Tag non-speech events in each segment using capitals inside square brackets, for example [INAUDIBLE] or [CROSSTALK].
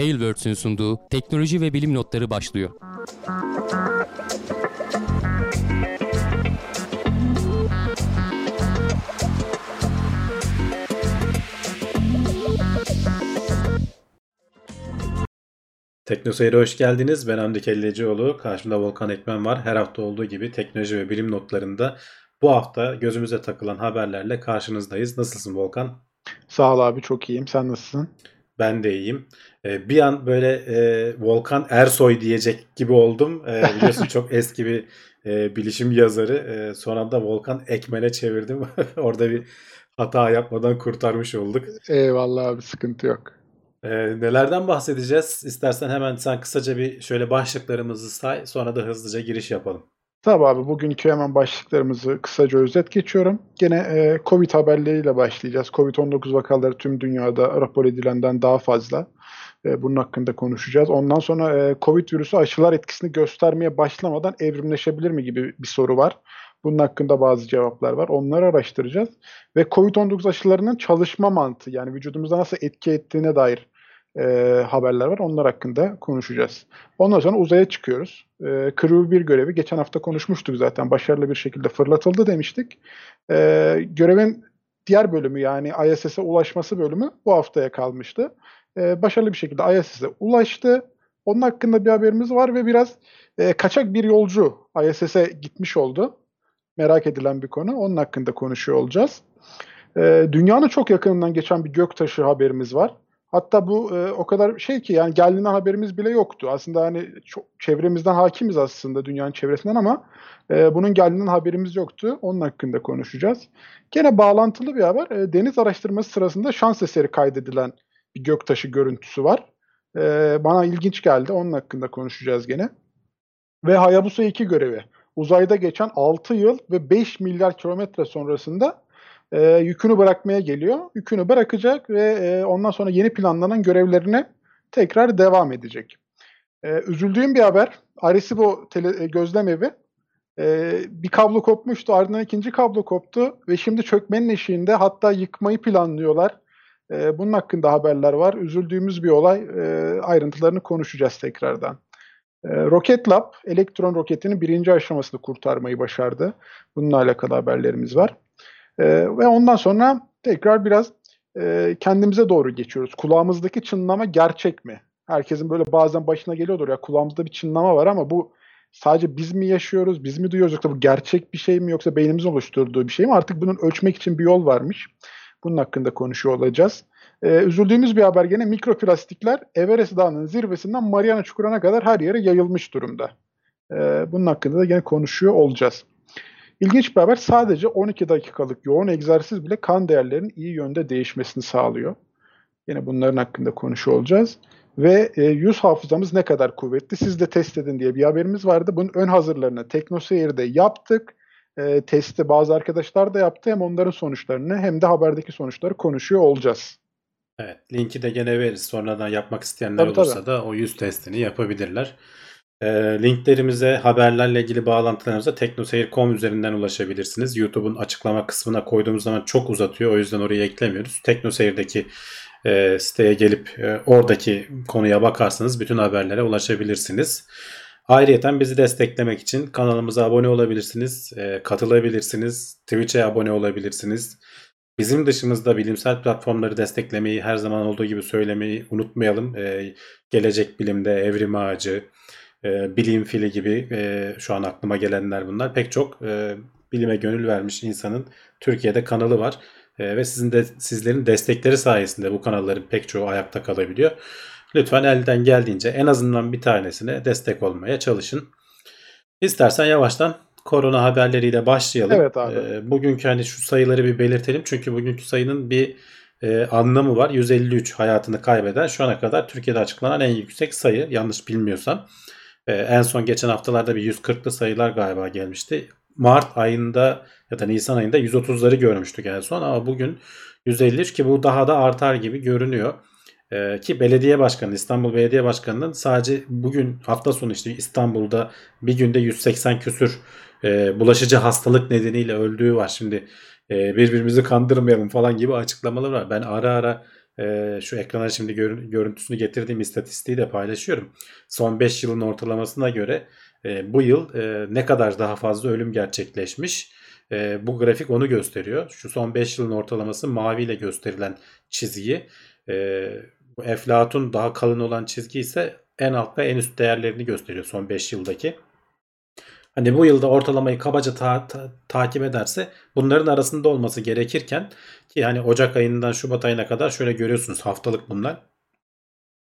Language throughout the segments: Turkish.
Tailwords'ün sunduğu teknoloji ve bilim notları başlıyor. Teknoseyir'e hoş geldiniz. Ben Hamdi Kellecioğlu. Karşımda Volkan Ekmen var. Her hafta olduğu gibi teknoloji ve bilim notlarında bu hafta gözümüze takılan haberlerle karşınızdayız. Nasılsın Volkan? Sağ ol abi çok iyiyim. Sen nasılsın? Ben de iyiyim. Ee, bir an böyle e, Volkan Ersoy diyecek gibi oldum. Ee, biliyorsun [LAUGHS] çok eski bir e, bilişim yazarı. E, sonra da Volkan Ekmen'e çevirdim. [LAUGHS] Orada bir hata yapmadan kurtarmış olduk. Eyvallah abi sıkıntı yok. Ee, nelerden bahsedeceğiz? İstersen hemen sen kısaca bir şöyle başlıklarımızı say, sonra da hızlıca giriş yapalım. Tabii abi bugünkü hemen başlıklarımızı kısaca özet geçiyorum. Gene e, Covid haberleriyle başlayacağız. Covid-19 vakaları tüm dünyada rapor edilenden daha fazla. E, bunun hakkında konuşacağız. Ondan sonra e, Covid virüsü aşılar etkisini göstermeye başlamadan evrimleşebilir mi gibi bir soru var. Bunun hakkında bazı cevaplar var. Onları araştıracağız. Ve Covid-19 aşılarının çalışma mantığı yani vücudumuzda nasıl etki ettiğine dair e, haberler var. Onlar hakkında konuşacağız. Ondan sonra uzaya çıkıyoruz. E, Crew 1 görevi geçen hafta konuşmuştuk zaten. Başarılı bir şekilde fırlatıldı demiştik. E, görevin diğer bölümü yani ISS'e ulaşması bölümü bu haftaya kalmıştı. E, başarılı bir şekilde ISS'e ulaştı. Onun hakkında bir haberimiz var ve biraz e, kaçak bir yolcu ISS'e gitmiş oldu. Merak edilen bir konu. Onun hakkında konuşuyor olacağız. E, dünyanın çok yakınından geçen bir göktaşı haberimiz var. Hatta bu e, o kadar şey ki yani geldiğinden haberimiz bile yoktu. Aslında hani çok çevremizden hakimiz aslında dünyanın çevresinden ama e, bunun geldiğinden haberimiz yoktu. Onun hakkında konuşacağız. Gene bağlantılı bir haber. E, deniz araştırması sırasında şans eseri kaydedilen bir göktaşı görüntüsü var. E, bana ilginç geldi. Onun hakkında konuşacağız gene. Ve Hayabusa 2 görevi. Uzayda geçen 6 yıl ve 5 milyar kilometre sonrasında e, yükünü bırakmaya geliyor. Yükünü bırakacak ve e, ondan sonra yeni planlanan görevlerine tekrar devam edecek. E, üzüldüğüm bir haber. Arecibo tele, e, gözlem evi e, bir kablo kopmuştu ardından ikinci kablo koptu ve şimdi çökmenin eşiğinde hatta yıkmayı planlıyorlar. E, bunun hakkında haberler var. Üzüldüğümüz bir olay. E, ayrıntılarını konuşacağız tekrardan. E, Rocket Lab elektron roketinin birinci aşamasını kurtarmayı başardı. Bununla alakalı haberlerimiz var. E, ve ondan sonra tekrar biraz e, kendimize doğru geçiyoruz. Kulağımızdaki çınlama gerçek mi? Herkesin böyle bazen başına geliyordur ya kulağımızda bir çınlama var ama bu sadece biz mi yaşıyoruz, biz mi duyuyoruz yoksa bu gerçek bir şey mi yoksa beynimizin oluşturduğu bir şey mi? Artık bunun ölçmek için bir yol varmış. Bunun hakkında konuşuyor olacağız. Ee, üzüldüğümüz bir haber gene mikroplastikler Everest Dağı'nın zirvesinden Mariana Çukuru'na kadar her yere yayılmış durumda. Ee, bunun hakkında da gene konuşuyor olacağız. İlginç bir haber sadece 12 dakikalık yoğun egzersiz bile kan değerlerinin iyi yönde değişmesini sağlıyor. Yine bunların hakkında konuşuyor olacağız. Ve e, yüz hafızamız ne kadar kuvvetli siz de test edin diye bir haberimiz vardı. Bunun ön hazırlarını TeknoSeyir'de yaptık. E, testi bazı arkadaşlar da yaptı. Hem onların sonuçlarını hem de haberdeki sonuçları konuşuyor olacağız. Evet, linki de gene veririz. Sonradan yapmak isteyenler tabii, olursa tabii. da o yüz testini yapabilirler. E, linklerimize, haberlerle ilgili bağlantılarımıza teknoseyir.com üzerinden ulaşabilirsiniz. YouTube'un açıklama kısmına koyduğumuz zaman çok uzatıyor. O yüzden orayı eklemiyoruz. Teknoseyir'deki e, siteye gelip e, oradaki konuya bakarsanız bütün haberlere ulaşabilirsiniz. Ayrıca bizi desteklemek için kanalımıza abone olabilirsiniz, e, katılabilirsiniz, Twitch'e abone olabilirsiniz. Bizim dışımızda bilimsel platformları desteklemeyi her zaman olduğu gibi söylemeyi unutmayalım. E, Gelecek Bilim'de Evrim Ağacı, e, Bilim Fili gibi e, şu an aklıma gelenler bunlar. Pek çok e, bilime gönül vermiş insanın Türkiye'de kanalı var. E, ve sizin de sizlerin destekleri sayesinde bu kanalların pek çoğu ayakta kalabiliyor. Lütfen elden geldiğince en azından bir tanesine destek olmaya çalışın. İstersen yavaştan korona haberleriyle başlayalım. Evet abi. E, bugünkü hani şu sayıları bir belirtelim. Çünkü bugünkü sayının bir e, anlamı var. 153 hayatını kaybeden şu ana kadar Türkiye'de açıklanan en yüksek sayı. Yanlış bilmiyorsam. E, en son geçen haftalarda bir 140'lı sayılar galiba gelmişti. Mart ayında ya da Nisan ayında 130'ları görmüştük en son ama bugün 153 ki bu daha da artar gibi görünüyor. Ee, ki belediye başkanı İstanbul Belediye Başkanı'nın sadece bugün hafta sonu işte İstanbul'da bir günde 180 küsür e, bulaşıcı hastalık nedeniyle öldüğü var. Şimdi e, birbirimizi kandırmayalım falan gibi açıklamalar var. Ben ara ara e, şu ekrana şimdi görün- görüntüsünü getirdiğim istatistiği de paylaşıyorum. Son 5 yılın ortalamasına göre e, bu yıl e, ne kadar daha fazla ölüm gerçekleşmiş. E, bu grafik onu gösteriyor. Şu son 5 yılın ortalaması maviyle gösterilen çizgiyi. Bu Eflatun daha kalın olan çizgi ise en alt ve en üst değerlerini gösteriyor son 5 yıldaki. Hani bu yılda ortalamayı kabaca ta- ta- takip ederse bunların arasında olması gerekirken ki hani Ocak ayından Şubat ayına kadar şöyle görüyorsunuz haftalık bunlar.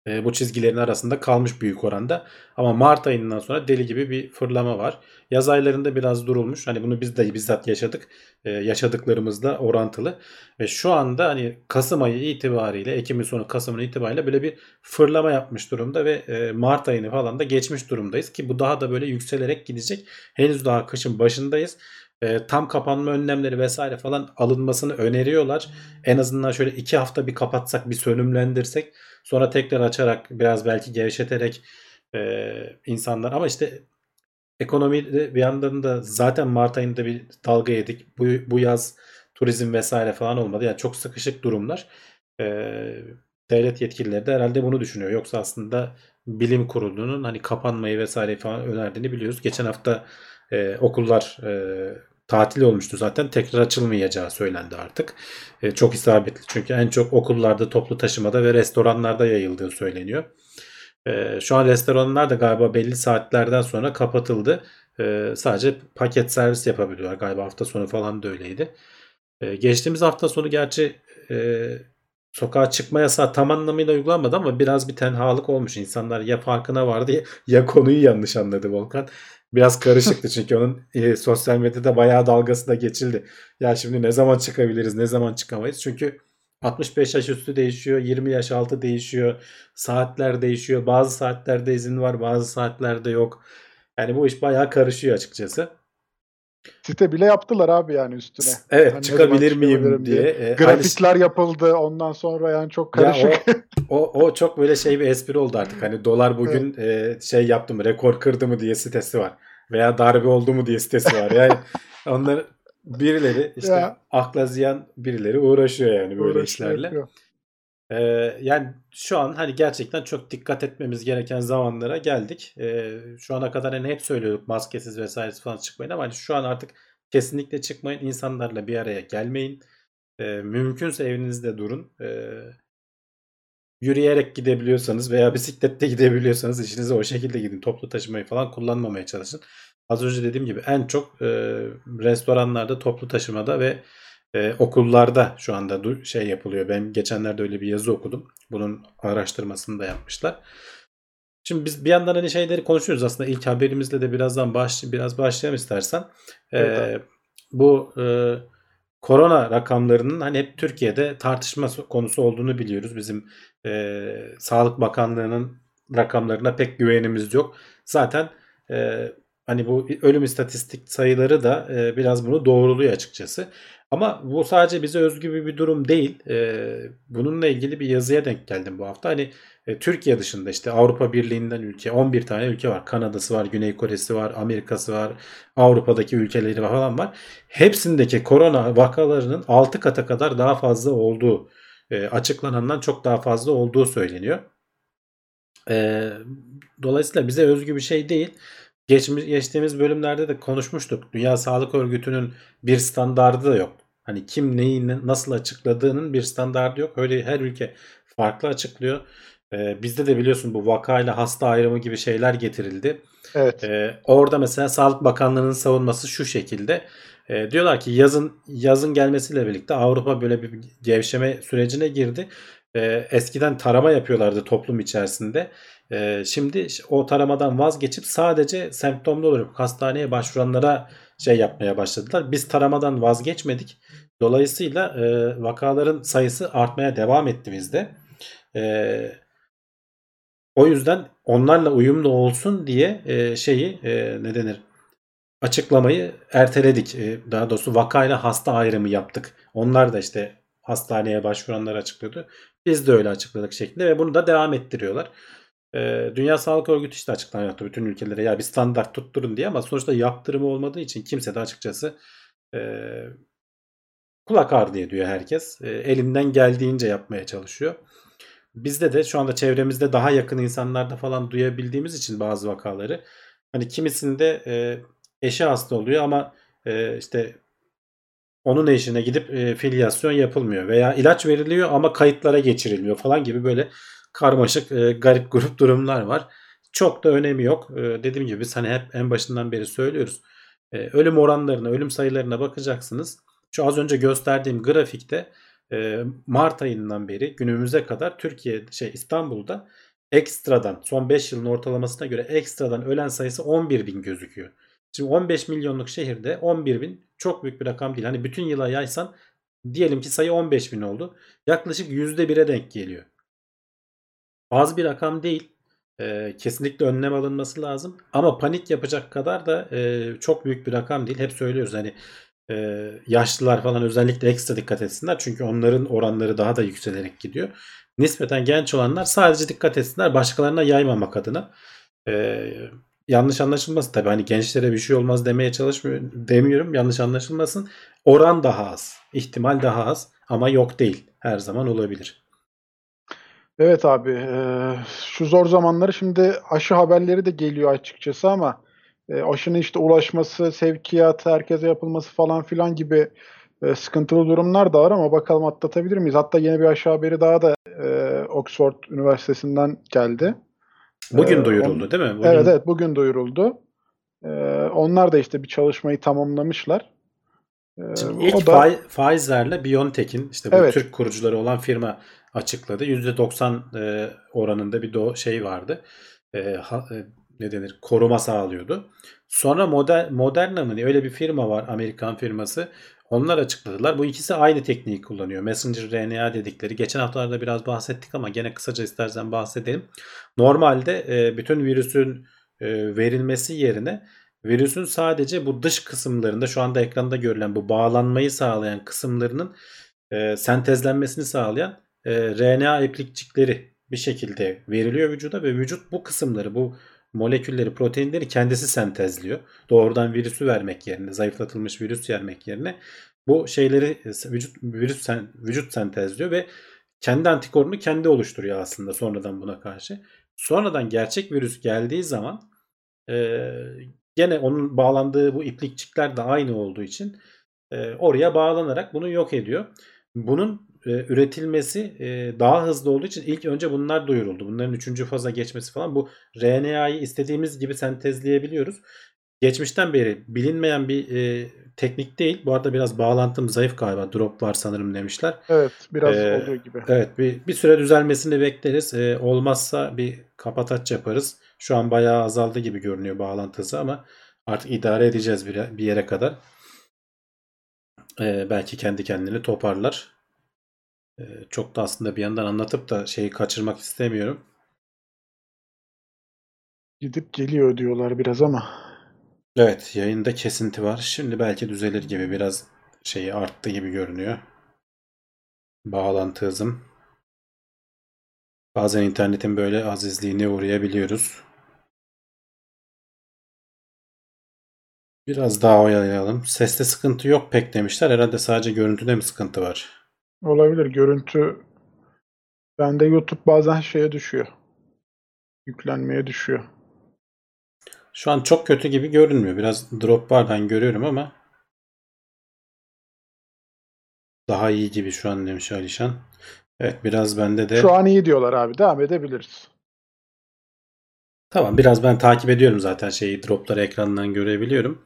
E, bu çizgilerin arasında kalmış büyük oranda. Ama Mart ayından sonra deli gibi bir fırlama var. Yaz aylarında biraz durulmuş. Hani bunu biz de bizzat yaşadık. E, yaşadıklarımızla orantılı. Ve şu anda hani Kasım ayı itibariyle, Ekim'in sonu Kasım'ın itibariyle böyle bir fırlama yapmış durumda ve e, Mart ayını falan da geçmiş durumdayız ki bu daha da böyle yükselerek gidecek. Henüz daha kışın başındayız. E, tam kapanma önlemleri vesaire falan alınmasını öneriyorlar. En azından şöyle iki hafta bir kapatsak, bir sönümlendirsek sonra tekrar açarak biraz belki gevşeterek e, insanlar ama işte ekonomide bir yandan da zaten Mart ayında bir dalga yedik. Bu, bu yaz turizm vesaire falan olmadı. Yani çok sıkışık durumlar. E, devlet yetkilileri de herhalde bunu düşünüyor. Yoksa aslında bilim kurulunun hani kapanmayı vesaire falan önerdiğini biliyoruz. Geçen hafta e, okullar e, tatil olmuştu zaten. Tekrar açılmayacağı söylendi artık. E, çok isabetli çünkü en çok okullarda, toplu taşımada ve restoranlarda yayıldığı söyleniyor. E, şu an restoranlar da galiba belli saatlerden sonra kapatıldı. E, sadece paket servis yapabiliyorlar. Galiba hafta sonu falan da öyleydi. E, geçtiğimiz hafta sonu gerçi e, sokağa çıkma yasağı tam anlamıyla uygulanmadı ama biraz bir tenhalık olmuş. İnsanlar ya farkına vardı ya, ya konuyu yanlış anladı Volkan. Biraz karışıktı çünkü onun e, sosyal medyada bayağı dalgası da geçildi. Ya şimdi ne zaman çıkabiliriz, ne zaman çıkamayız? Çünkü 65 yaş üstü değişiyor, 20 yaş altı değişiyor, saatler değişiyor. Bazı saatlerde izin var, bazı saatlerde yok. Yani bu iş bayağı karışıyor açıkçası. Site bile yaptılar abi yani üstüne. Evet Hani ne çıkabilir miyim diye. diye. E, aynı- Grafikler yapıldı ondan sonra yani çok Ya karışık. o, o, o çok böyle şey bir espri oldu artık. Hani dolar bugün e, şey yaptı mı, rekor kırdı mı diye sitesi var. Veya darbe oldu mu diye sitesi var. Yani [LAUGHS] onlar birileri işte Ya. akla ziyan birileri uğraşıyor yani böyle Uğraşıyor, işlerle. yapıyor. Ee, yani şu an hani gerçekten çok dikkat etmemiz gereken zamanlara geldik. Ee, şu ana kadar hani hep söylüyorduk maskesiz vesaire falan çıkmayın ama hani şu an artık kesinlikle çıkmayın. insanlarla bir araya gelmeyin. Ee, mümkünse evinizde durun. Ee, yürüyerek gidebiliyorsanız veya bisikletle [LAUGHS] gidebiliyorsanız işinize o şekilde gidin. Toplu taşımayı falan kullanmamaya çalışın. Az önce dediğim gibi en çok e, restoranlarda, toplu taşımada ve e, okullarda şu anda şey yapılıyor. Ben geçenlerde öyle bir yazı okudum. Bunun araştırmasını da yapmışlar. Şimdi biz bir yandan hani şeyleri konuşuyoruz aslında ilk haberimizle de birazdan baş biraz başlayalım istersen. Ee, Evet bu e, korona rakamlarının hani hep Türkiye'de tartışma konusu olduğunu biliyoruz. Bizim e, Sağlık Bakanlığı'nın rakamlarına pek güvenimiz yok. Zaten e, hani bu ölüm istatistik sayıları da e, biraz bunu doğruluyor açıkçası. Ama bu sadece bize özgü bir, durum değil. E, bununla ilgili bir yazıya denk geldim bu hafta. Hani e, Türkiye dışında işte Avrupa Birliği'nden ülke 11 tane ülke var. Kanada'sı var, Güney Kore'si var, Amerika'sı var, Avrupa'daki ülkeleri falan var. Hepsindeki korona vakalarının 6 kata kadar daha fazla olduğu e, açıklanandan çok daha fazla olduğu söyleniyor. E, dolayısıyla bize özgü bir şey değil. Geçmiş, geçtiğimiz bölümlerde de konuşmuştuk. Dünya Sağlık Örgütü'nün bir standardı da yok. Hani kim neyi ne- nasıl açıkladığının bir standardı yok. Öyle her ülke farklı açıklıyor. Ee, bizde de biliyorsun bu vakayla hasta ayrımı gibi şeyler getirildi. Evet. Ee, orada mesela Sağlık Bakanlığı'nın savunması şu şekilde. Ee, diyorlar ki yazın yazın gelmesiyle birlikte Avrupa böyle bir gevşeme sürecine girdi. Ee, eskiden tarama yapıyorlardı toplum içerisinde. Ee, şimdi o taramadan vazgeçip sadece semptomlu olarak hastaneye başvuranlara şey yapmaya başladılar. Biz taramadan vazgeçmedik. Dolayısıyla e, vakaların sayısı artmaya devam etti bizde. E, o yüzden onlarla uyumlu olsun diye e, şeyi e, ne denir? Açıklamayı erteledik. Daha doğrusu vakayla hasta ayrımı yaptık. Onlar da işte hastaneye başvuranlar açıkladı. Biz de öyle açıkladık şeklinde ve bunu da devam ettiriyorlar. E, Dünya Sağlık Örgütü işte açıklama yaptı bütün ülkelere ya bir standart tutturun diye ama sonuçta yaptırımı olmadığı için kimse de açıkçası e, kulak ardı ediyor herkes. E, elinden geldiğince yapmaya çalışıyor. Bizde de şu anda çevremizde daha yakın insanlarda falan duyabildiğimiz için bazı vakaları hani kimisinde e, eşi hasta oluyor ama e, işte onun eşine gidip e, filyasyon yapılmıyor veya ilaç veriliyor ama kayıtlara geçirilmiyor falan gibi böyle karmaşık e, garip grup [LAUGHS] durumlar var. Çok da önemi yok. E, dediğim gibi biz hani hep en başından beri söylüyoruz. E, ölüm oranlarına, ölüm sayılarına bakacaksınız. Şu az önce gösterdiğim grafikte e, Mart ayından beri günümüze kadar Türkiye şey İstanbul'da ekstradan son 5 yılın ortalamasına göre ekstradan ölen sayısı 11 bin gözüküyor. Şimdi 15 milyonluk şehirde 11 bin çok büyük bir rakam değil. Hani bütün yıla yaysan diyelim ki sayı 15 bin oldu. Yaklaşık %1'e denk geliyor. Az bir rakam değil. E, kesinlikle önlem alınması lazım. Ama panik yapacak kadar da e, çok büyük bir rakam değil. Hep söylüyoruz hani e, yaşlılar falan özellikle ekstra dikkat etsinler. Çünkü onların oranları daha da yükselerek gidiyor. Nispeten genç olanlar sadece dikkat etsinler başkalarına yaymamak adına. E, yanlış anlaşılmasın tabii hani gençlere bir şey olmaz demeye çalışmıyor demiyorum yanlış anlaşılmasın. Oran daha az, ihtimal daha az ama yok değil. Her zaman olabilir. Evet abi, eee, şu zor zamanları şimdi aşı haberleri de geliyor açıkçası ama e, aşının işte ulaşması, sevkiyatı, herkese yapılması falan filan gibi e, sıkıntılı durumlar da var ama bakalım atlatabilir miyiz? Hatta yeni bir aşı haberi daha da e, Oxford Üniversitesi'nden geldi. Bugün Ee, duyuruldu on- değil mi? Bugün, Evet evet bugün duyuruldu. E, onlar da işte bir çalışmayı tamamlamışlar. E, Şimdi ilk o da Pfi- Pfizer'le BioNTech'in işte bu Evet. Türk kurucuları olan firma açıkladı. %90 e, oranında bir do şey vardı. E, ha- e, ne denir? Koruma sağlıyordu. Sonra Moder Moderna mı öyle bir firma var Amerikan firması. Onlar açıkladılar. Bu ikisi aynı tekniği kullanıyor. Messenger RNA dedikleri. Geçen haftalarda biraz bahsettik ama gene kısaca istersen bahsedelim. Normalde e, bütün virüsün e, verilmesi yerine virüsün sadece bu dış kısımlarında şu anda ekranda görülen bu bağlanmayı sağlayan kısımlarının e, sentezlenmesini sağlayan e, RNA iplikçikleri bir şekilde veriliyor vücuda ve vücut bu kısımları bu molekülleri proteinleri kendisi sentezliyor. Doğrudan virüsü vermek yerine zayıflatılmış virüs vermek yerine bu şeyleri e, vücut virüs sen, vücut sentezliyor ve kendi antikorunu kendi oluşturuyor aslında sonradan buna karşı. Sonradan gerçek virüs geldiği zaman e, gene onun bağlandığı bu iplikçikler de aynı olduğu için e, oraya bağlanarak bunu yok ediyor. Bunun üretilmesi e, daha hızlı olduğu için ilk önce bunlar duyuruldu. Bunların üçüncü faza geçmesi falan bu RNA'yı istediğimiz gibi sentezleyebiliyoruz. Geçmişten beri bilinmeyen bir e, teknik değil. Bu arada biraz bağlantım zayıf galiba. Drop var sanırım demişler. evet biraz Ee, oluyor gibi. Evet bir, bir süre düzelmesini bekleriz. Ee, olmazsa bir kapataç yaparız. Şu an bayağı azaldı gibi görünüyor bağlantısı ama artık idare edeceğiz bir, bir yere kadar. Ee, belki kendi kendini toparlar. Ee, çok da aslında bir yandan anlatıp da şeyi kaçırmak istemiyorum. Gidip geliyor diyorlar biraz ama. Evet yayında kesinti var. Şimdi belki düzelir gibi biraz şeyi arttı gibi görünüyor. Bağlantı hızım. Bazen internetin böyle azizliğine uğrayabiliyoruz. Biraz daha oyalayalım. Seste sıkıntı yok pek demişler. Herhalde sadece görüntüde mi sıkıntı var? Olabilir. Görüntü bende YouTube bazen şeye düşüyor. Yüklenmeye düşüyor. Şu an çok kötü gibi görünmüyor. Biraz drop var ben görüyorum ama daha iyi gibi şu an demiş Alişan. Evet biraz bende de Şu an iyi diyorlar abi. Devam edebiliriz. Tamam biraz ben takip ediyorum zaten şeyi dropları ekrandan görebiliyorum.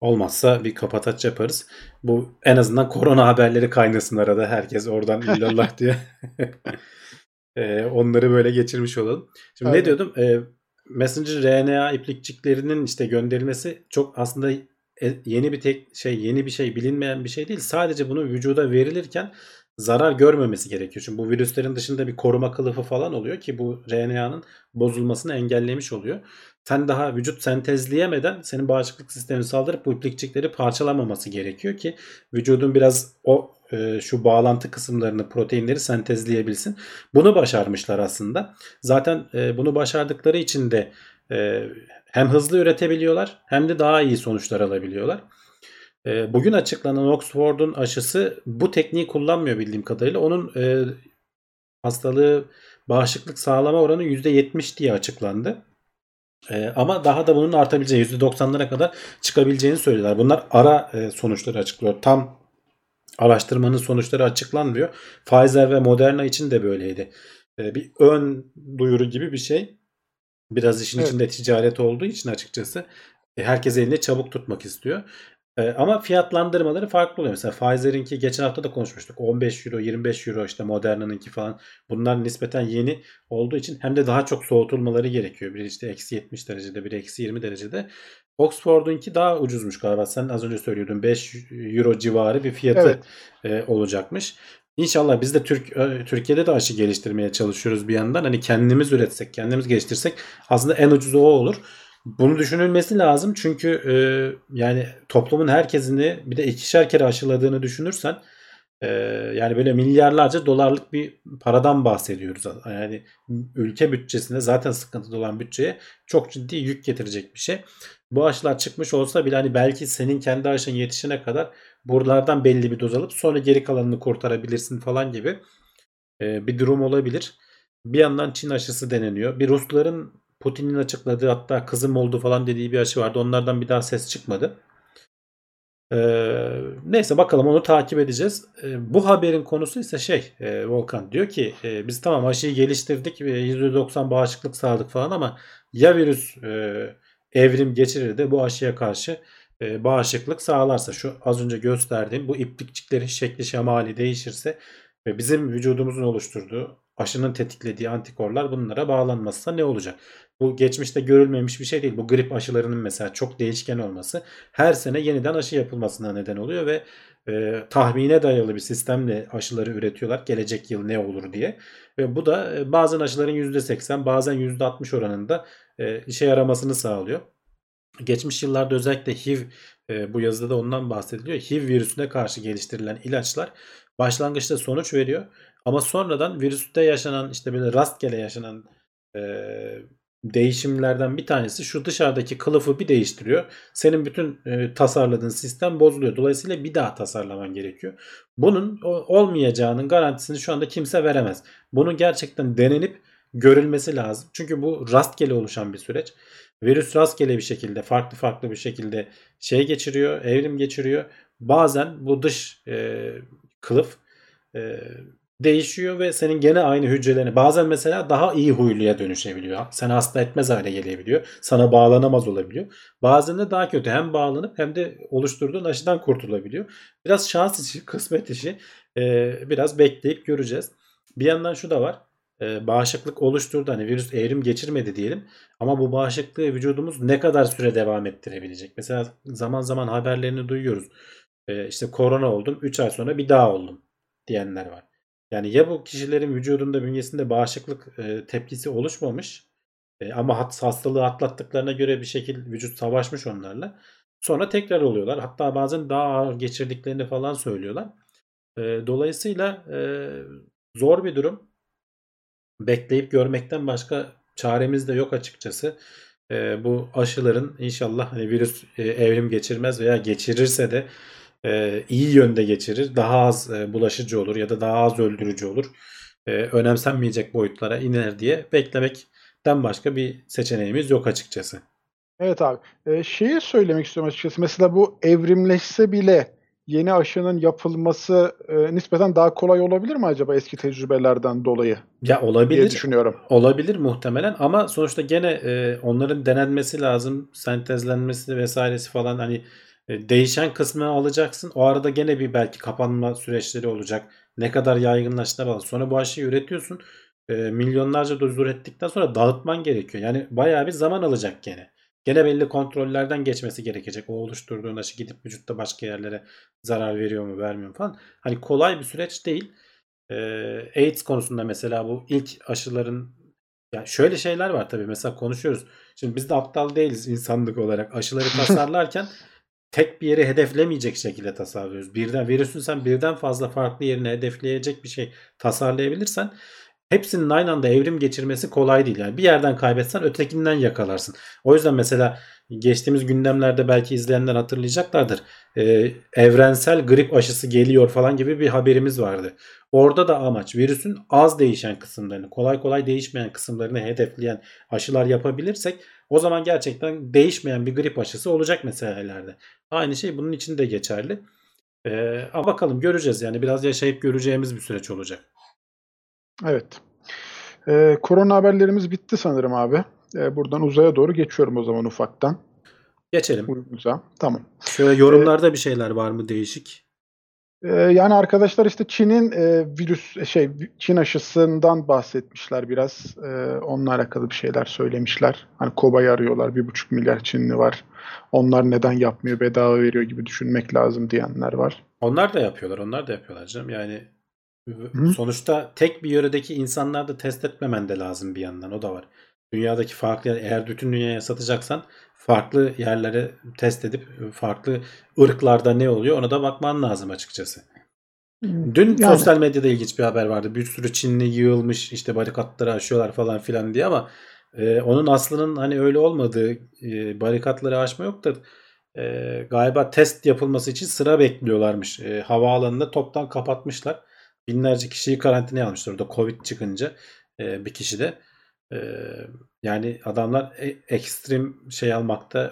Olmazsa bir kapataç yaparız. Bu en azından korona haberleri kaynasın arada herkes oradan illallah diye. [LAUGHS] Ee, onları böyle geçirmiş olalım. Şimdi Aynen. ne diyordum? Ee, Messenger RNA iplikçiklerinin işte gönderilmesi çok aslında e- yeni bir tek şey yeni bir şey bilinmeyen bir şey değil. Sadece bunu vücuda verilirken zarar görmemesi gerekiyor. Çünkü bu virüslerin dışında bir koruma kılıfı falan oluyor ki bu RNA'nın bozulmasını engellemiş oluyor. Sen daha vücut sentezleyemeden senin bağışıklık sistemini saldırıp bu iplikçikleri parçalamaması gerekiyor ki vücudun biraz o e, şu bağlantı kısımlarını proteinleri sentezleyebilsin. Bunu başarmışlar aslında. Zaten e, bunu başardıkları için de e, hem hızlı üretebiliyorlar hem de daha iyi sonuçlar alabiliyorlar. E, bugün açıklanan Oxford'un aşısı bu tekniği kullanmıyor bildiğim kadarıyla. Onun e, hastalığı bağışıklık sağlama oranı %70 diye açıklandı. E, ama daha da bunun artabileceği %90'lara kadar çıkabileceğini söylüyorlar. Bunlar ara e, sonuçları açıklıyor. Tam araştırmanın sonuçları açıklanmıyor. Pfizer ve Moderna için de böyleydi. E, bir ön duyuru gibi bir şey. Biraz işin Evet. içinde ticaret olduğu için açıkçası e, herkes elinde çabuk tutmak istiyor. E, ama fiyatlandırmaları farklı oluyor. Mesela Pfizer'inki geçen hafta da konuşmuştuk. 15 euro, 25 euro işte Moderna'nınki falan. Bunlar nispeten yeni olduğu için hem de daha çok soğutulmaları gerekiyor. Biri işte eksi 70 derecede, biri eksi 20 derecede. Oxford'unki daha ucuzmuş galiba. Sen az önce söylüyordun 5 euro civarı bir fiyatı Evet. e, olacakmış. İnşallah biz de Türk e, Türkiye'de de aşı geliştirmeye çalışıyoruz bir yandan. Hani kendimiz üretsek, kendimiz geliştirsek aslında en ucuzu o olur. Bunu düşünülmesi lazım çünkü e, yani toplumun herkesini bir de ikişer kere aşıladığını düşünürsen e, yani böyle milyarlarca dolarlık bir paradan bahsediyoruz. Yani ülke bütçesinde zaten sıkıntıda olan bütçeye çok ciddi yük getirecek bir şey. Bu aşılar çıkmış olsa bile hani belki senin kendi aşın yetişene kadar buralardan belli bir doz alıp sonra geri kalanını kurtarabilirsin falan gibi e, bir durum olabilir. Bir yandan Çin aşısı deneniyor. Bir Rusların Putin'in açıkladığı hatta kızım oldu falan dediği bir aşı vardı. Onlardan bir daha ses çıkmadı. Ee, neyse bakalım onu takip edeceğiz. Ee, bu haberin konusu ise şey e, Volkan diyor ki e, biz tamam aşıyı geliştirdik ve %90 bağışıklık sağladık falan ama ya virüs e, evrim geçirir de bu aşıya karşı e, bağışıklık sağlarsa şu az önce gösterdiğim bu iplikçiklerin şekli şemali değişirse ve bizim vücudumuzun oluşturduğu aşının tetiklediği antikorlar bunlara bağlanmazsa ne olacak? Bu geçmişte görülmemiş bir şey değil. Bu grip aşılarının mesela çok değişken olması her sene yeniden aşı yapılmasına neden oluyor ve e, tahmine dayalı bir sistemle aşıları üretiyorlar. Gelecek yıl ne olur diye. Ve bu da e, bazen aşıların %80 bazen %60 oranında e, işe yaramasını sağlıyor. Geçmiş yıllarda özellikle HIV e, bu yazıda da ondan bahsediliyor. HIV virüsüne karşı geliştirilen ilaçlar başlangıçta sonuç veriyor. Ama sonradan virüste yaşanan işte böyle rastgele yaşanan e, değişimlerden bir tanesi şu dışarıdaki kılıfı bir değiştiriyor. Senin bütün e, tasarladığın sistem bozuluyor. Dolayısıyla bir daha tasarlaman gerekiyor. Bunun olmayacağının garantisini şu anda kimse veremez. Bunun gerçekten denenip görülmesi lazım. Çünkü bu rastgele oluşan bir süreç. Virüs rastgele bir şekilde farklı farklı bir şekilde şey geçiriyor, evrim geçiriyor. Bazen bu dış e, kılıf e, değişiyor ve senin gene aynı hücrelerine bazen mesela daha iyi huyluya dönüşebiliyor. Seni hasta etmez hale gelebiliyor. Sana bağlanamaz olabiliyor. Bazen de daha kötü hem bağlanıp hem de oluşturduğun aşıdan kurtulabiliyor. Biraz şans işi, [LAUGHS] kısmet işi. Ee, biraz bekleyip göreceğiz. Bir yandan şu da var. Ee, bağışıklık oluşturdu. Hani virüs evrim geçirmedi diyelim. Ama bu bağışıklığı vücudumuz ne kadar süre devam ettirebilecek? Mesela zaman zaman haberlerini duyuyoruz. Ee, işte korona oldum 3 ay sonra bir daha oldum diyenler var. Yani ya bu kişilerin vücudunda bünyesinde bağışıklık e, tepkisi oluşmamış e, ama hat, hastalığı atlattıklarına göre bir şekilde vücut savaşmış onlarla. Sonra tekrar oluyorlar. Hatta bazen daha ağır geçirdiklerini falan söylüyorlar. E, dolayısıyla e, zor bir durum. Bekleyip görmekten başka çaremiz de yok açıkçası. E, bu aşıların inşallah hani virüs e, evrim geçirmez veya geçirirse de e, iyi yönde geçirir. Daha az e, bulaşıcı olur ya da daha az öldürücü olur. E, önemsenmeyecek boyutlara iner diye beklemekten başka bir seçeneğimiz yok açıkçası. Evet abi. Ee, şeyi söylemek istiyorum açıkçası. Mesela bu evrimleşse bile yeni aşının yapılması e, nispeten daha kolay olabilir mi acaba eski tecrübelerden dolayı Ya diye olabilir. düşünüyorum. Olabilir muhtemelen ama sonuçta gene e, onların denenmesi lazım. Sentezlenmesi vesairesi falan hani e, değişen kısmını alacaksın. O arada gene bir belki kapanma süreçleri olacak. Ne kadar yaygınlaştığına bağlı. Sonra bu aşıyı üretiyorsun. E, milyonlarca doz ürettikten sonra dağıtman gerekiyor. Yani bayağı bir zaman alacak gene. Gene belli kontrollerden geçmesi gerekecek. O oluşturduğun aşı gidip vücutta başka yerlere zarar veriyor mu vermiyor mu falan. Hani kolay bir süreç değil. E, AIDS konusunda mesela bu ilk aşıların ya şöyle şeyler var tabii mesela konuşuyoruz. Şimdi biz de aptal değiliz insanlık olarak. Aşıları [LAUGHS] tasarlarken tek bir yeri hedeflemeyecek şekilde tasarlıyoruz. Birden virüsün sen birden fazla farklı yerine hedefleyecek bir şey tasarlayabilirsen hepsinin aynı anda evrim geçirmesi kolay değil. Yani bir yerden kaybetsen ötekinden yakalarsın. O yüzden mesela geçtiğimiz gündemlerde belki izleyenler hatırlayacaklardır. Ee, evrensel grip aşısı geliyor falan gibi bir haberimiz vardı. Orada da amaç virüsün az değişen kısımlarını, kolay kolay değişmeyen kısımlarını hedefleyen aşılar yapabilirsek o zaman gerçekten değişmeyen bir grip aşısı olacak mesela ileride. Aynı şey bunun için de geçerli. Ee, bakalım göreceğiz yani biraz yaşayıp göreceğimiz bir süreç olacak. Evet. Ee, korona haberlerimiz bitti sanırım abi. Ee, buradan uzaya doğru geçiyorum o zaman ufaktan. Geçelim. Uza. Tamam. Şöyle yorumlarda bir şeyler var mı değişik? Ee, yani arkadaşlar işte Çin'in e, virüs şey Çin aşısından bahsetmişler biraz. Ee, onunla alakalı bir şeyler söylemişler. Hani kobayı arıyorlar. Bir buçuk milyar Çinli var. Onlar neden yapmıyor bedava veriyor gibi düşünmek lazım diyenler var. Onlar da yapıyorlar. Onlar da yapıyorlar canım. Yani Hı? sonuçta tek bir yöredeki insanlar da test etmemen de lazım bir yandan. O da var. Dünyadaki farklı eğer bütün dünyaya satacaksan farklı yerlere test edip farklı ırklarda ne oluyor ona da bakman lazım açıkçası. Dün yani. sosyal medyada ilginç bir haber vardı. Bir sürü Çinli yığılmış işte barikatları aşıyorlar falan filan diye ama e, onun aslının hani öyle olmadığı e, barikatları aşma yok da e, galiba test yapılması için sıra bekliyorlarmış. E, havaalanında toptan kapatmışlar. Binlerce kişiyi karantinaya almışlar orada Covid çıkınca e, bir kişi de. E, yani adamlar e, ekstrem şey almakta,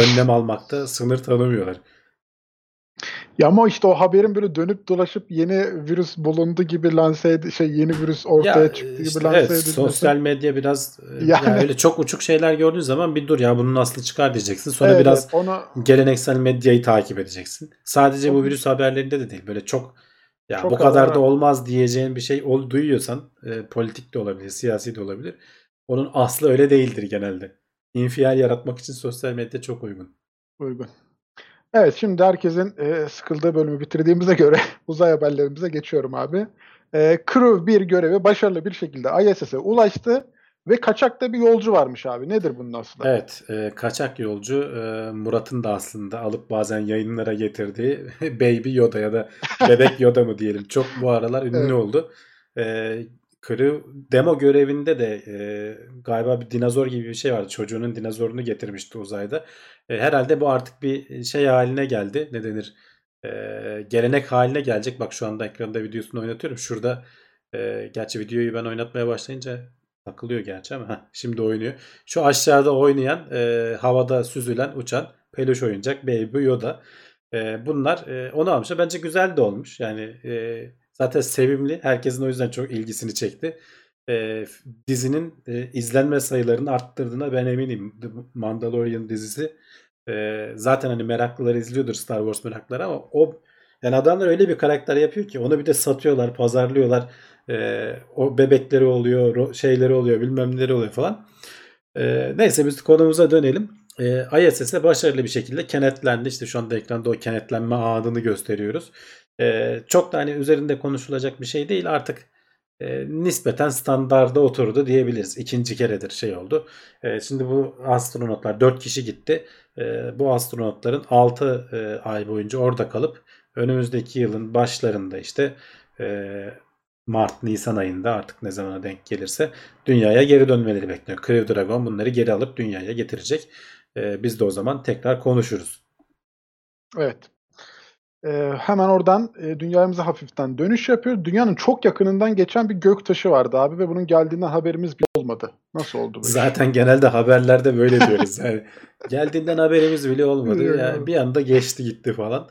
önlem almakta sınır tanımıyorlar. Ya ama işte o haberin böyle dönüp dolaşıp yeni virüs bulundu gibi lanse ed- şey yeni virüs ortaya ya, çıktı gibi işte lanse evet, edilmesi. Sosyal medya biraz yani. yani öyle çok uçuk şeyler gördüğün zaman bir dur ya bunun aslı çıkar diyeceksin. Sonra evet, biraz onu... geleneksel medyayı takip edeceksin. Sadece o... bu virüs haberlerinde de değil. Böyle çok ya çok bu kadar da olmaz diyeceğin bir şey ol, duyuyorsan e, politik de olabilir, siyasi de olabilir. Onun aslı öyle değildir genelde. İnfial yaratmak için sosyal medya çok uygun. Uygun. Evet şimdi herkesin e, sıkıldığı bölümü bitirdiğimize göre [LAUGHS] uzay haberlerimize geçiyorum abi. E, Crew bir görevi başarılı bir şekilde ISS'e ulaştı ve kaçakta bir yolcu varmış abi. Nedir bunun aslı? Evet e, kaçak yolcu e, Murat'ın da aslında alıp bazen yayınlara getirdiği [LAUGHS] Baby Yoda ya da Bebek Yoda mı diyelim. Çok bu aralar ünlü evet. oldu. E, Crew demo görevinde de e, galiba bir dinozor gibi bir şey vardı. Çocuğunun dinozorunu getirmişti uzayda. E, herhalde bu artık bir şey haline geldi. Ne denir? E, gelenek haline gelecek. Bak şu anda ekranda videosunu oynatıyorum. Şurada e, gerçi videoyu ben oynatmaya başlayınca takılıyor gerçi ama şimdi oynuyor. Şu aşağıda oynayan e, havada süzülen uçan peluş oyuncak Baby Yoda. E, bunlar e, onu almışlar. Bence güzel de olmuş. Yani e, Zaten sevimli. Herkesin o yüzden çok ilgisini çekti. E, dizinin e, izlenme sayılarını arttırdığına ben eminim. The Mandalorian dizisi. E, zaten hani meraklılar izliyordur Star Wars meraklıları ama o yani adamlar öyle bir karakter yapıyor ki onu bir de satıyorlar, pazarlıyorlar. E, o bebekleri oluyor, şeyleri oluyor, bilmem neleri oluyor falan. E, neyse biz konumuza dönelim. E, ISS'e başarılı bir şekilde kenetlendi. İşte şu anda ekranda o kenetlenme anını gösteriyoruz. E, çok da hani üzerinde konuşulacak bir şey değil artık e, nispeten standarda oturdu diyebiliriz. İkinci keredir şey oldu. E, şimdi bu astronotlar 4 kişi gitti. E, bu astronotların 6 e, ay boyunca orada kalıp önümüzdeki yılın başlarında işte e, Mart, Nisan ayında artık ne zamana denk gelirse dünyaya geri dönmeleri bekleniyor. Crew Dragon bunları geri alıp dünyaya getirecek. E, biz de o zaman tekrar konuşuruz. Evet. Ee, hemen oradan e, dünyamıza hafiften dönüş yapıyor. Dünyanın çok yakınından geçen bir gök taşı vardı abi ve bunun geldiğinden haberimiz bile olmadı. Nasıl oldu bu? Zaten iş? genelde haberlerde böyle diyoruz. Yani [LAUGHS] geldiğinden haberimiz bile olmadı. yani bir anda geçti gitti falan.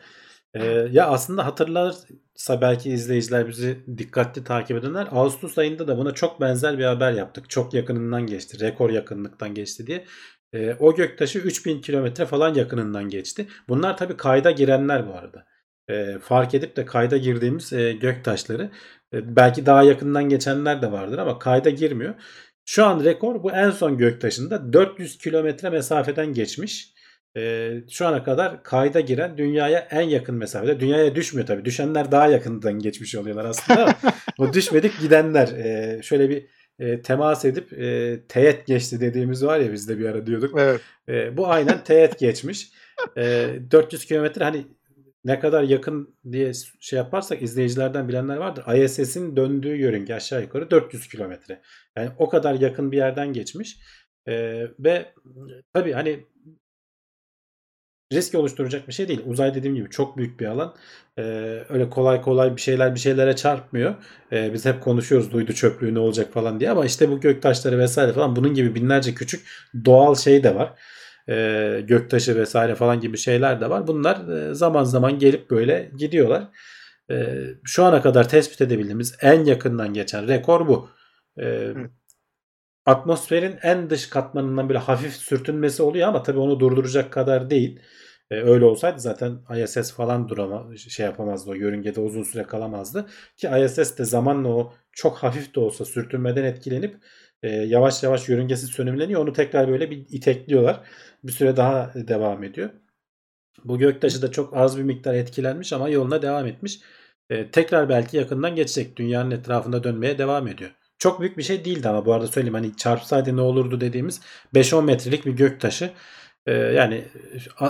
Ee, ya aslında hatırlarsa belki izleyiciler bizi dikkatli takip edenler Ağustos ayında da buna çok benzer bir haber yaptık. Çok yakınından geçti. Rekor yakınlıktan geçti diye. Ee, o göktaşı 3000 kilometre falan yakınından geçti. Bunlar tabii kayda girenler bu arada e, fark edip de kayda girdiğimiz e, gök taşları. E, belki daha yakından geçenler de vardır ama kayda girmiyor. Şu an rekor bu en son gök taşında 400 kilometre mesafeden geçmiş. E, şu ana kadar kayda giren dünyaya en yakın mesafede. Dünyaya düşmüyor tabii. Düşenler daha yakından geçmiş oluyorlar aslında o [LAUGHS] düşmedik gidenler. E, şöyle bir e, temas edip e, teğet geçti dediğimiz var ya biz de bir ara diyorduk. Evet. E, bu aynen teğet geçmiş. E, 400 kilometre hani ne kadar yakın diye şey yaparsak izleyicilerden bilenler vardır. ISS'in döndüğü yörünge aşağı yukarı 400 kilometre. Yani o kadar yakın bir yerden geçmiş. Ee, ve tabii hani risk oluşturacak bir şey değil. Uzay dediğim gibi çok büyük bir alan. Ee, öyle kolay kolay bir şeyler bir şeylere çarpmıyor. Ee, biz hep konuşuyoruz duydu çöplüğü ne olacak falan diye ama işte bu göktaşları vesaire falan bunun gibi binlerce küçük doğal şey de var. Ee, göktaşı vesaire falan gibi şeyler de var. Bunlar e, zaman zaman gelip böyle gidiyorlar. Ee, şu ana kadar tespit edebildiğimiz en yakından geçen rekor bu. Ee, atmosferin en dış katmanından böyle hafif sürtünmesi oluyor ama tabii onu durduracak kadar değil. Ee, öyle olsaydı zaten ISS falan durama şey yapamazdı o yörüngede uzun süre kalamazdı. Ki ISS de zamanla o çok hafif de olsa sürtünmeden etkilenip e, yavaş yavaş yörüngesi sönümleniyor. Onu tekrar böyle bir itekliyorlar. Bir süre daha devam ediyor. Bu göktaşı da çok az bir miktar etkilenmiş ama yoluna devam etmiş. E, tekrar belki yakından geçecek. Dünyanın etrafında dönmeye devam ediyor. Çok büyük bir şey değildi ama bu arada söyleyeyim hani çarpsaydı ne olurdu dediğimiz 5-10 metrelik bir göktaşı. Ee, yani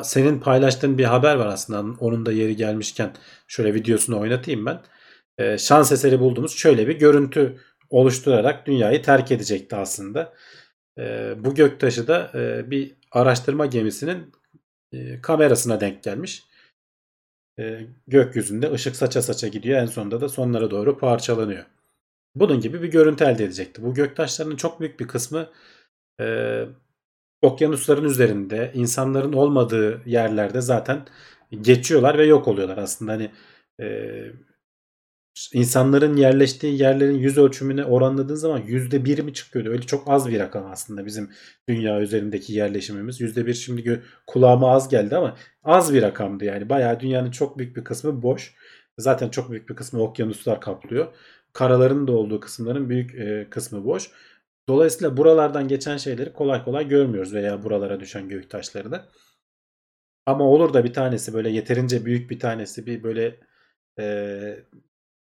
senin paylaştığın bir haber var aslında onun da yeri gelmişken şöyle videosunu oynatayım ben. Ee, şans eseri bulduğumuz şöyle bir görüntü oluşturarak dünyayı terk edecekti aslında. Ee, bu göktaşı da e, bir araştırma gemisinin e, kamerasına denk gelmiş. E, gökyüzünde ışık saça saça gidiyor en sonunda da sonlara doğru parçalanıyor. Bunun gibi bir görüntü elde edecekti. Bu göktaşlarının çok büyük bir kısmı e, okyanusların üzerinde, insanların olmadığı yerlerde zaten geçiyorlar ve yok oluyorlar. Aslında hani e, insanların yerleştiği yerlerin yüz ölçümüne oranladığın zaman yüzde bir mi çıkıyordu? Öyle çok az bir rakam aslında bizim dünya üzerindeki yerleşimimiz. Yüzde bir şimdi kulağıma az geldi ama az bir rakamdı yani. Bayağı dünyanın çok büyük bir kısmı boş. Zaten çok büyük bir kısmı okyanuslar kaplıyor karaların da olduğu kısımların büyük e, kısmı boş. Dolayısıyla buralardan geçen şeyleri kolay kolay görmüyoruz veya buralara düşen göktaşları da. Ama olur da bir tanesi böyle yeterince büyük bir tanesi bir böyle e,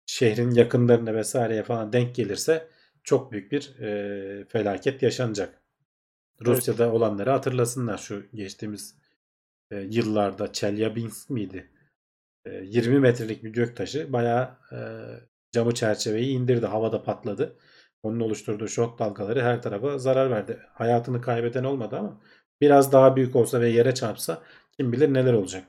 şehrin yakınlarına vesaireye falan denk gelirse çok büyük bir e, felaket yaşanacak. Rusya'da evet. olanları hatırlasınlar şu geçtiğimiz e, yıllarda Chelyabinsk miydi? E, 20 metrelik bir göktaşı bayağı e, camı çerçeveyi indirdi. Havada patladı. Onun oluşturduğu şok dalgaları her tarafa zarar verdi. Hayatını kaybeden olmadı ama biraz daha büyük olsa ve yere çarpsa kim bilir neler olacak.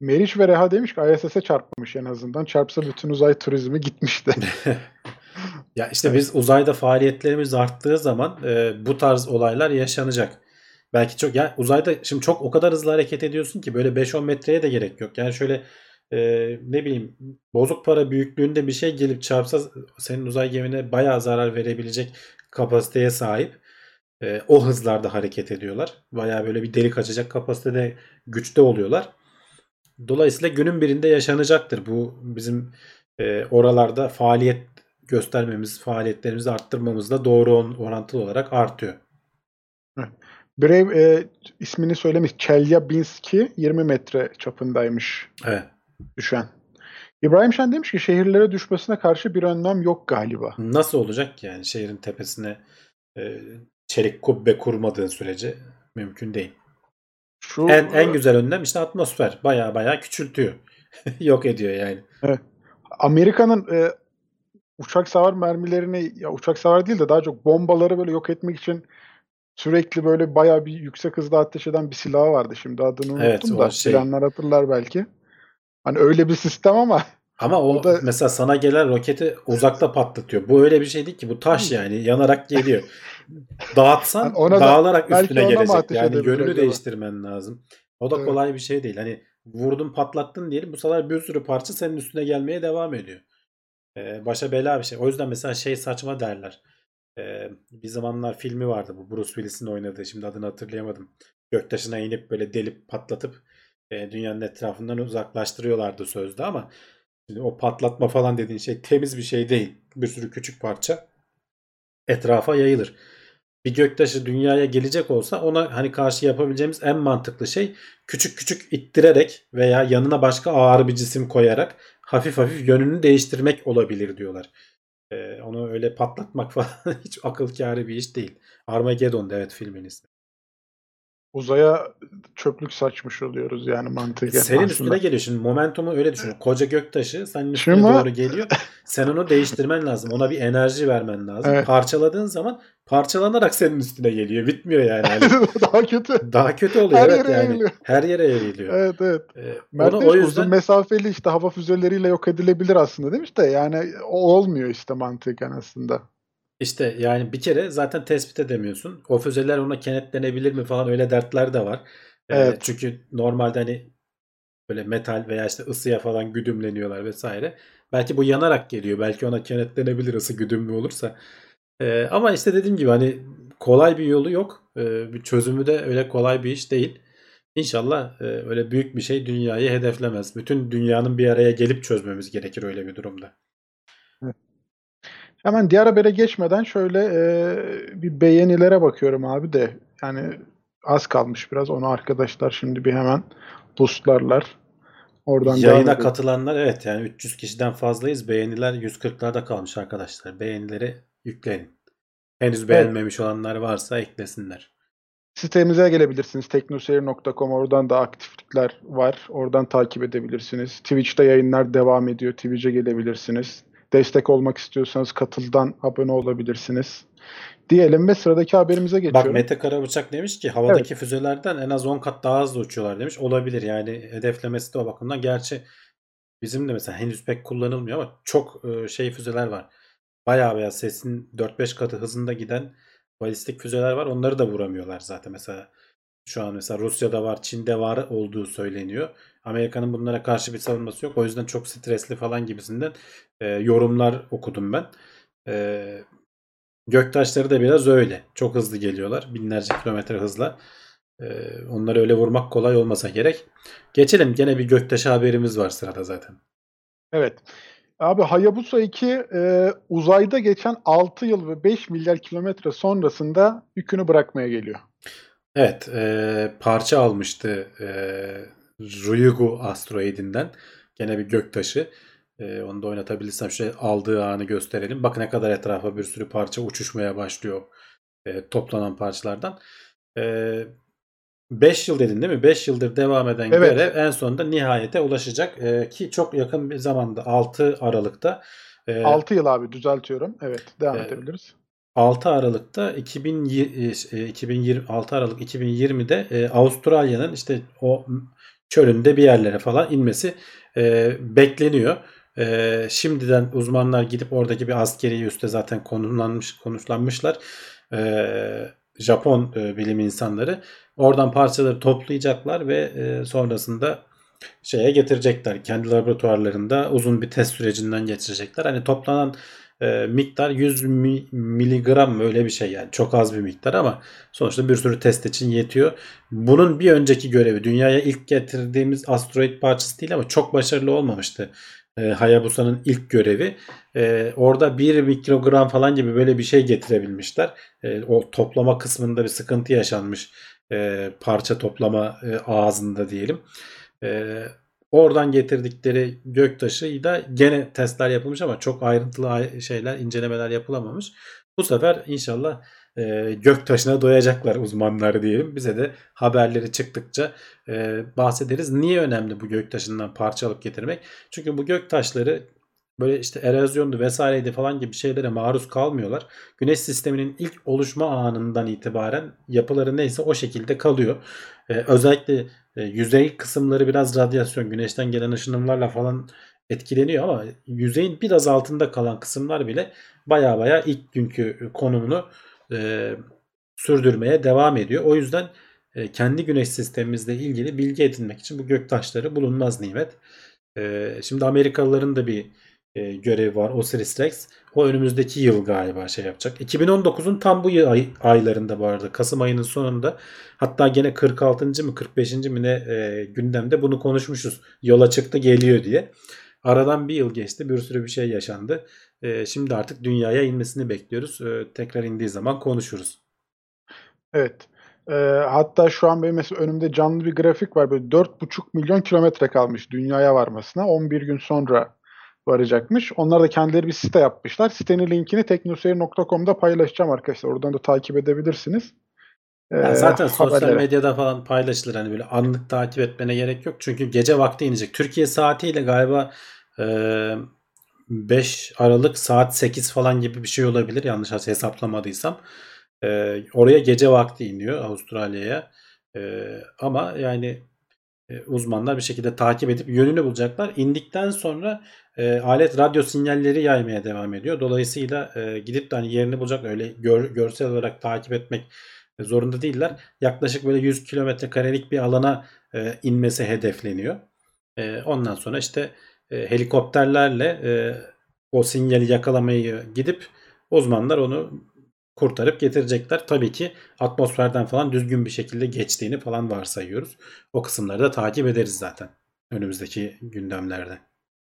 Meriç ve Reha demiş ki ISS'e çarpmamış en azından. Çarpsa bütün uzay turizmi gitmişti. [LAUGHS] [LAUGHS] ya işte biz uzayda faaliyetlerimiz arttığı zaman e, bu tarz olaylar yaşanacak. Belki çok ya uzayda şimdi çok o kadar hızlı hareket ediyorsun ki böyle 5-10 metreye de gerek yok. Yani şöyle e, ne bileyim bozuk para büyüklüğünde bir şey gelip çarpsa senin uzay gemine bayağı zarar verebilecek kapasiteye sahip. E, o hızlarda hareket ediyorlar. Bayağı böyle bir delik açacak kapasitede güçte oluyorlar. Dolayısıyla günün birinde yaşanacaktır. Bu bizim e, oralarda faaliyet göstermemiz, faaliyetlerimizi arttırmamızla doğru orantılı olarak artıyor. Brave e, ismini söylemiş. Chelyabinski 20 metre çapındaymış. Evet düşen. İbrahim Şen demiş ki şehirlere düşmesine karşı bir önlem yok galiba. Nasıl olacak yani şehrin tepesine e, çelik kubbe kurmadığın sürece mümkün değil. Şu en en güzel önlem işte atmosfer. Baya baya küçültüyor. [LAUGHS] yok ediyor yani. Evet. Amerika'nın e, uçak savar mermilerini ya uçak savar değil de daha çok bombaları böyle yok etmek için sürekli böyle baya bir yüksek hızda ateş eden bir silah vardı. Şimdi adını unuttum evet, da şey... bilenler hatırlar belki. Hani öyle bir sistem ama ama o, o da... mesela sana gelen roketi uzakta patlatıyor. Bu öyle bir şey değil ki. Bu taş yani yanarak geliyor. Dağıtsan yani ona dağılarak da, üstüne gelecek. Yani yönünü değiştirmen lazım. O da evet. kolay bir şey değil. Hani vurdun patlattın diyelim. Bu sefer bir sürü parça senin üstüne gelmeye devam ediyor. Ee, başa bela bir şey. O yüzden mesela şey saçma derler. Ee, bir zamanlar filmi vardı bu Bruce Willis'in oynadığı. Şimdi adını hatırlayamadım. Göktaşına inip böyle delip patlatıp e, dünyanın etrafından uzaklaştırıyorlardı sözde ama şimdi o patlatma falan dediğin şey temiz bir şey değil. Bir sürü küçük parça etrafa yayılır. Bir göktaşı dünyaya gelecek olsa ona hani karşı yapabileceğimiz en mantıklı şey küçük küçük ittirerek veya yanına başka ağır bir cisim koyarak hafif hafif yönünü değiştirmek olabilir diyorlar. Ee, onu öyle patlatmak [LAUGHS] falan hiç akıl kârı bir iş değil. Armageddon evet filmin ismi. Uzaya çöplük saçmış oluyoruz yani mantıken. Senin aslında. üstüne geliyor şimdi momentumu öyle düşün. Koca göktaşı senin üstüne Şimdi- doğru geliyor. Sen onu değiştirmen lazım. Ona bir enerji vermen lazım. Evet. Parçaladığın zaman parçalanarak senin üstüne geliyor. Bitmiyor yani. Hani [LAUGHS] Daha kötü. daha kötü oluyor Her evet yere yani. yayılıyor. Her yere yayılıyor. Evet evet. Ee, onu demiş, o uzun yüzden mesafeli işte hava füzeleriyle yok edilebilir aslında demiş de yani olmuyor işte mantıken aslında. İşte yani bir kere zaten tespit edemiyorsun. O füzeler ona kenetlenebilir mi falan öyle dertler de var. Ee, Evet. Çünkü normalde hani böyle metal veya işte ısıya falan güdümleniyorlar vesaire. Belki bu yanarak geliyor. Belki ona kenetlenebilir ısı güdümlü olursa. Ee, ama işte dediğim gibi hani kolay bir yolu yok. Ee, bir çözümü de öyle kolay bir iş değil. İnşallah e, öyle büyük bir şey dünyayı hedeflemez. Bütün dünyanın bir araya gelip çözmemiz gerekir öyle bir durumda. Hemen diğer habere geçmeden şöyle e, bir beğenilere bakıyorum abi de yani az kalmış biraz onu arkadaşlar şimdi bir hemen boostlarlar. Oradan Yayına katılanlar evet yani 300 kişiden fazlayız. Beğeniler 140'larda kalmış arkadaşlar. Beğenileri yükleyin. Henüz beğenmemiş olanlar varsa eklesinler. Sitemize gelebilirsiniz. teknoseyir.com oradan da aktiflikler var. Oradan takip edebilirsiniz. Twitch'te yayınlar devam ediyor. Twitch'e gelebilirsiniz. Destek olmak istiyorsanız katıldan abone olabilirsiniz. Diyelim ve sıradaki haberimize Bak geçiyorum. Mete Karabıçak demiş ki havadaki füzelerden en az 10 kat daha hızlı uçuyorlar demiş. Olabilir yani hedeflemesi de o bakımdan. Gerçi bizim de mesela henüz pek kullanılmıyor ama çok e, şey füzeler var. Bayağı bayağı sesin 4-5 katı hızında giden balistik füzeler var. Onları da vuramıyorlar zaten. Mesela şu an mesela Rusya'da var, Çin'de var olduğu söyleniyor. Amerika'nın bunlara karşı bir savunması yok. O yüzden çok stresli falan gibisinden e, yorumlar okudum ben. E, göktaşları da biraz öyle. Çok hızlı geliyorlar. Binlerce kilometre hızla. E, onları öyle vurmak kolay olmasa gerek. Geçelim. Gene bir göktaşı haberimiz var sırada zaten. Evet. Abi Hayabusa 2 e, uzayda geçen 6 yıl ve 5 milyar kilometre sonrasında yükünü bırakmaya geliyor. Evet, e, parça almıştı e, Ryugu asteroidinden. Gene bir göktaşı. E, onu da oynatabilirsem şöyle aldığı anı gösterelim. Bak ne kadar etrafa bir sürü parça uçuşmaya başlıyor e, toplanan parçalardan. 5 yıl dedin değil mi? 5 yıldır devam eden Evet. görev en sonunda nihayete ulaşacak. E, ki çok yakın bir zamanda 6 Aralık'ta e, 6 yıl abi düzeltiyorum. Evet devam Ee, edebiliriz. 6 Aralık'ta 2020, e, 2020 6 Aralık 2020'de e, Avustralya'nın işte o çölünde bir yerlere falan inmesi e, bekleniyor. E, şimdiden uzmanlar gidip oradaki bir askeri üste zaten konumlanmış konuşlanmışlar. E, Japon e, bilim insanları oradan parçaları toplayacaklar ve e, sonrasında şeye getirecekler. Kendi laboratuvarlarında uzun bir test sürecinden geçirecekler. Hani toplanan e, miktar 100 mi- miligram öyle bir şey yani çok az bir miktar ama sonuçta bir sürü test için yetiyor. Bunun bir önceki görevi dünyaya ilk getirdiğimiz asteroid parçası değil ama çok başarılı olmamıştı. E, Hayabusa'nın ilk görevi. E, orada 1 mikrogram falan gibi böyle bir şey getirebilmişler. E, o toplama kısmında bir sıkıntı yaşanmış. E, parça toplama e, ağzında diyelim. E, Oradan getirdikleri göktaşı da gene testler yapılmış ama çok ayrıntılı ay- şeyler, incelemeler yapılamamış. Bu sefer inşallah e, göktaşına doyacaklar uzmanlar diyelim. Bize de haberleri çıktıkça e, bahsederiz. Niye önemli bu göktaşından parça alıp getirmek? Çünkü bu göktaşları böyle işte erozyondu vesaireydi falan gibi şeylere maruz kalmıyorlar. Güneş sisteminin ilk oluşma anından itibaren yapıları neyse o şekilde kalıyor. E, özellikle e, yüzey kısımları biraz radyasyon, güneşten gelen ışınımlarla falan etkileniyor ama yüzeyin biraz altında kalan kısımlar bile baya baya ilk günkü konumunu e, sürdürmeye devam ediyor. O yüzden e, kendi güneş sistemimizle ilgili bilgi edinmek için bu göktaşları bulunmaz nimet. E, şimdi Amerikalıların da bir e, görevi var Osiris Rex. O önümüzdeki yıl galiba şey yapacak. 2019'un tam bu ay- aylarında bu arada. Kasım ayının sonunda hatta gene 46. mı 45. mi ne e, gündemde bunu konuşmuşuz. Yola çıktı geliyor diye. Aradan bir yıl geçti. Bir sürü bir şey yaşandı. E, şimdi artık dünyaya inmesini bekliyoruz. E, tekrar indiği zaman konuşuruz. Evet. Ee, hatta şu an benim mesela önümde canlı bir grafik var. Böyle 4,5 milyon kilometre kalmış dünyaya varmasına. 11 gün sonra varacakmış. Onlar da kendileri bir site yapmışlar. Sitenin linkini teknoseyir.com'da paylaşacağım arkadaşlar. Oradan da takip edebilirsiniz. Yani e, zaten sosyal haberlere. medyada falan paylaşılır hani böyle anlık takip etmene gerek yok. Çünkü gece vakti inecek. Türkiye saatiyle galiba e, 5 Aralık saat 8 falan gibi bir şey olabilir yanlış hesaplamadıysam. E, oraya gece vakti iniyor Avustralya'ya. E, ama yani e, uzmanlar bir şekilde takip edip yönünü bulacaklar. İndikten sonra e, alet radyo sinyalleri yaymaya devam ediyor. Dolayısıyla e, gidip de hani yerini bulacak öyle gör, görsel olarak takip etmek zorunda değiller. Yaklaşık böyle 100 kilometre karelik bir alana e, inmesi hedefleniyor. E, ondan sonra işte e, helikopterlerle e, o sinyali yakalamayı gidip uzmanlar onu kurtarıp getirecekler. Tabii ki atmosferden falan düzgün bir şekilde geçtiğini falan varsayıyoruz. O kısımları da takip ederiz zaten önümüzdeki gündemlerde.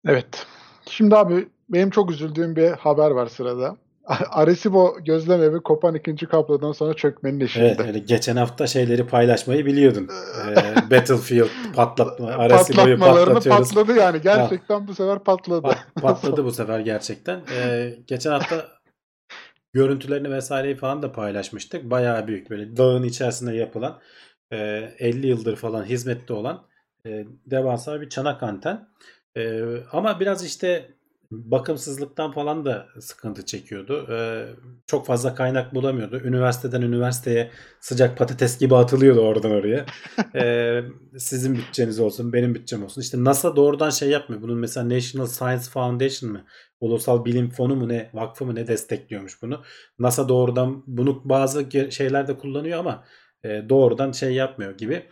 Evet. Şimdi abi benim çok üzüldüğüm bir haber var sırada. [LAUGHS] Arecibo gözlem evi kopan ikinci kablodan sonra çökmenin eşiğinde. Evet, öyle geçen hafta şeyleri paylaşmayı biliyordun. [LAUGHS] Ee, Battlefield patlatma, [LAUGHS] Arecibo'yu patlatıyoruz. patladı yani. Gerçekten bu sefer patladı. Pat- patladı bu sefer gerçekten. Ee, geçen hafta görüntülerini vesaireyi falan da paylaşmıştık. Bayağı büyük böyle dağın içerisinde yapılan e, 50 yıldır falan hizmette olan e, devasa bir çanak anten. E, ama biraz işte bakımsızlıktan falan da sıkıntı çekiyordu. E, çok fazla kaynak bulamıyordu. Üniversiteden üniversiteye sıcak patates gibi atılıyordu oradan oraya. E, sizin bütçeniz olsun, benim bütçem olsun. İşte NASA doğrudan şey yapmıyor. Bunun mesela National Science Foundation mı? Ulusal Bilim Fonu mu ne, vakfı mı ne destekliyormuş bunu. NASA doğrudan bunu bazı şeylerde kullanıyor ama e, doğrudan şey yapmıyor gibi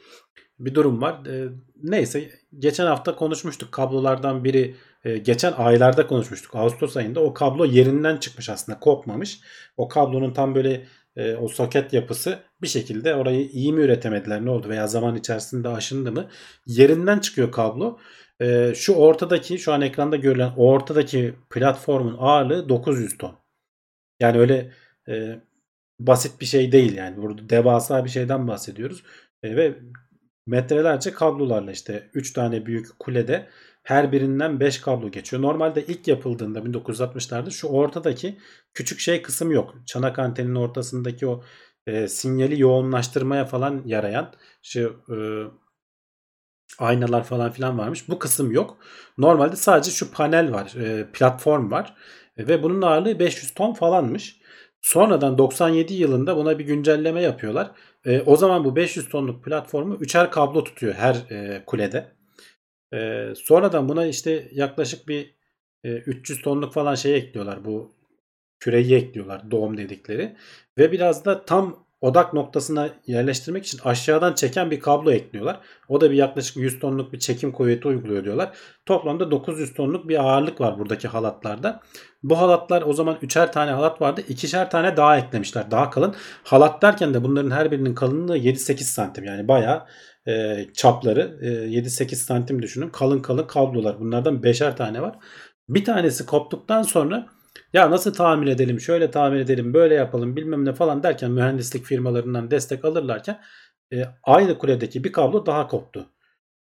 bir durum var. E, neyse geçen hafta konuşmuştuk kablolardan biri e, geçen aylarda konuşmuştuk. Ağustos ayında o kablo yerinden çıkmış aslında kopmamış. O kablonun tam böyle e, o soket yapısı bir şekilde orayı iyi mi üretemediler ne oldu veya zaman içerisinde aşındı mı yerinden çıkıyor kablo. E, şu ortadaki şu an ekranda görülen o ortadaki platformun ağırlığı 900 ton. Yani öyle e, basit bir şey değil yani burada devasa bir şeyden bahsediyoruz. E, ve metrelerce kablolarla işte 3 tane büyük kulede her birinden 5 kablo geçiyor. Normalde ilk yapıldığında 1960'larda şu ortadaki küçük şey kısım yok. Çanak anteninin ortasındaki o e, sinyali yoğunlaştırmaya falan yarayan şu e, aynalar falan filan varmış. Bu kısım yok. Normalde sadece şu panel var, e, platform var E, ve bunun ağırlığı 500 ton falanmış. Sonradan 97 yılında buna bir güncelleme yapıyorlar. E, o zaman bu 500 tonluk platformu üçer kablo tutuyor her e, kulede. E, sonradan buna işte yaklaşık bir e, 300 tonluk falan şey ekliyorlar. Bu küreyi ekliyorlar doğum dedikleri. Ve biraz da tam odak noktasına yerleştirmek için aşağıdan çeken bir kablo ekliyorlar. O da bir yaklaşık 100 tonluk bir çekim kuvveti uyguluyor diyorlar. Toplamda 900 tonluk bir ağırlık var buradaki halatlarda. Bu halatlar o zaman üçer tane halat vardı. ikişer tane daha eklemişler. Daha kalın. Halat derken de bunların her birinin kalınlığı 7-8 santim. Yani bayağı e, çapları e, 7-8 santim düşünün. Kalın kalın kablolar. Bunlardan beşer tane var. Bir tanesi koptuktan sonra ya nasıl tamir edelim, şöyle tamir edelim, böyle yapalım bilmem ne falan derken mühendislik firmalarından destek alırlarken e, aynı kuledeki bir kablo daha koptu.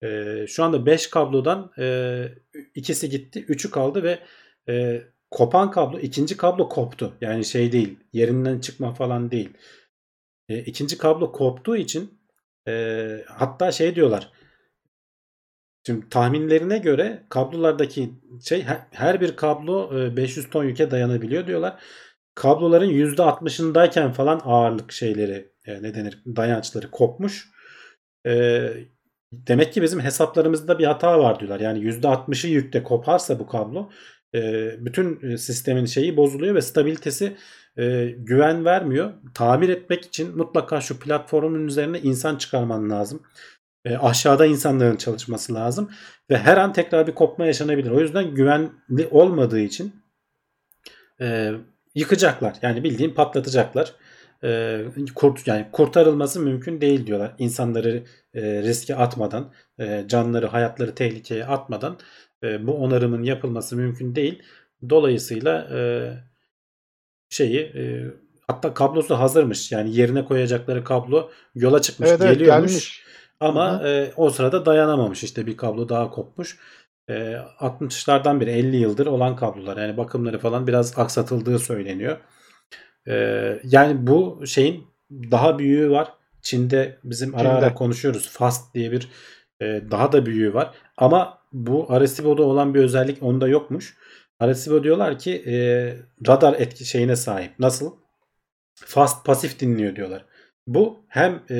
E, şu anda 5 kablodan e, ikisi gitti, 3'ü kaldı ve e, kopan kablo, ikinci kablo koptu. Yani şey değil, yerinden çıkma falan değil. E, ikinci kablo koptuğu için e, hatta şey diyorlar. Şimdi tahminlerine göre kablolardaki şey her- bir kablo e, 500 ton yüke dayanabiliyor diyorlar. Kabloların %60'ındayken falan ağırlık şeyleri e, ne denir dayançları kopmuş. E, demek ki bizim hesaplarımızda bir hata var diyorlar. Yani %60'ı yükte koparsa bu kablo e, bütün e, sistemin şeyi bozuluyor ve stabilitesi e, güven vermiyor. Tamir etmek için mutlaka şu platformun üzerine insan çıkarman lazım. E, aşağıda insanların çalışması lazım ve her an tekrar bir kopma yaşanabilir. O yüzden güvenli olmadığı için e, yıkacaklar. Yani bildiğin patlatacaklar. E, kurt yani kurtarılması mümkün değil diyorlar. İnsanları e, riske atmadan, e, canları, hayatları tehlikeye atmadan e, bu onarımın yapılması mümkün değil. Dolayısıyla e, şeyi e, hatta kablosu hazırmış. Yani yerine koyacakları kablo yola çıkmış, Evet evet geliyormuş. gelmiş. Ama e, o sırada dayanamamış işte bir kablo daha kopmuş. E, 60'lardan beri 50 yıldır olan kablolar yani bakımları falan biraz aksatıldığı söyleniyor. E, yani bu şeyin daha büyüğü var. Çin'de bizim ara Çin'de. ara konuşuyoruz. FAST diye bir e, daha da büyüğü var. Ama bu Arecibo'da olan bir özellik onda yokmuş. Arecibo diyorlar ki e, radar etki şeyine sahip. Nasıl? Fast pasif dinliyor diyorlar. Bu hem e,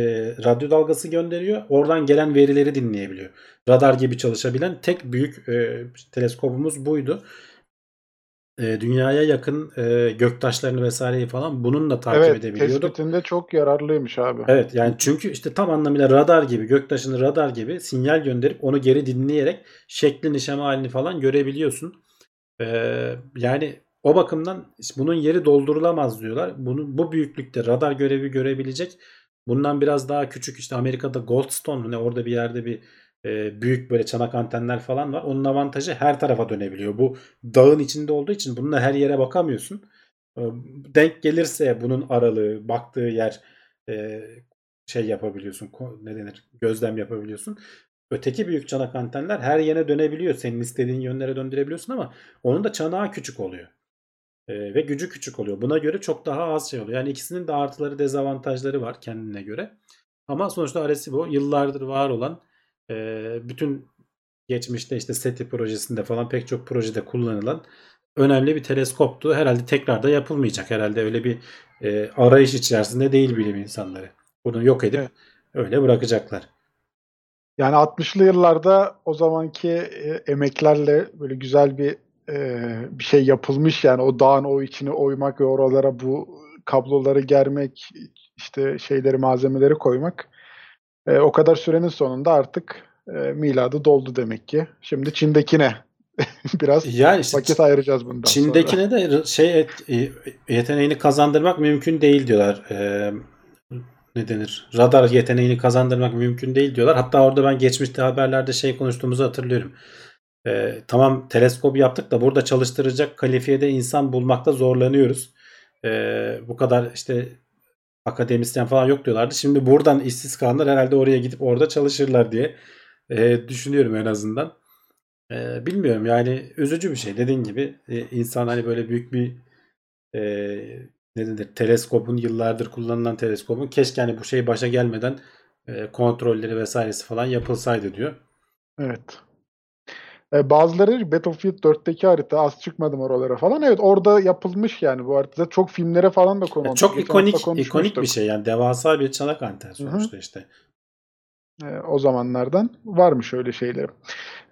radyo dalgası gönderiyor, oradan gelen verileri dinleyebiliyor. Radar gibi çalışabilen tek büyük e, teleskopumuz buydu. E, dünyaya yakın e, göktaşlarını vesaireyi falan bununla takip Evet, edebiliyorduk. tespitinde çok yararlıymış abi. Evet yani çünkü işte tam anlamıyla radar gibi göktaşını radar gibi sinyal gönderip onu geri dinleyerek şeklini şemalini falan görebiliyorsun. Ee, yani o bakımdan bunun yeri doldurulamaz diyorlar. Bunu bu büyüklükte radar görevi görebilecek. Bundan biraz daha küçük işte Amerika'da Goldstone mu ne orada bir yerde bir e, büyük böyle çanak antenler falan var. Onun avantajı her tarafa dönebiliyor. Bu dağın içinde olduğu için bununla her yere bakamıyorsun. Ee, Denk gelirse bunun aralığı, baktığı yer e, şey yapabiliyorsun. Ne denir? Gözlem yapabiliyorsun. Öteki büyük çanak antenler her yere dönebiliyor. Senin istediğin yönlere döndürebiliyorsun ama onun da çanağı küçük oluyor. Ee, ve gücü küçük oluyor. Buna göre çok daha az şey oluyor. Yani ikisinin de artıları dezavantajları var kendine göre. Ama sonuçta Arecibo yıllardır var olan e, bütün geçmişte işte SETI projesinde falan pek çok projede kullanılan önemli bir teleskoptu. Herhalde tekrar da yapılmayacak. Herhalde öyle bir e, arayış içerisinde değil bilim insanları. Bunu yok edip Evet. öyle bırakacaklar. Yani 60'lı yıllarda o zamanki e, emeklerle böyle güzel bir e, bir şey yapılmış yani o dağın o içini oymak ve oralara bu kabloları germek işte şeyleri malzemeleri koymak E, o kadar sürenin sonunda artık e, miladı doldu demek ki. Şimdi Çin'dekine [LAUGHS] biraz Yani işte vakit ayıracağız bundan sonra. Çin'dekine de r- şey et- e, yeteneğini kazandırmak mümkün değil diyorlar. Ee, ne denir? Radar yeteneğini kazandırmak mümkün değil diyorlar. Hatta orada ben geçmişte haberlerde şey konuştuğumuzu hatırlıyorum. Ee, tamam teleskop yaptık da burada çalıştıracak kalifiyede insan bulmakta zorlanıyoruz. Ee, bu kadar işte akademisyen falan yok diyorlardı. Şimdi buradan işsiz kalanlar herhalde oraya gidip orada çalışırlar diye e, düşünüyorum en azından. Ee, bilmiyorum yani üzücü bir şey. Dediğin gibi e, insan hani böyle büyük bir e, ne denir teleskopun yıllardır kullanılan teleskopun keşke hani bu şey başa gelmeden e, kontrolleri vesairesi falan yapılsaydı diyor. Evet. E, bazıları Battlefield 4'teki harita az çıkmadım oralara falan. Evet orada yapılmış yani bu harita. Çok filmlere falan da konu olmuş. çok Geçen ikonik ikonik bir şey yani devasa bir çanak anten sonuçta işte. E, o zamanlardan varmış öyle şeyleri.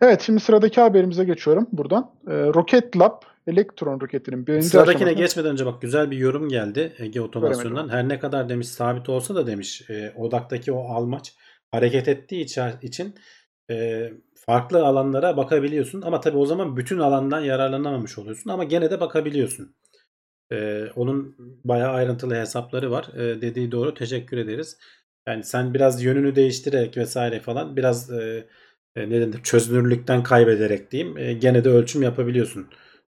Evet şimdi sıradaki haberimize geçiyorum buradan. E, Rocket Lab elektron roketinin birinci Sıradakine aşamasını- geçmeden önce bak güzel bir yorum geldi Ege Otomasyon'dan. Her ne kadar demiş sabit olsa da demiş e, odaktaki o almaç hareket ettiği için e, farklı alanlara bakabiliyorsun. Ama tabii o zaman bütün alandan yararlanamamış oluyorsun. Ama gene de bakabiliyorsun. E, onun bayağı ayrıntılı hesapları var. E, dediği doğru. Teşekkür ederiz. Yani sen biraz yönünü değiştirerek vesaire falan biraz e, e, ne denir çözünürlükten kaybederek diyeyim. e, gene de ölçüm yapabiliyorsun.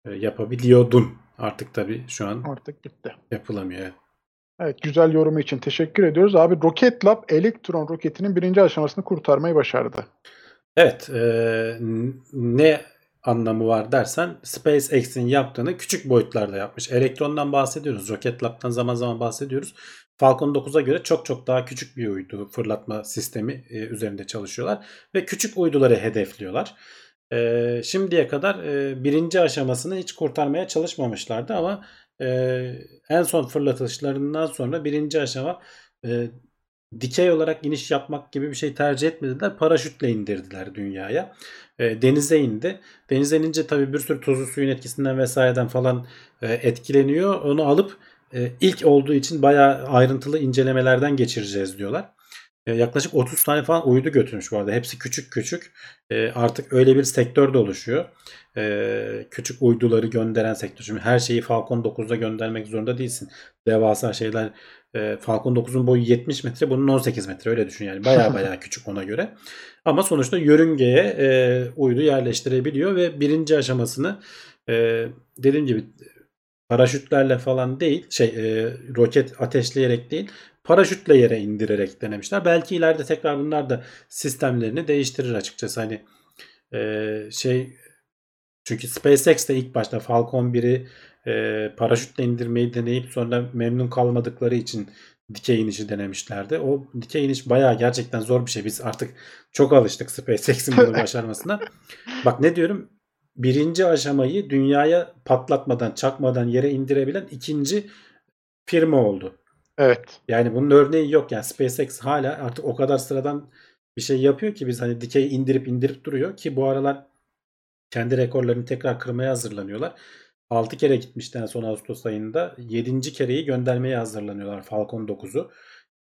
E, yapabiliyordun. Artık tabii şu an Artık bitti. yapılamıyor. Evet güzel yorumu için teşekkür ediyoruz. Abi Rocket Lab elektron roketinin birinci aşamasını kurtarmayı başardı. Evet, e, ne anlamı var dersen SpaceX'in yaptığını küçük boyutlarda yapmış. Elektrondan bahsediyoruz. Rocket Lab'dan zaman zaman bahsediyoruz. Falcon 9'a göre çok çok daha küçük bir uydu fırlatma sistemi e, üzerinde çalışıyorlar ve küçük uyduları hedefliyorlar. E, şimdiye kadar e, birinci aşamasını hiç kurtarmaya çalışmamışlardı ama e, en son fırlatışlarından sonra birinci aşama e, dikey olarak iniş yapmak gibi bir şey tercih etmediler. Paraşütle indirdiler dünyaya. E, denize indi. Denize inince tabii bir sürü tuzlu suyun etkisinden vesaireden falan e, etkileniyor. Onu alıp e, ilk olduğu için bayağı ayrıntılı incelemelerden geçireceğiz diyorlar. E, yaklaşık 30 tane falan uydu götürmüş bu arada. Hepsi küçük küçük. E, artık öyle bir sektör de oluşuyor. E, küçük uyduları gönderen sektör. Şimdi her şeyi Falcon 9'da göndermek zorunda değilsin. Devasa şeyler e, Falcon 9'un boyu 70 metre bunun 18 metre öyle düşün yani baya [LAUGHS] baya küçük ona göre. Ama sonuçta yörüngeye e, uydu yerleştirebiliyor ve birinci aşamasını e, dediğim gibi paraşütlerle falan değil şey e, roket ateşleyerek değil paraşütle yere indirerek denemişler. Belki ileride tekrar bunlar da sistemlerini değiştirir açıkçası hani e, şey çünkü SpaceX de ilk başta Falcon 1'i e, paraşütle indirmeyi deneyip sonra memnun kalmadıkları için dikey inişi denemişlerdi. O dikey iniş bayağı gerçekten zor bir şey. Biz artık çok alıştık SpaceX'in bunu [LAUGHS] başarmasına. Bak ne diyorum? Birinci aşamayı dünyaya patlatmadan, çakmadan yere indirebilen ikinci firma oldu. Evet. Yani bunun örneği yok. Yani SpaceX hala artık o kadar sıradan bir şey yapıyor ki biz hani dikey indirip indirip duruyor ki bu aralar kendi rekorlarını tekrar kırmaya hazırlanıyorlar. 6 kere gitmişti en son Ağustos ayında. 7. kereyi göndermeye hazırlanıyorlar Falcon 9'u.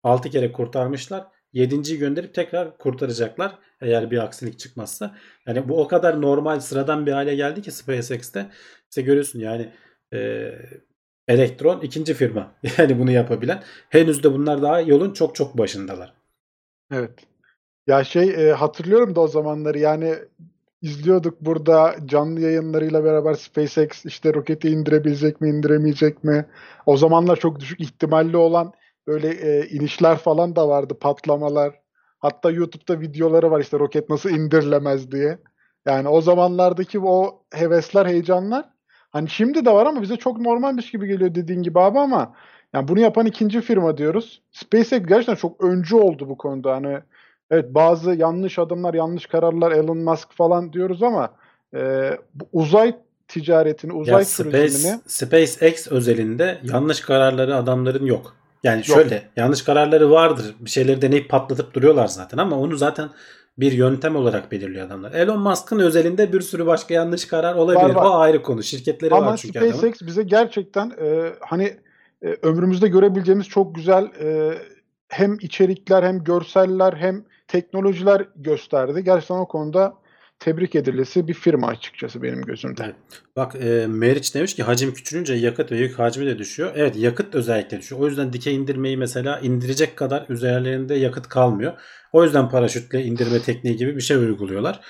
6 kere kurtarmışlar. 7.yi gönderip tekrar kurtaracaklar eğer bir aksilik çıkmazsa. Yani bu o kadar normal sıradan bir hale geldi ki SpaceX'te. İşte görüyorsun yani e, Elektron ikinci firma. [LAUGHS] Yani bunu yapabilen. Henüz de bunlar daha yolun çok çok başındalar. Evet. Ya şey e, hatırlıyorum da o zamanları yani izliyorduk burada canlı yayınlarıyla beraber SpaceX işte roketi indirebilecek mi indiremeyecek mi? O zamanlar çok düşük ihtimalli olan böyle e, inişler falan da vardı patlamalar. Hatta YouTube'da videoları var işte roket nasıl indirilemez diye. Yani o zamanlardaki o hevesler, heyecanlar hani şimdi de var ama bize çok normalmiş gibi geliyor dediğin gibi abi ama yani bunu yapan ikinci firma diyoruz. SpaceX gerçekten çok öncü oldu bu konuda. Hani evet bazı yanlış adımlar, yanlış kararlar Elon Musk falan diyoruz ama e, bu uzay ticaretini, uzay Ya turizmini Space, SpaceX özelinde yanlış kararları adamların yok. Yani Yok. şöyle yanlış kararları vardır. Bir şeyleri deneyip patlatıp duruyorlar zaten ama onu zaten bir yöntem olarak belirliyor adamlar. Elon Musk'ın özelinde bir sürü başka yanlış karar olabilir. Var, var. O ayrı konu. Şirketleri Ama var çünkü adamın. SpaceX bize gerçekten e, hani e, ömrümüzde görebileceğimiz çok güzel e, hem içerikler hem görseller hem teknolojiler gösterdi. Gerçekten o konuda tebrik edilesi bir firma açıkçası benim gözümde. Evet. Bak e, Meriç demiş ki hacim küçülünce yakıt ve yük hacmi de düşüyor. Evet yakıt özellikle düşüyor. O yüzden dikey indirmeyi mesela indirecek kadar üzerlerinde yakıt kalmıyor. O yüzden paraşütle indirme tekniği gibi bir şey uyguluyorlar.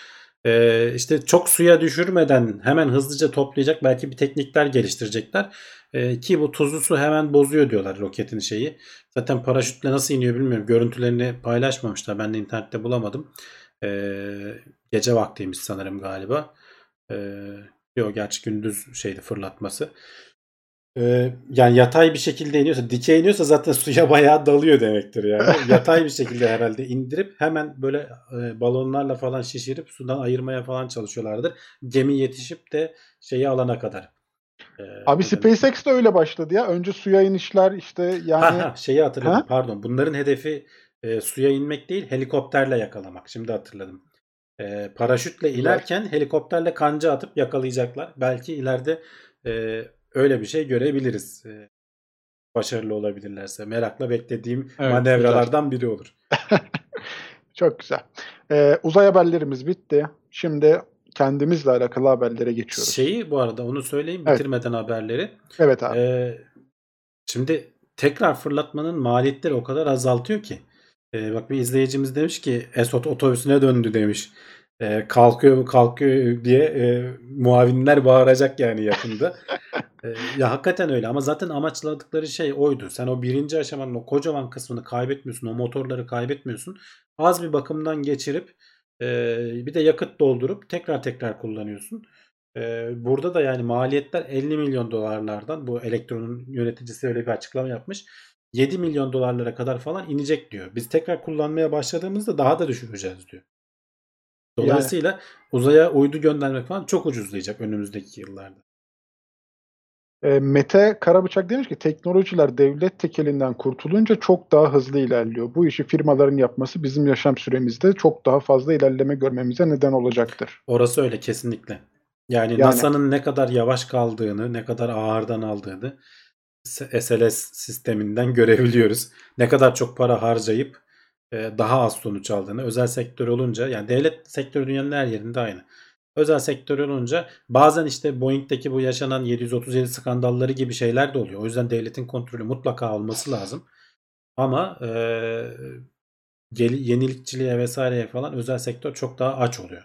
E, işte çok suya düşürmeden hemen hızlıca toplayacak belki bir teknikler geliştirecekler. E, ki bu tuzlu su hemen bozuyor diyorlar roketin şeyi. Zaten paraşütle nasıl iniyor bilmiyorum. Görüntülerini paylaşmamışlar. Ben de internette bulamadım. E, gece vaktiymiş sanırım galiba. Ee, yok gerçi gündüz şeydi fırlatması. Ee, yani yatay bir şekilde iniyorsa, dikey iniyorsa zaten [LAUGHS] suya bayağı dalıyor demektir yani. yatay bir şekilde herhalde indirip hemen böyle e, balonlarla falan şişirip sudan ayırmaya falan çalışıyorlardır. Gemi yetişip de şeyi alana kadar. Ee, Abi? SpaceX de öyle başladı ya. Önce suya inişler işte yani Ha, ha, şeyi hatırladım Ha? pardon. Bunların hedefi e, suya inmek değil helikopterle yakalamak. Şimdi hatırladım. E, paraşütle inerken helikopterle kanca atıp yakalayacaklar. Belki ileride e, öyle bir şey görebiliriz. Başarılı olabilirlerse. Merakla beklediğim Evet, manevralardan biri olur. [LAUGHS] çok güzel. E, uzay haberlerimiz bitti. Şimdi kendimizle alakalı haberlere geçiyoruz. Şeyi bu arada onu söyleyeyim Evet. bitirmeden haberleri. Evet abi. Ee, şimdi tekrar fırlatmanın maliyetleri o kadar azaltıyor ki. Ee, bak bir izleyicimiz demiş ki Esot otobüsüne döndü demiş. Ee, kalkıyor mu kalkıyor diye e, muavinler bağıracak yani yakında. [LAUGHS] Ee, ya hakikaten öyle ama zaten amaçladıkları şey oydu. Sen o birinci aşamanın o kocaman kısmını kaybetmiyorsun. O motorları kaybetmiyorsun. Az bir bakımdan geçirip e, bir de yakıt doldurup tekrar tekrar kullanıyorsun. Ee, burada da yani maliyetler 50 milyon dolarlardan bu elektronun yöneticisi öyle bir açıklama yapmış. 7 milyon dolarlara kadar falan inecek diyor. Biz tekrar kullanmaya başladığımızda daha da düşüreceğiz diyor. Dolayısıyla uzaya uydu göndermek falan çok ucuzlayacak önümüzdeki yıllarda. E, Mete Karabıçak demiş ki teknolojiler devlet tekelinden kurtulunca çok daha hızlı ilerliyor. Bu işi firmaların yapması bizim yaşam süremizde çok daha fazla ilerleme görmemize neden olacaktır. Orası öyle kesinlikle. Yani, Yani- NASA'nın ne kadar yavaş kaldığını, ne kadar ağırdan aldığını SLS sisteminden görebiliyoruz. Ne kadar çok para harcayıp e, daha az sonuç aldığını. Özel sektör olunca yani devlet sektörü dünyanın her yerinde aynı. Özel sektör olunca bazen işte Boeing'deki bu yaşanan 737 skandalları gibi şeyler de oluyor. O yüzden devletin kontrolü mutlaka olması lazım. Ama e, yenilikçiliğe vesaireye falan özel sektör çok daha aç oluyor.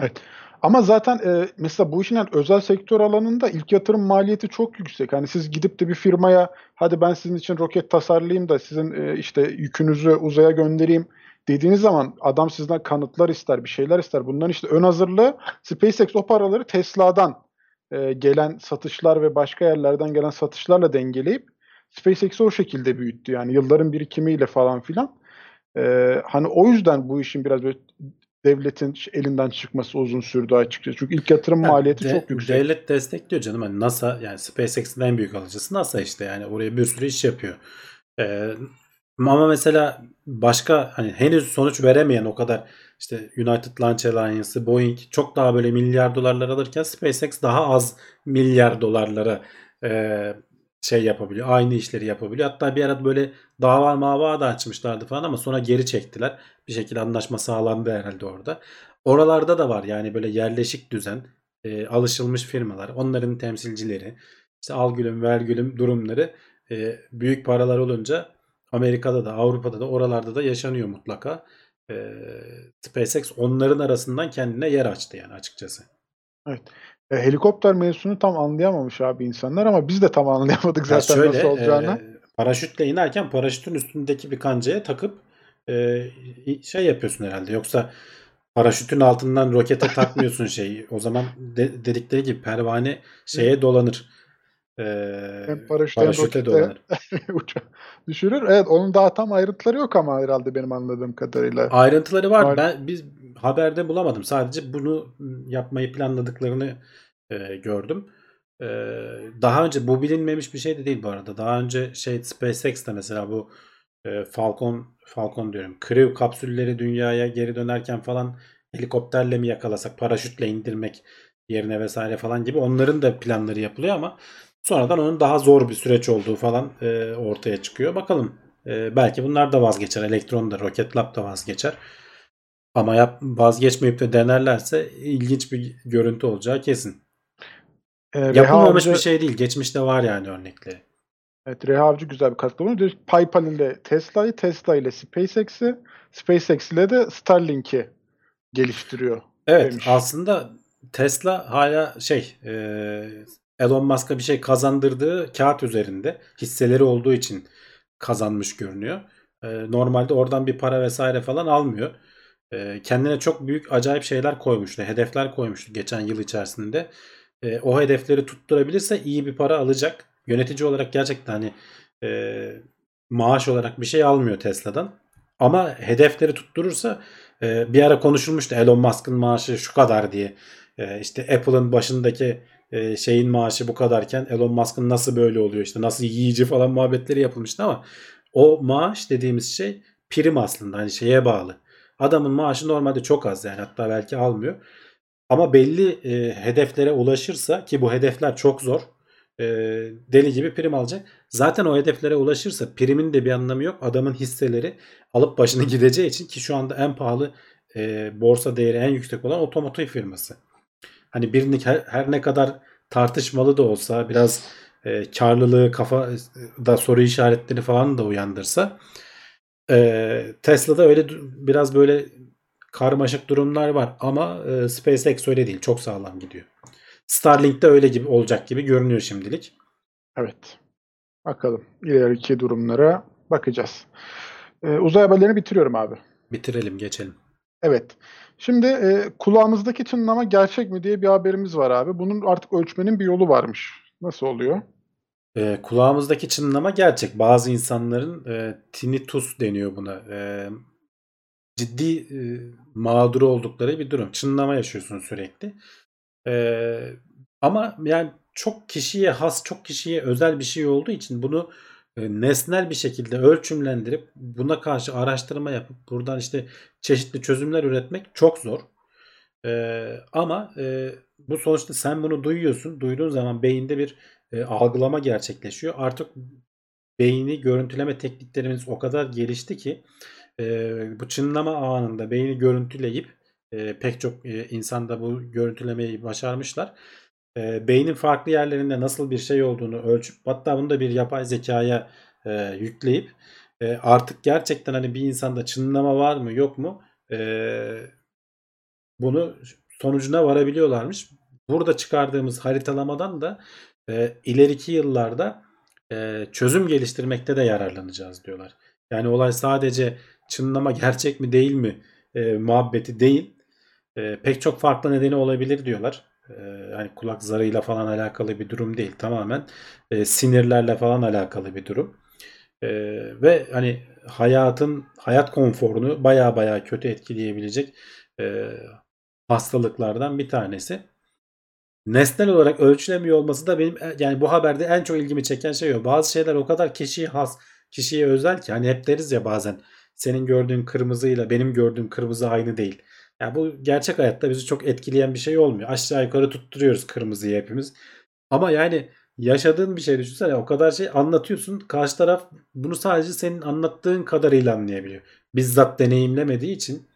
Evet. Ama zaten e, mesela bu işin yani özel sektör alanında ilk yatırım maliyeti çok yüksek. Hani siz gidip de bir firmaya hadi ben sizin için roket tasarlayayım da sizin e, işte yükünüzü uzaya göndereyim dediğiniz zaman adam sizden kanıtlar ister, bir şeyler ister. Bundan işte ön hazırlığı SpaceX o paraları Tesla'dan e, gelen satışlar ve başka yerlerden gelen satışlarla dengeleyip SpaceX'i o şekilde büyüttü yani yılların birikimiyle falan filan. Ee, hani o yüzden bu işin biraz böyle devletin elinden çıkması uzun sürdü açıkçası. Çünkü ilk yatırım Yani maliyeti de- çok yüksek. Devlet destekliyor canım. Hani NASA yani SpaceX'in en büyük alıcısı NASA işte yani oraya bir sürü iş yapıyor. Ee, ama mesela başka hani henüz sonuç veremeyen o kadar işte United Launch Alliance'ı, Boeing çok daha böyle milyar dolarlar alırken SpaceX daha az milyar dolarlara e, şey yapabiliyor. Aynı işleri yapabiliyor. Hatta bir ara böyle dava mava da açmışlardı falan ama sonra geri çektiler. Bir şekilde anlaşma sağlandı herhalde orada. Oralarda da var yani böyle yerleşik düzen, e, alışılmış firmalar, onların temsilcileri, işte al gülüm ver gülüm durumları e, büyük paralar olunca Amerika'da da Avrupa'da da oralarda da yaşanıyor mutlaka. E, SpaceX onların arasından kendine yer açtı yani açıkçası. Evet. E, helikopter mevzusunu tam anlayamamış abi insanlar ama biz de tam [LAUGHS] anlayamadık Ya zaten nasıl olacağını. e, paraşütle inerken paraşütün üstündeki bir kancaya takıp e, şey yapıyorsun herhalde. Yoksa paraşütün altından rokete takmıyorsun şeyi. O zaman de- dedikleri gibi pervane şeye dolanır. E, Hem paraşüt paraşüte [LAUGHS] düşürür. Evet onun daha tam ayrıntıları yok ama herhalde benim anladığım kadarıyla. Ayrıntıları var. Ben biz haberde bulamadım. Sadece bunu yapmayı planladıklarını e, gördüm. E, daha önce bu bilinmemiş bir şey de değil bu arada. Daha önce şey SpaceX de mesela bu e, Falcon Falcon diyorum. Crew kapsülleri dünyaya geri dönerken falan helikopterle mi yakalasak, paraşütle indirmek yerine vesaire falan gibi onların da planları yapılıyor ama sonradan onun daha zor bir süreç olduğu falan e, ortaya çıkıyor. Bakalım. E, belki bunlar da vazgeçer. Elektron da Rocket Lab da vazgeçer. Ama yap, vazgeçmeyip de denerlerse ilginç bir görüntü olacağı kesin. E, Reha Yapılmamış bir şey değil. Geçmişte var yani örnekleri. Evet, Reha Avcı güzel bir katkı bulunuyor. PayPal ile Tesla'yı, Tesla ile SpaceX'i, SpaceX ile de Starlink'i geliştiriyor. Evet demiş. aslında Tesla hala şey e, Elon Musk'a bir şey kazandırdığı kağıt üzerinde hisseleri olduğu için kazanmış görünüyor. E, normalde oradan bir para vesaire falan almıyor. E, kendine çok büyük acayip şeyler koymuştu. Hedefler koymuştu geçen yıl içerisinde. E, o hedefleri tutturabilirse iyi bir para alacak. Yönetici olarak gerçekten hani e, maaş olarak bir şey almıyor Tesla'dan. Ama hedefleri tutturursa e, bir ara konuşulmuştu Elon Musk'ın maaşı şu kadar diye. E, işte Apple'ın başındaki e, şeyin maaşı bu kadarken Elon Musk'ın nasıl böyle oluyor işte nasıl yiyici falan muhabbetleri yapılmıştı ama o maaş dediğimiz şey prim aslında hani şeye bağlı. Adamın maaşı normalde çok az yani hatta belki almıyor. Ama belli e, hedeflere ulaşırsa ki bu hedefler çok zor. e, deli gibi prim alacak. Zaten o hedeflere ulaşırsa primin de bir anlamı yok. Adamın hisseleri alıp başını [LAUGHS] gideceği için ki şu anda en pahalı e, borsa değeri en yüksek olan otomotiv firması. Hani birini her, her ne kadar tartışmalı da olsa biraz e, karlılığı kafa da soru işaretleri falan da uyandırsa e, Tesla'da öyle biraz böyle karmaşık durumlar var ama e, SpaceX öyle değil. Çok sağlam gidiyor. Starlink'te öyle gibi olacak gibi görünüyor şimdilik. Evet. Bakalım ileriki durumlara bakacağız. Ee, uzay haberlerini bitiriyorum abi. Bitirelim geçelim. Evet. Şimdi e, kulağımızdaki çınlama gerçek mi diye bir haberimiz var abi. Bunun artık ölçmenin bir yolu varmış. Nasıl oluyor? E, kulağımızdaki çınlama gerçek. Bazı insanların e, tinnitus deniyor buna. E, ciddi e, mağduru oldukları bir durum. Çınlama yaşıyorsun sürekli. E, ama yani çok kişiye has, çok kişiye özel bir şey olduğu için bunu nesnel bir şekilde ölçümlendirip buna karşı araştırma yapıp buradan işte çeşitli çözümler üretmek çok zor. E, ama e, bu sonuçta sen bunu duyuyorsun. Duyduğun zaman beyinde bir e, algılama gerçekleşiyor. Artık beyni görüntüleme tekniklerimiz o kadar gelişti ki e, bu çınlama anında beyni görüntüleyip e, pek çok e, insan da bu görüntülemeyi başarmışlar. E, beynin farklı yerlerinde nasıl bir şey olduğunu ölçüp hatta bunu da bir yapay zekaya e, yükleyip e, artık gerçekten hani bir insanda çınlama var mı yok mu e, bunu sonucuna varabiliyorlarmış. Burada çıkardığımız haritalamadan da e, ileriki yıllarda e, çözüm geliştirmekte de yararlanacağız diyorlar. Yani olay sadece çınlama gerçek mi değil mi e, muhabbeti değil. E, pek çok farklı nedeni olabilir diyorlar. Ee, hani kulak zarıyla falan alakalı bir durum değil. Tamamen e, sinirlerle falan alakalı bir durum. Ee, ve hani hayatın hayat konforunu baya baya kötü etkileyebilecek e, hastalıklardan bir tanesi. Nesnel olarak ölçülemiyor olması da benim e, yani bu haberde en çok ilgimi çeken şey o. Bazı şeyler o kadar kişiye has, kişiye özel ki hani hep deriz ya bazen senin gördüğün kırmızıyla benim gördüğüm kırmızı aynı değil. Yani bu gerçek hayatta bizi çok etkileyen bir şey olmuyor. Aşağı yukarı tutturuyoruz kırmızıyı hepimiz. Ama yani yaşadığın bir şey düşünsene o kadar şey anlatıyorsun. Karşı taraf bunu sadece senin anlattığın kadarıyla anlayabiliyor. Bizzat deneyimlemediği için.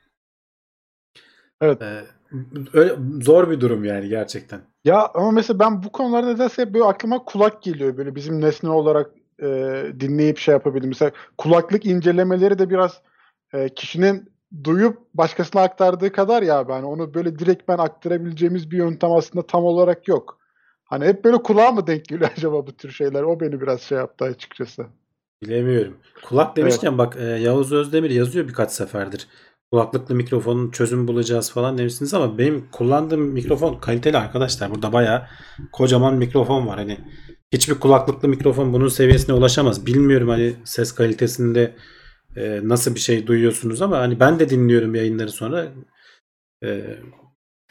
Evet. E, öyle zor bir durum yani gerçekten. Ya ama mesela ben bu konularda nedense hep böyle aklıma kulak geliyor. Böyle bizim nesne olarak e, dinleyip şey yapabildim. Mesela kulaklık incelemeleri de biraz e, kişinin duyup başkasına aktardığı kadar ya ben onu böyle direkt ben aktarabileceğimiz bir yöntem aslında tam olarak yok. Hani hep böyle kulağa mı denk geliyor [LAUGHS] acaba bu tür şeyler? O beni biraz şey yaptı açıkçası. Bilemiyorum. Kulak demişken evet. bak e, Yavuz Özdemir yazıyor birkaç seferdir. Kulaklıklı mikrofonun çözüm bulacağız falan demişsiniz ama benim kullandığım mikrofon kaliteli arkadaşlar. Burada bayağı kocaman mikrofon var. Hani hiçbir kulaklıklı mikrofon bunun seviyesine ulaşamaz. Bilmiyorum hani ses kalitesinde e, nasıl bir şey duyuyorsunuz ama hani ben de dinliyorum yayınları sonra. E,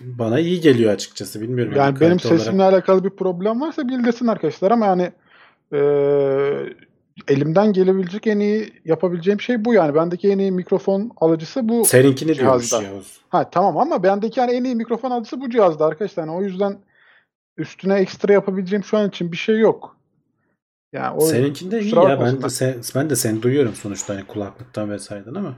bana iyi geliyor açıkçası. Bilmiyorum. Yani, yani benim sesimle olarak... alakalı bir problem varsa bildirsin arkadaşlar ama yani e, elimden gelebilecek en iyi yapabileceğim şey bu yani. Bendeki en iyi mikrofon alıcısı bu Seninkini cihazda. Diyormuş Ha tamam ama bendeki yani en iyi mikrofon alıcısı bu cihazda arkadaşlar. Yani o yüzden üstüne ekstra yapabileceğim şu an için bir şey yok. Yani o Seninkinde iyi ya. Ben de, sen, ben de seni duyuyorum sonuçta hani kulaklıktan vesaireden ama.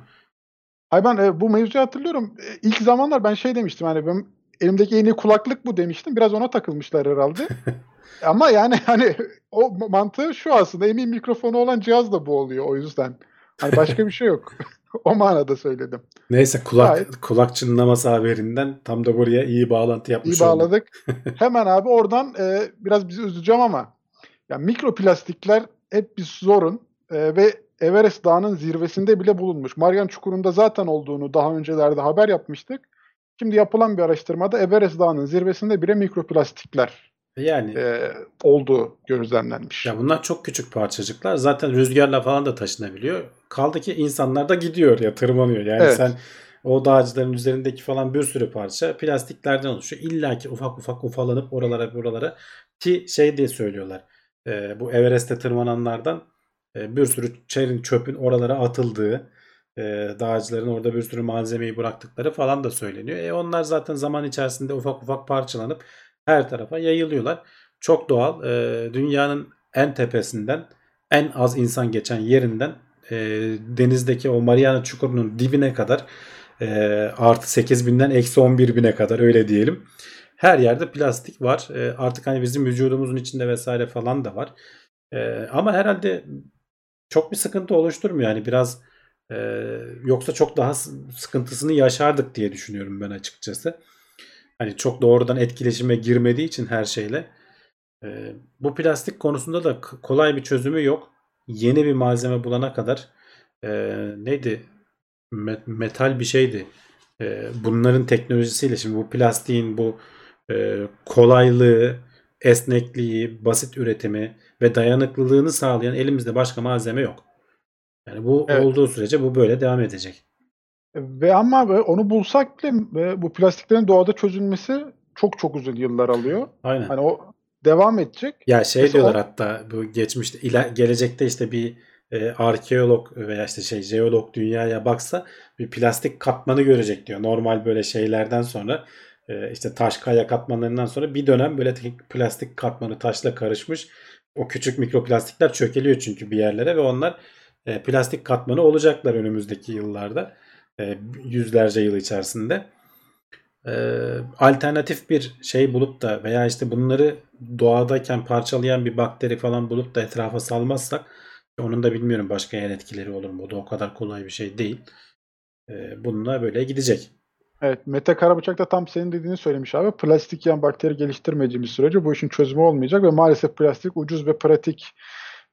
Hayır ben e, bu mevzuyu hatırlıyorum. E, ilk zamanlar ben şey demiştim hani ben elimdeki en iyi kulaklık bu demiştim. Biraz ona takılmışlar herhalde. [LAUGHS] Ama yani hani o mantığı şu aslında emin mikrofonu olan cihaz da bu oluyor o yüzden. Hani başka bir şey yok. [LAUGHS] o manada söyledim. Neyse kulak Gayet. kulak çınlaması haberinden tam da buraya iyi bağlantı yapmış İyi bağladık. [LAUGHS] Hemen abi oradan e, biraz bizi üzeceğim ama yani mikroplastikler hep bir sorun e, ve Everest Dağı'nın zirvesinde bile bulunmuş. Marian Çukuru'nda zaten olduğunu daha öncelerde haber yapmıştık. Şimdi yapılan bir araştırmada Everest Dağı'nın zirvesinde bile mikroplastikler yani e, olduğu gözlemlenmiş. Ya bunlar çok küçük parçacıklar. Zaten rüzgarla falan da taşınabiliyor. Kaldı ki insanlar da gidiyor ya tırmanıyor. Yani evet. sen o dağcıların üzerindeki falan bir sürü parça plastiklerden oluşuyor. İlla ki ufak ufak ufalanıp oralara oralara ki şey diye söylüyorlar. E, bu Everest'te tırmananlardan e, bir sürü çerin çöpün oralara atıldığı e, dağcıların orada bir sürü malzemeyi bıraktıkları falan da söyleniyor. E onlar zaten zaman içerisinde ufak ufak parçalanıp her tarafa yayılıyorlar. Çok doğal. E, dünyanın en tepesinden en az insan geçen yerinden e, denizdeki o Mariana Çukuru'nun dibine kadar e, artı 8000'den eksi 11.000'e kadar öyle diyelim. Her yerde plastik var. E, artık hani bizim vücudumuzun içinde vesaire falan da var. E, ama herhalde çok bir sıkıntı oluşturmuyor. Yani biraz e, yoksa çok daha sıkıntısını yaşardık diye düşünüyorum ben açıkçası. Hani çok doğrudan etkileşime girmediği için her şeyle. E, bu plastik konusunda da kolay bir çözümü yok. Yeni bir malzeme bulana kadar e, neydi? Met, metal bir şeydi. E, bunların teknolojisiyle şimdi bu plastiğin bu e, kolaylığı, esnekliği, basit üretimi ve dayanıklılığını sağlayan elimizde başka malzeme yok. Yani bu evet. olduğu sürece bu böyle devam edecek. Ve ama onu bulsak bile bu plastiklerin doğada çözülmesi çok çok uzun yıllar alıyor. Aynen. Hani o devam edecek. Ya şey Mesela diyorlar o... hatta bu geçmişte iler, gelecekte işte bir e, arkeolog veya işte şey jeolog dünyaya baksa bir plastik katmanı görecek diyor. Normal böyle şeylerden sonra e, işte taş kaya katmanlarından sonra bir dönem böyle plastik katmanı taşla karışmış. O küçük mikroplastikler çökeliyor çünkü bir yerlere ve onlar e, plastik katmanı olacaklar önümüzdeki yıllarda. E, yüzlerce yıl içerisinde. E, alternatif bir şey bulup da veya işte bunları doğadayken parçalayan bir bakteri falan bulup da etrafa salmazsak onun da bilmiyorum başka yan etkileri olur mu? O da o kadar kolay bir şey değil. Bununla böyle gidecek. Evet, Mete Karabıçak da tam senin dediğini söylemiş abi. Plastik yan bakteri geliştirmediğimiz sürece bu işin çözümü olmayacak ve maalesef plastik ucuz ve pratik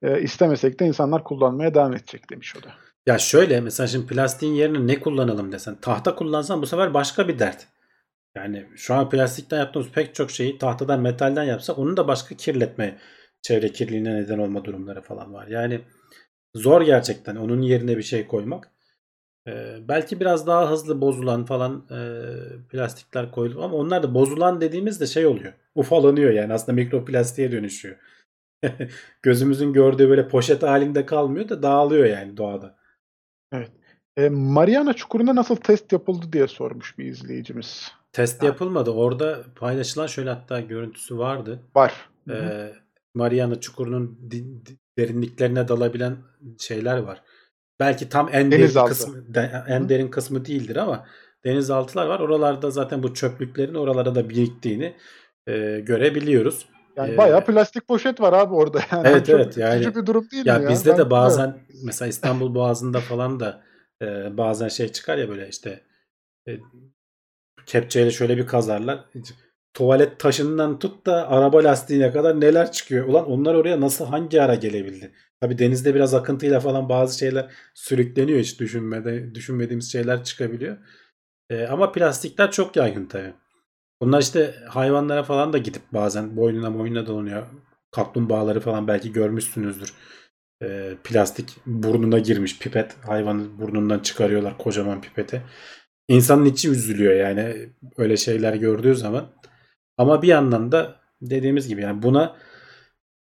e, istemesek de insanlar kullanmaya devam edecek demiş o da. Ya şöyle mesela şimdi plastiğin yerine ne kullanalım desen tahta kullansan bu sefer başka bir dert. Yani şu an plastikten yaptığımız pek çok şeyi tahtadan metalden yapsak onun da başka kirletme çevre kirliliğine neden olma durumları falan var. Yani zor gerçekten onun yerine bir şey koymak. Ee, belki biraz daha hızlı bozulan falan e, plastikler koyulup ama onlar da bozulan dediğimizde şey oluyor. Ufalanıyor yani aslında mikroplastiğe dönüşüyor. [LAUGHS] Gözümüzün gördüğü böyle poşet halinde kalmıyor da dağılıyor yani doğada. Evet. E, Mariana Çukuru'nda nasıl test yapıldı diye sormuş bir izleyicimiz. Test yapılmadı. Orada paylaşılan şöyle hatta görüntüsü vardı. Var. Ee, Mariana Çukuru'nun derinliklerine dalabilen şeyler var. Belki tam en derin Denizaltı. kısmı de- en derin kısmı değildir ama denizaltılar var. Oralarda zaten bu çöplüklerin oralara da biriktiğini e, görebiliyoruz. Yani Ee, bayağı plastik poşet var abi orada. Yani Evet, [LAUGHS] Çok evet, yani- üzücü bir durum değil Ya mi ya? bizde Ben- de bazen mesela İstanbul Boğazı'nda falan da e, bazen şey çıkar ya böyle işte e, kepçeyle şöyle bir kazarlar. Tuvalet taşından tut da araba lastiğine kadar neler çıkıyor. Ulan onlar oraya nasıl hangi ara gelebildi? Tabi denizde biraz akıntıyla falan bazı şeyler sürükleniyor hiç düşünmede, düşünmediğimiz şeyler çıkabiliyor. E, ama plastikler çok yaygın tabi. Bunlar işte hayvanlara falan da gidip bazen boynuna boynuna dolanıyor. Kaplumbağaları falan belki görmüşsünüzdür. E, plastik burnuna girmiş pipet. Hayvanı burnundan çıkarıyorlar kocaman pipeti. İnsanın içi üzülüyor yani öyle şeyler gördüğü zaman. Ama bir yandan da dediğimiz gibi yani buna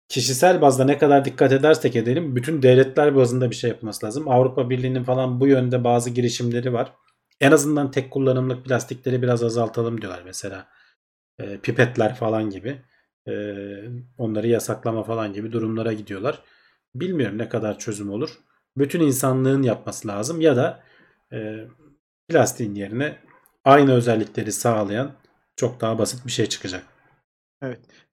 kişisel bazda ne kadar dikkat edersek edelim bütün devletler bazında bir şey yapılması lazım. Avrupa Birliği'nin falan bu yönde bazı girişimleri var. En azından tek kullanımlık plastikleri biraz azaltalım diyorlar mesela. E, pipetler falan gibi. E, onları yasaklama falan gibi durumlara gidiyorlar. Bilmiyorum ne kadar çözüm olur. Bütün insanlığın yapması lazım ya da e, plastiğin yerine aynı özellikleri sağlayan çok daha basit bir şey çıkacak.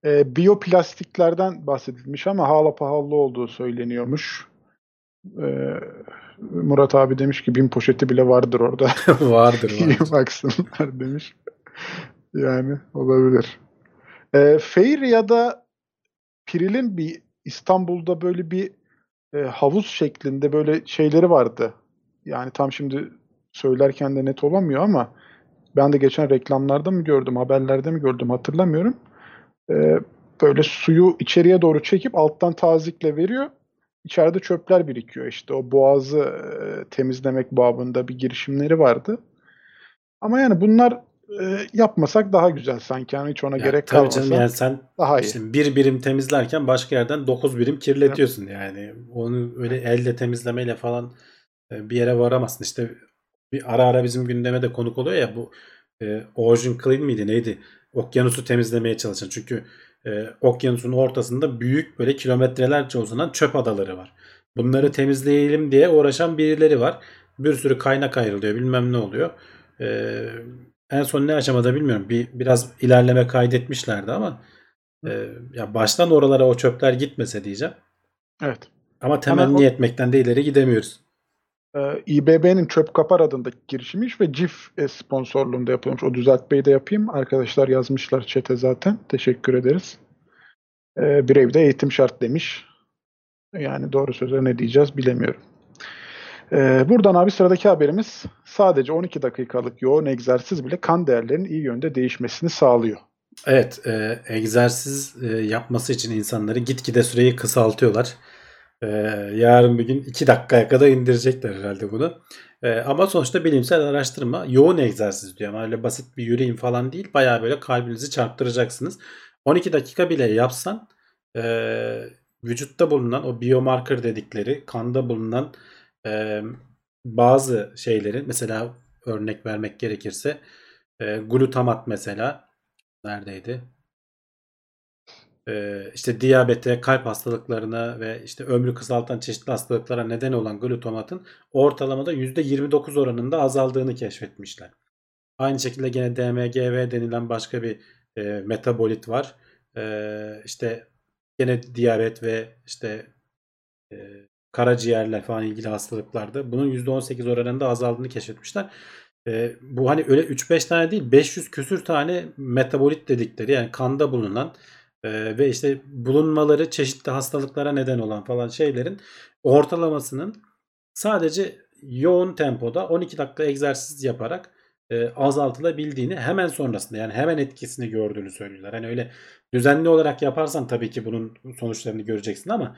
E, biyoplastiklerden bahsedilmiş ama hala pahalı olduğu söyleniyormuş. E, Murat abi demiş ki bin poşeti bile vardır orada. [LAUGHS] vardır [LAUGHS] vardır. baksınlar demiş. Yani olabilir. E, Fair ya da Piril'in bir İstanbul'da böyle bir e, havuz şeklinde böyle şeyleri vardı. Yani tam şimdi söylerken de net olamıyor ama ben de geçen reklamlarda mı gördüm, haberlerde mi gördüm hatırlamıyorum. E, böyle suyu içeriye doğru çekip alttan tazikle veriyor. İçeride çöpler birikiyor işte. O boğazı e, temizlemek babında bir girişimleri vardı. Ama yani bunlar e, yapmasak daha güzel sanki. Yani hiç ona Ya gerek tabii kalmasa canım yani sen daha iyi. işte bir birim temizlerken başka yerden 9 birim kirletiyorsun yani. Onu öyle elle temizlemeyle falan e, bir yere varamazsın. İşte bir ara ara bizim gündeme de konuk oluyor ya bu e, Ocean Clean miydi neydi? Okyanusu temizlemeye çalışan. Çünkü e, okyanusun ortasında büyük böyle kilometrelerce uzanan çöp adaları var. Bunları temizleyelim diye uğraşan birileri var. Bir sürü kaynak ayrılıyor bilmem ne oluyor. E, en son ne aşamada bilmiyorum. Bir biraz ilerleme kaydetmişlerdi ama e, ya baştan oralara o çöpler gitmese diyeceğim. Evet. Ama temenni o- etmekten de ileri gidemiyoruz. Ee, İBB'nin Çöp Kapar adındaki girişimiymiş ve CIF e, sponsorluğunda yapılmış. O düzeltmeyi de yapayım. Arkadaşlar yazmışlar çete zaten. Teşekkür ederiz. Ee, bir evde eğitim şart demiş. Yani doğru söze ne diyeceğiz bilemiyorum. Ee, buradan abi sıradaki haberimiz sadece 12 dakikalık yoğun egzersiz bile kan değerlerinin iyi yönde değişmesini sağlıyor. Evet, e, egzersiz e, yapması için insanları gitgide süreyi kısaltıyorlar. E, yarın bir gün 2 dakikaya kadar indirecekler herhalde bunu. E, ama sonuçta bilimsel araştırma yoğun egzersiz diyor. Ama öyle basit bir yürüyün falan değil. Bayağı böyle kalbinizi çarptıracaksınız. 12 dakika bile yapsan e, vücutta bulunan o biomarker dedikleri kanda bulunan e, bazı şeylerin mesela örnek vermek gerekirse e, glutamat mesela neredeydi? Ee, işte diyabete, kalp hastalıklarına ve işte ömrü kısaltan çeşitli hastalıklara neden olan glutamatın ortalamada %29 oranında azaldığını keşfetmişler. Aynı şekilde gene DMGV denilen başka bir e, metabolit var. E, işte gene diyabet ve işte e, karaciğerle falan ilgili hastalıklarda bunun %18 oranında azaldığını keşfetmişler. E, bu hani öyle 3-5 tane değil 500 küsür tane metabolit dedikleri yani kanda bulunan e, ve işte bulunmaları çeşitli hastalıklara neden olan falan şeylerin ortalamasının sadece yoğun tempoda 12 dakika egzersiz yaparak e, azaltılabildiğini hemen sonrasında yani hemen etkisini gördüğünü söylüyorlar. Hani öyle düzenli olarak yaparsan tabii ki bunun sonuçlarını göreceksin ama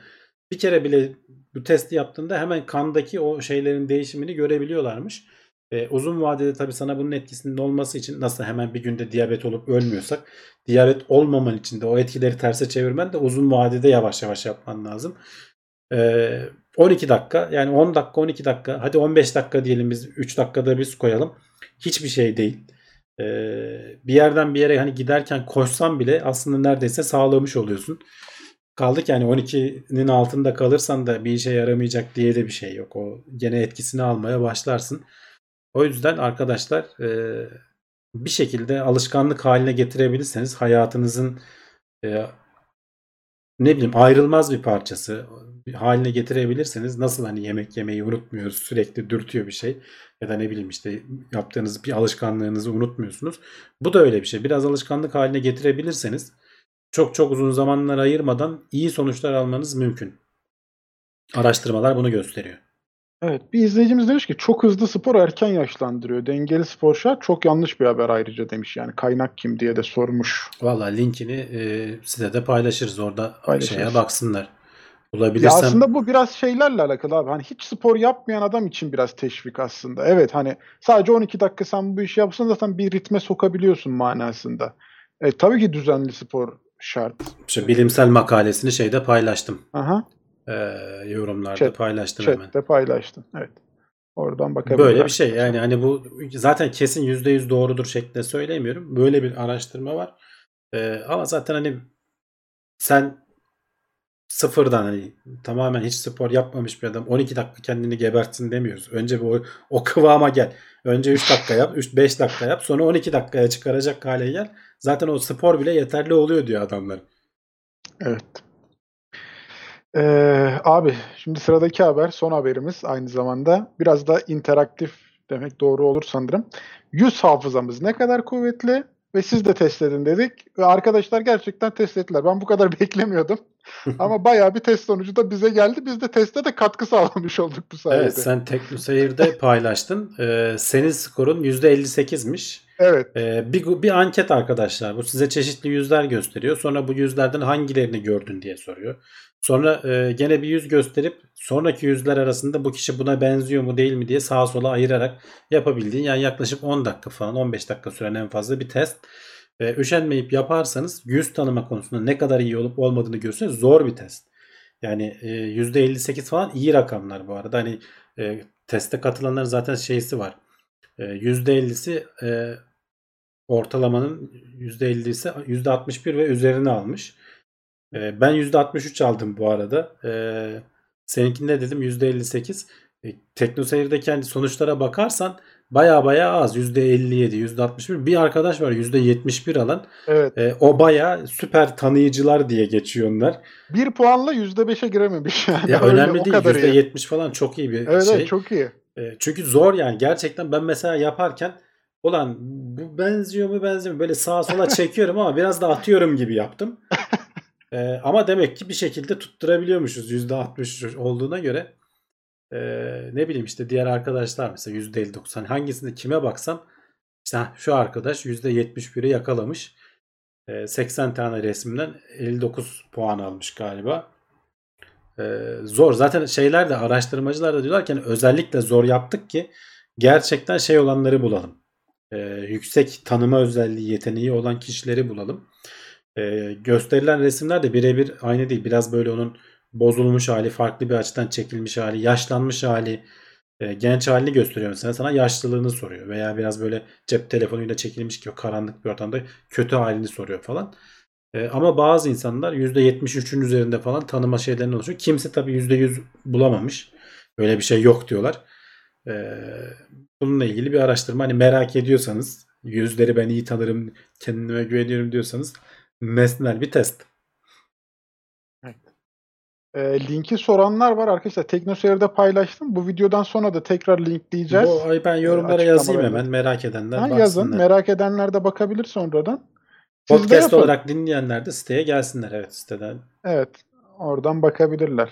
bir kere bile bu testi yaptığında hemen kandaki o şeylerin değişimini görebiliyorlarmış. E, uzun vadede tabii sana bunun etkisinin olması için nasıl hemen bir günde diyabet olup ölmüyorsak diyabet olmaman için de o etkileri terse çevirmen de uzun vadede yavaş yavaş yapman lazım. E, 12 dakika yani 10 dakika 12 dakika hadi 15 dakika diyelim biz 3 dakikada biz koyalım. Hiçbir şey değil. E, bir yerden bir yere hani giderken koşsan bile aslında neredeyse sağlamış oluyorsun. Kaldık yani 12'nin altında kalırsan da bir işe yaramayacak diye de bir şey yok. O gene etkisini almaya başlarsın. O yüzden arkadaşlar e, bir şekilde alışkanlık haline getirebilirseniz hayatınızın e, ne bileyim ayrılmaz bir parçası haline getirebilirseniz nasıl hani yemek yemeyi unutmuyoruz sürekli dürtüyor bir şey ya da ne bileyim işte yaptığınız bir alışkanlığınızı unutmuyorsunuz. Bu da öyle bir şey. Biraz alışkanlık haline getirebilirseniz çok çok uzun zamanlar ayırmadan iyi sonuçlar almanız mümkün. Araştırmalar bunu gösteriyor. Evet bir izleyicimiz demiş ki çok hızlı spor erken yaşlandırıyor. Dengeli spor şart çok yanlış bir haber ayrıca demiş yani kaynak kim diye de sormuş. Valla linkini e, sitede paylaşırız orada Paylaşırız. şeye baksınlar. Ya Bulabilirsem aslında bu biraz şeylerle alakalı abi. Hani hiç spor yapmayan adam için biraz teşvik aslında. Evet hani sadece 12 dakika sen bu işi yapsan zaten bir ritme sokabiliyorsun manasında. E, tabii ki düzenli spor şart. şu bilimsel makalesini şeyde paylaştım. Aha. E, yorumlarda Chat- paylaştım hemen. Chat'te paylaştın. Evet. Oradan bakabilirler. Böyle bir şey yani hani bu zaten kesin %100 doğrudur şeklinde söylemiyorum. Böyle bir araştırma var. Ee, ama zaten hani sen sıfırdan hani tamamen hiç spor yapmamış bir adam 12 dakika kendini gebertsin demiyoruz. Önce bir o, o kıvama gel. Önce 3 dakika yap, 3 5 dakika yap, sonra 12 dakikaya çıkaracak hale gel. Zaten o spor bile yeterli oluyor diyor adamlar. Evet. Ee, abi şimdi sıradaki haber son haberimiz aynı zamanda biraz da interaktif demek doğru olur sanırım. Yüz hafızamız ne kadar kuvvetli ve siz de test edin dedik ve arkadaşlar gerçekten test ettiler. Ben bu kadar [LAUGHS] beklemiyordum ama bayağı bir test sonucu da bize geldi. Biz de teste de katkı sağlamış olduk bu sayede. Evet sen TeknoSeyir'de paylaştın. Ee, senin skorun %58'miş. Evet. Ee, bir, bir anket arkadaşlar. Bu size çeşitli yüzler gösteriyor. Sonra bu yüzlerden hangilerini gördün diye soruyor. Sonra e, gene bir yüz gösterip sonraki yüzler arasında bu kişi buna benziyor mu değil mi diye sağa sola ayırarak yapabildiğin yani yaklaşık 10 dakika falan 15 dakika süren en fazla bir test. E, üşenmeyip yaparsanız yüz tanıma konusunda ne kadar iyi olup olmadığını görürseniz zor bir test. Yani e, %58 falan iyi rakamlar bu arada. Hani e, teste katılanların zaten şeysi var. E, %50'si e, ortalamanın %50'si %61 ve üzerine almış. E, ben %63 aldım bu arada. E, seninkinde dedim %58. E, TeknoSeyir'de kendi sonuçlara bakarsan baya baya az. %57, %61. Bir arkadaş var %71 alan. Evet. E, o baya süper tanıyıcılar diye geçiyor onlar. Bir puanla %5'e girememiş yani. Ya [LAUGHS] Öyle, önemli o değil. kadar iyi. %70 falan çok iyi bir Evet, şey. evet çok iyi. E, çünkü zor yani. Gerçekten ben mesela yaparken ulan bu benziyor mu benziyor mu böyle sağa sola [LAUGHS] çekiyorum ama biraz da atıyorum gibi yaptım. [LAUGHS] E, ama demek ki bir şekilde tutturabiliyormuşuz %60 olduğuna göre. E, ne bileyim işte diğer arkadaşlar mesela %59 hani hangisinde kime baksam işte şu arkadaş %71'i yakalamış. E, 80 tane resimden 59 puan almış galiba. Zor. Zaten şeyler de araştırmacılar da diyorlar ki hani özellikle zor yaptık ki gerçekten şey olanları bulalım. Yüksek tanıma özelliği, yeteneği olan kişileri bulalım. Gösterilen resimler de birebir aynı değil. Biraz böyle onun bozulmuş hali, farklı bir açıdan çekilmiş hali, yaşlanmış hali, e, genç halini gösteriyor mesela. Sana yaşlılığını soruyor. Veya biraz böyle cep telefonuyla çekilmiş ki o karanlık bir ortamda kötü halini soruyor falan. E, ama bazı insanlar %73'ün üzerinde falan tanıma şeylerini oluşuyor. Kimse tabii %100 bulamamış. Öyle bir şey yok diyorlar. E, bununla ilgili bir araştırma hani merak ediyorsanız yüzleri ben iyi tanırım kendime güveniyorum diyorsanız nesnel bir test. E, linki soranlar var arkadaşlar. TeknoSeyir'de paylaştım. Bu videodan sonra da tekrar linkleyeceğiz. Bu ay ben yorumlara Ee, yazayım hemen merak edenler Ha, baksınlar. yazın. Merak edenler de bakabilir sonradan. Siz Podcast olarak dinleyenler de siteye gelsinler evet siteden. Evet. Oradan bakabilirler.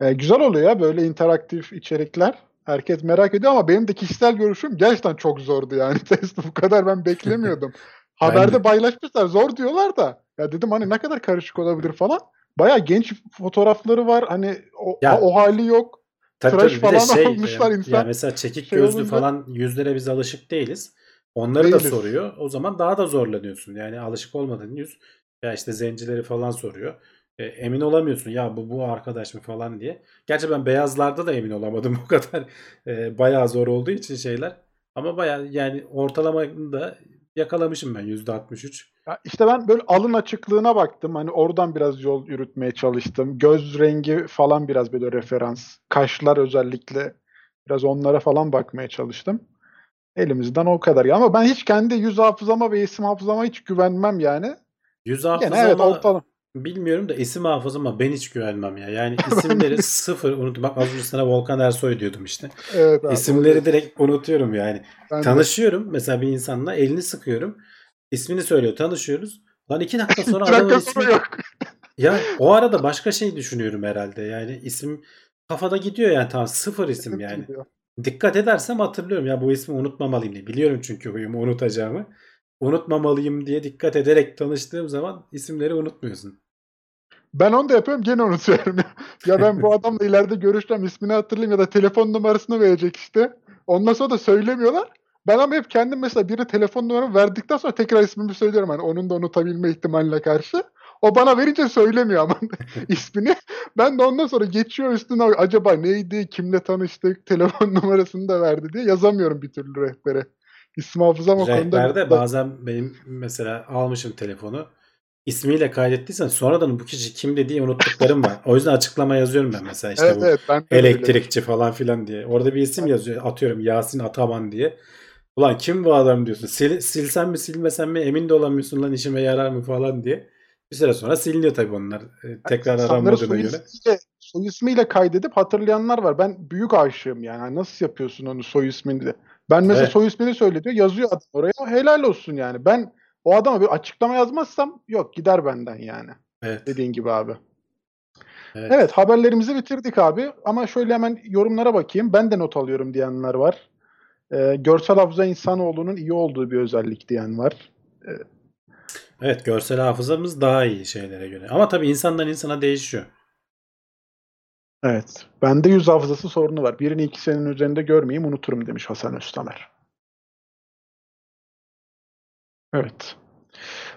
E, güzel oluyor ya böyle interaktif içerikler. Herkes merak ediyor ama benim de kişisel görüşüm gerçekten çok zordu yani. [LAUGHS] Test bu kadar ben beklemiyordum. [LAUGHS] Haberde paylaşmışlar zor diyorlar da. Ya dedim hani ne kadar karışık olabilir falan. Baya genç fotoğrafları var. Hani o, Ya, o hali yok. Tabii tıraş tabii falan şey, olmuşlar e, insan. Ya mesela çekik Şey gözlü olunca- falan yüzlere biz alışık değiliz. Onları da Değiliz. soruyor. O zaman daha da zorlanıyorsun. Yani alışık olmadığın yüz ya işte zencileri falan soruyor. E, emin olamıyorsun ya bu bu arkadaş mı falan diye. Gerçi ben beyazlarda da emin olamadım [LAUGHS] o kadar. E, bayağı zor olduğu için şeyler. Ama bayağı yani ortalamayı da yakalamışım ben %63. Ya işte ben böyle alın açıklığına baktım. Hani oradan biraz yol yürütmeye çalıştım. Göz rengi falan biraz böyle referans. Kaşlar özellikle biraz onlara falan bakmaya çalıştım. Elimizden o kadar. Ama ben hiç kendi yüz hafızama ve isim hafızama hiç güvenmem yani. Yüz Gene hafızama evet ortalama. Bilmiyorum da isim hafızama ben hiç güvenmem ya. Yani [LAUGHS] isimleri sıfır unuttum. Bak az önce sana Volkan Ersoy diyordum işte. Evet abi, İsimleri direkt unutuyorum yani. ben de- Tanışıyorum mesela bir insanla elini sıkıyorum. İsmini söylüyor tanışıyoruz. Lan iki dakika sonra [LAUGHS] adamın ismi... yok. [LAUGHS] Ya o arada başka şey düşünüyorum herhalde. Yani isim kafada gidiyor yani tamam sıfır isim yani. Dikkat edersem hatırlıyorum ya bu ismi unutmamalıyım diye. Biliyorum çünkü huyumu unutacağımı. Unutmamalıyım diye dikkat ederek tanıştığım zaman isimleri unutmuyorsun. Ben onu da yapıyorum gene unutuyorum. ya ben bu adamla ileride görüşeceğim ismini hatırlayayım ya da telefon numarasını verecek işte. Ondan sonra da söylemiyorlar. Ben ama hep kendim mesela biri telefon numaramı verdikten sonra tekrar ismimi söylüyorum. Hani onun da unutabilme ihtimaline karşı. O bana verince söylemiyor ama [LAUGHS] ismini. Ben de ondan sonra geçiyor üstüne acaba neydi, kimle tanıştık, telefon [LAUGHS] numarasını da verdi diye yazamıyorum bir türlü rehbere. İsim hafızam o konuda. Rehberde bazen benim mesela almışım telefonu. İsmiyle kaydettiysen sonradan bu kişi kimdi diye unuttuklarım var. O yüzden açıklama yazıyorum ben mesela işte evet, bu evet, ben de öyle. elektrikçi falan filan diye. Orada bir isim yazıyor. Atıyorum Yasin Ataman diye. Ulan kim bu adam diyorsun. Sil, silsen mi silmesen mi emin de olamıyorsun lan işime yarar mı falan diye. Bir süre sonra siliniyor tabii onlar. Ee, tekrar İnsanları aranmadığına göre. ismiyle, soy ismiyle kaydedip hatırlayanlar var. Ben büyük aşığım yani. Hani Nasıl yapıyorsun onu soy ismini de? Ben mesela Evet. soy ismini söyle diyor. Yazıyor adam oraya. Helal olsun yani. Ben o adama bir açıklama yazmazsam yok gider benden yani. Evet. Dediğin gibi abi. Evet. Evet haberlerimizi bitirdik abi. Ama şöyle hemen yorumlara bakayım. Ben de not alıyorum diyenler var. Ee, görsel hafıza insanoğlunun iyi olduğu bir özellik diyen var. Evet görsel hafızamız daha iyi şeylere göre. Ama tabii insandan insana değişiyor. Evet. Bende yüz hafızası sorunu var. Birini iki senenin üzerinde görmeyeyim unuturum demiş Hasan Öztamer. Evet.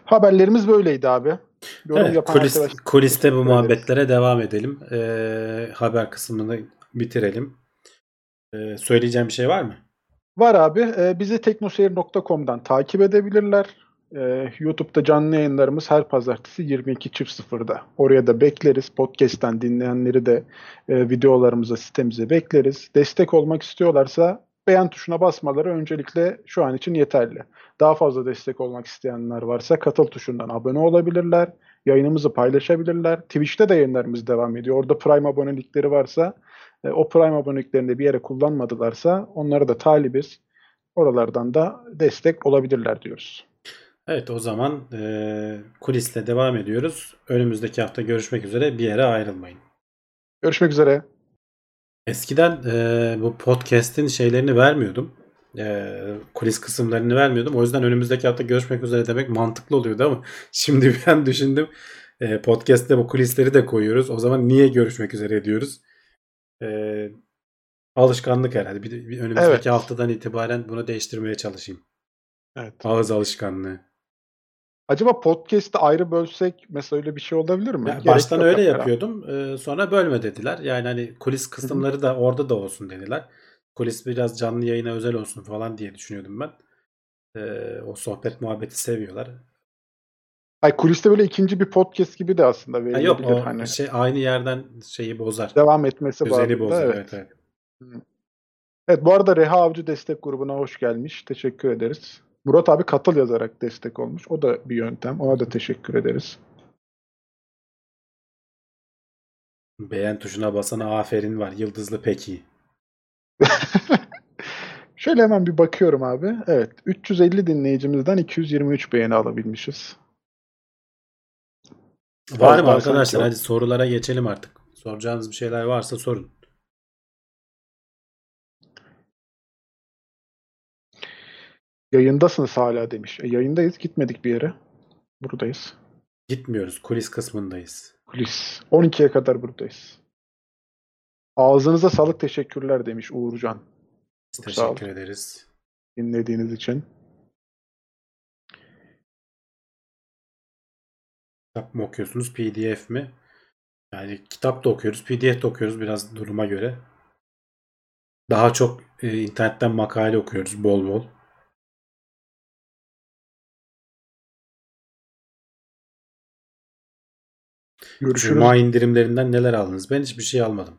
Haberlerimiz böyleydi abi. Yorum Evet, kulis, kuliste bu muhabbetlere devam edelim. Ee, haber kısmını bitirelim. Ee, söyleyeceğim bir şey var mı? Var abi. Ee, bizi teknoseyir.com'dan takip edebilirler. Ee, YouTube'da canlı yayınlarımız her pazartesi 22.00'da. Oraya da bekleriz. Podcast'ten dinleyenleri de e, videolarımıza, sitemize bekleriz. Destek olmak istiyorlarsa beğen tuşuna basmaları öncelikle şu an için yeterli. Daha fazla destek olmak isteyenler varsa katıl tuşundan abone olabilirler. Yayınımızı paylaşabilirler. Twitch'te de yayınlarımız devam ediyor. Orada Prime abonelikleri varsa e, o Prime aboneliklerini de bir yere kullanmadılarsa onlara da talibiz. Oralardan da destek olabilirler diyoruz. Evet o zaman e, kulisle devam ediyoruz. Önümüzdeki hafta görüşmek üzere. Bir yere ayrılmayın. Görüşmek üzere. Eskiden e, bu podcast'in şeylerini vermiyordum. E, kulis kısımlarını vermiyordum. O yüzden önümüzdeki hafta görüşmek üzere demek mantıklı oluyordu ama [LAUGHS] şimdi ben düşündüm. E, podcast'te bu kulisleri de koyuyoruz. O zaman niye görüşmek üzere diyoruz? E, alışkanlık herhalde. Bir, bir önümüzdeki Evet. haftadan itibaren bunu değiştirmeye çalışayım. Evet. Ağız alışkanlığı. Acaba podcast'ı ayrı bölsek mesela öyle bir şey olabilir mi? Ya Gerek baştan öyle yapıyordum. Ee, sonra bölme dediler. Yani hani kulis kısımları da orada da olsun dediler. Kulis biraz canlı yayına özel olsun falan diye düşünüyordum ben. Ee, o sohbet muhabbeti seviyorlar. Ay kuliste böyle ikinci bir podcast gibi de aslında Ha, verilebilir. yok o hani şey aynı yerden şeyi bozar. devam etmesi Düzeni bozar. evet. Evet. evet. Evet bu arada Reha Avcı destek grubuna hoş gelmiş. Teşekkür ederiz. Murat abi katıl yazarak destek olmuş. O da bir yöntem. Ona da teşekkür ederiz. Beğen tuşuna basana aferin var. Yıldızlı peki. [LAUGHS] Şöyle hemen bir bakıyorum abi. Evet. 350 dinleyicimizden 223 beğeni alabilmişiz. Var mı arkadaşlar? Hadi sorulara geçelim artık. Soracağınız bir şeyler varsa sorun. Yayındasınız hala demiş. E, yayındayız. Gitmedik bir yere. Buradayız. Gitmiyoruz. Kulis kısmındayız. Kulis. 12'ye kadar buradayız. Ağzınıza sağlık teşekkürler demiş Uğurcan. Çok teşekkür ederiz. Dinlediğiniz için. Kitap mı okuyorsunuz? PDF mi? Yani kitap da okuyoruz. PDF de okuyoruz biraz duruma göre. Daha çok e, internetten makale okuyoruz bol bol. Görüşürüz. Cuma indirimlerinden neler aldınız? Ben hiçbir şey almadım.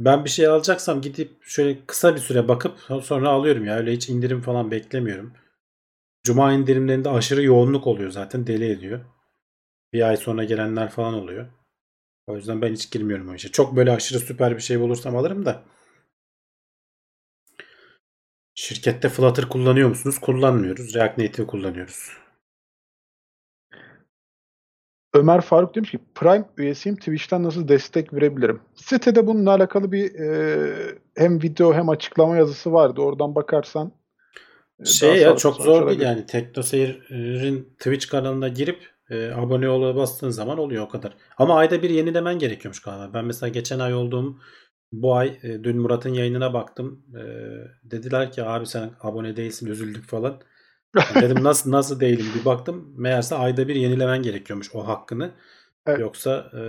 Ben bir şey alacaksam gidip şöyle kısa bir süre bakıp sonra alıyorum ya. Öyle hiç indirim falan beklemiyorum. Cuma indirimlerinde aşırı yoğunluk oluyor zaten. Deli ediyor. Bir ay sonra gelenler falan oluyor. O yüzden ben hiç girmiyorum o işe. Çok böyle aşırı süper bir şey bulursam alırım da. Şirkette Flutter kullanıyor musunuz? Kullanmıyoruz. React Native kullanıyoruz. Ömer Faruk demiş ki Prime üyesiyim Twitch'ten nasıl destek verebilirim? Sitede bununla alakalı bir e, hem video hem açıklama yazısı vardı. Oradan bakarsan e, Şey ya çok zor değil yani TeknoSeyir'in Twitch kanalına girip e, abone ol'a bastığın zaman oluyor o kadar. Ama ayda bir yenilemen gerekiyormuş galiba. Ben mesela geçen ay olduğum bu ay e, dün Murat'ın yayınına baktım. E, dediler ki abi sen abone değilsin üzüldük falan. [LAUGHS] Dedim nasıl nasıl değilim bir baktım. Meğerse ayda bir yenilemen gerekiyormuş o hakkını. Evet. Yoksa e,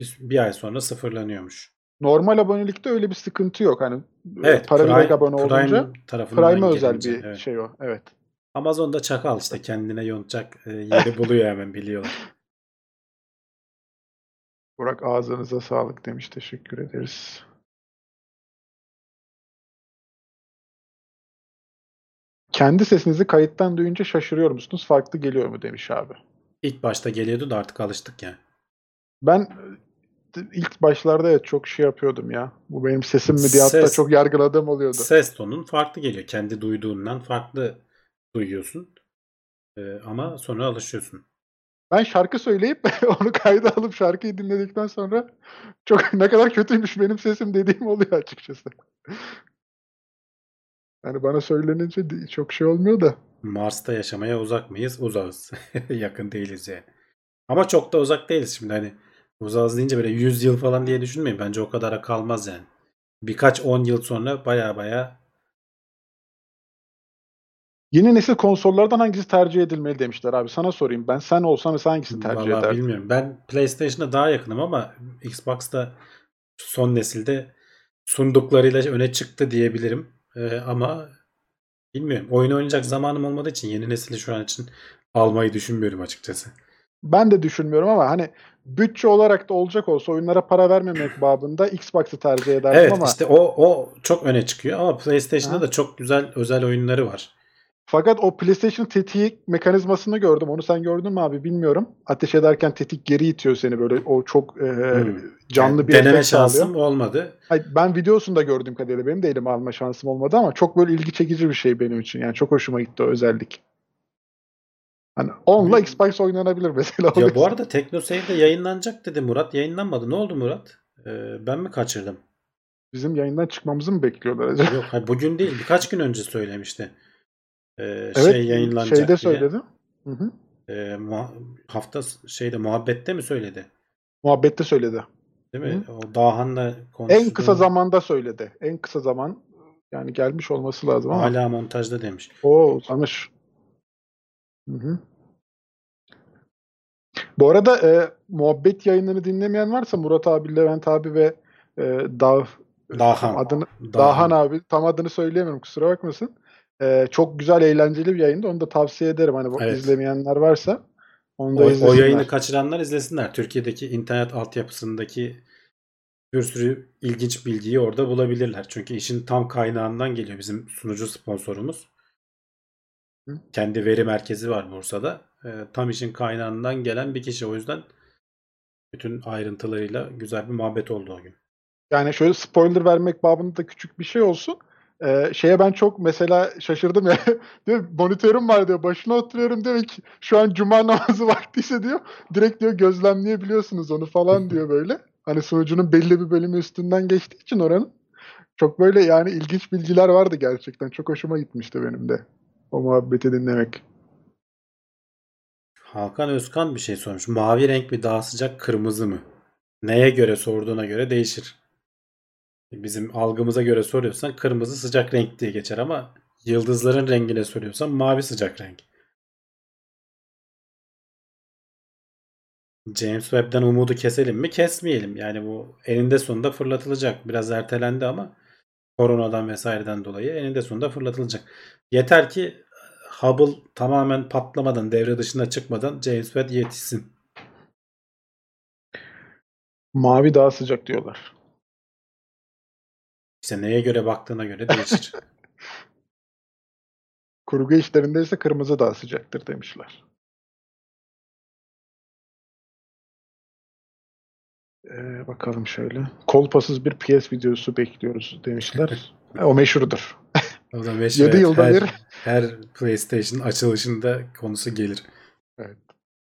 bir, bir ay sonra sıfırlanıyormuş. Normal abonelikte öyle bir sıkıntı yok. Hani Evet, para Prime- abone olunca Prime Prime'e özel gelince, bir evet. şey o. Evet. Amazon'da çakal işte kendine yontacak e, yeri [LAUGHS] buluyor hemen biliyorlar. Burak ağzınıza sağlık demiş. Teşekkür ederiz. Kendi sesinizi kayıttan duyunca şaşırıyor musunuz? Farklı geliyor mu demiş abi. İlk başta geliyordu da artık alıştık ya. Ben e, ilk başlarda evet çok şey yapıyordum ya. Bu benim sesim mi diye hatta Ses- çok yargıladığım oluyordu. Ses tonun farklı geliyor. Kendi duyduğundan farklı duyuyorsun. E, ama sonra alışıyorsun. Ben şarkı söyleyip [LAUGHS] onu kayda alıp şarkıyı dinledikten sonra çok ne kadar kötüymüş benim sesim dediğim oluyor açıkçası. Yani bana söylenince çok şey olmuyor da. Mars'ta yaşamaya uzak mıyız? Uzağız. [LAUGHS] Yakın değiliz yani. Ama çok da uzak değiliz şimdi hani. Uzağız deyince böyle 100 yıl falan diye düşünmeyin. Bence o kadara kalmaz yani. Birkaç 10 yıl sonra baya baya Yeni nesil konsollardan hangisi tercih edilmeli demişler abi. Sana sorayım ben. Sen olsan mesela hangisini tercih Vallahi ederdin? bilmiyorum. Ben PlayStation'a daha yakınım ama Xbox'ta son nesilde sunduklarıyla öne çıktı diyebilirim. Ee, ama bilmiyorum. Oyun oynayacak zamanım olmadığı için yeni nesili şu an için almayı düşünmüyorum açıkçası. Ben de düşünmüyorum ama hani bütçe olarak da olacak olsa oyunlara para vermemek babında Xbox'ı tercih ederdim Evet ama işte o o çok öne çıkıyor ama PlayStation'da Aha. da çok güzel özel oyunları var. Fakat o PlayStation tetiği mekanizmasını gördüm. Onu sen gördün mü abi bilmiyorum. Ateş ederken tetik geri itiyor seni böyle o çok e, Hmm. canlı Yani bir deneme efekt sağlıyor. şansım olmadı. Hayır, ben videosunu da gördüğüm kadarıyla benim de elime alma şansım olmadı ama çok böyle ilgi çekici bir şey benim için. Yani çok hoşuma gitti o özellik. Hani onunla Xbox oynanabilir mesela. Ya bu arada TeknoSeyir'de yayınlanacak dedi Murat. Yayınlanmadı. Ne oldu Murat? Ee, ben mi kaçırdım? Bizim yayından çıkmamızı mı bekliyorlar acaba? Yok hayır, bugün değil birkaç gün önce söylemişti. Ee, Evet, şey yayınlanacak şeyde diye. söyledi. Hı hı. Ee, muha- hafta şeyde muhabbette mi söyledi? Muhabbette söyledi. Değil mi? O Dahan'la En konuştu. kısa zamanda söyledi. En kısa zaman yani gelmiş olması lazım ama. Hala montajda demiş. O uzamış. Hı hı. Bu arada e, muhabbet yayınlarını dinlemeyen varsa Murat abi, Levent abi ve e, Dağ Dahan. adını Dahan abi tam adını söyleyemiyorum kusura bakmasın. E, çok güzel eğlenceli bir yayındı. Onu da tavsiye ederim. Hani Evet. izlemeyenler varsa onu da O, o izlesinler. yayını kaçıranlar izlesinler. Türkiye'deki internet altyapısındaki bir sürü ilginç bilgiyi orada bulabilirler. Çünkü işin tam kaynağından geliyor bizim sunucu sponsorumuz. Hı. Kendi veri merkezi var Bursa'da. Ee, tam işin kaynağından gelen bir kişi. O yüzden bütün ayrıntılarıyla güzel bir muhabbet oldu o gün. Yani şöyle spoiler vermek babında da küçük bir şey olsun. Ee, şeye ben çok mesela şaşırdım ya. [LAUGHS] diyor monitörüm var diyor. Başına oturuyorum diyor ki şu an cuma [LAUGHS] namazı vaktiyse diyor. Direkt diyor gözlemleyebiliyorsunuz onu falan diyor böyle. Hani sunucunun belli bir bölümü üstünden geçtiği için oranın. Çok böyle yani ilginç bilgiler vardı gerçekten. Çok hoşuma gitmişti benim de. O muhabbeti dinlemek. Hakan Özkan bir şey sormuş. Mavi renk mi daha sıcak kırmızı mı? Neye göre sorduğuna göre değişir. Bizim algımıza göre soruyorsan kırmızı sıcak renk diye geçer ama yıldızların rengine soruyorsan mavi sıcak renk. James Webb'den umudu keselim mi? Kesmeyelim. Yani bu eninde sonunda fırlatılacak. Biraz ertelendi ama koronadan vesaireden dolayı eninde sonunda fırlatılacak. Yeter ki Hubble tamamen patlamadan, devre dışına çıkmadan James Webb yetişsin. Mavi daha sıcak diyorlar. İşte neye göre baktığına göre değişir. [LAUGHS] Kurgu işlerinde ise kırmızı daha sıcaktır demişler. Ee, bakalım şöyle. Kolpasız bir PS videosu bekliyoruz demişler. [LAUGHS] O meşhurdur. O da meşhur, Yedi evet, yılda her, bir. her PlayStation açılışında konusu gelir.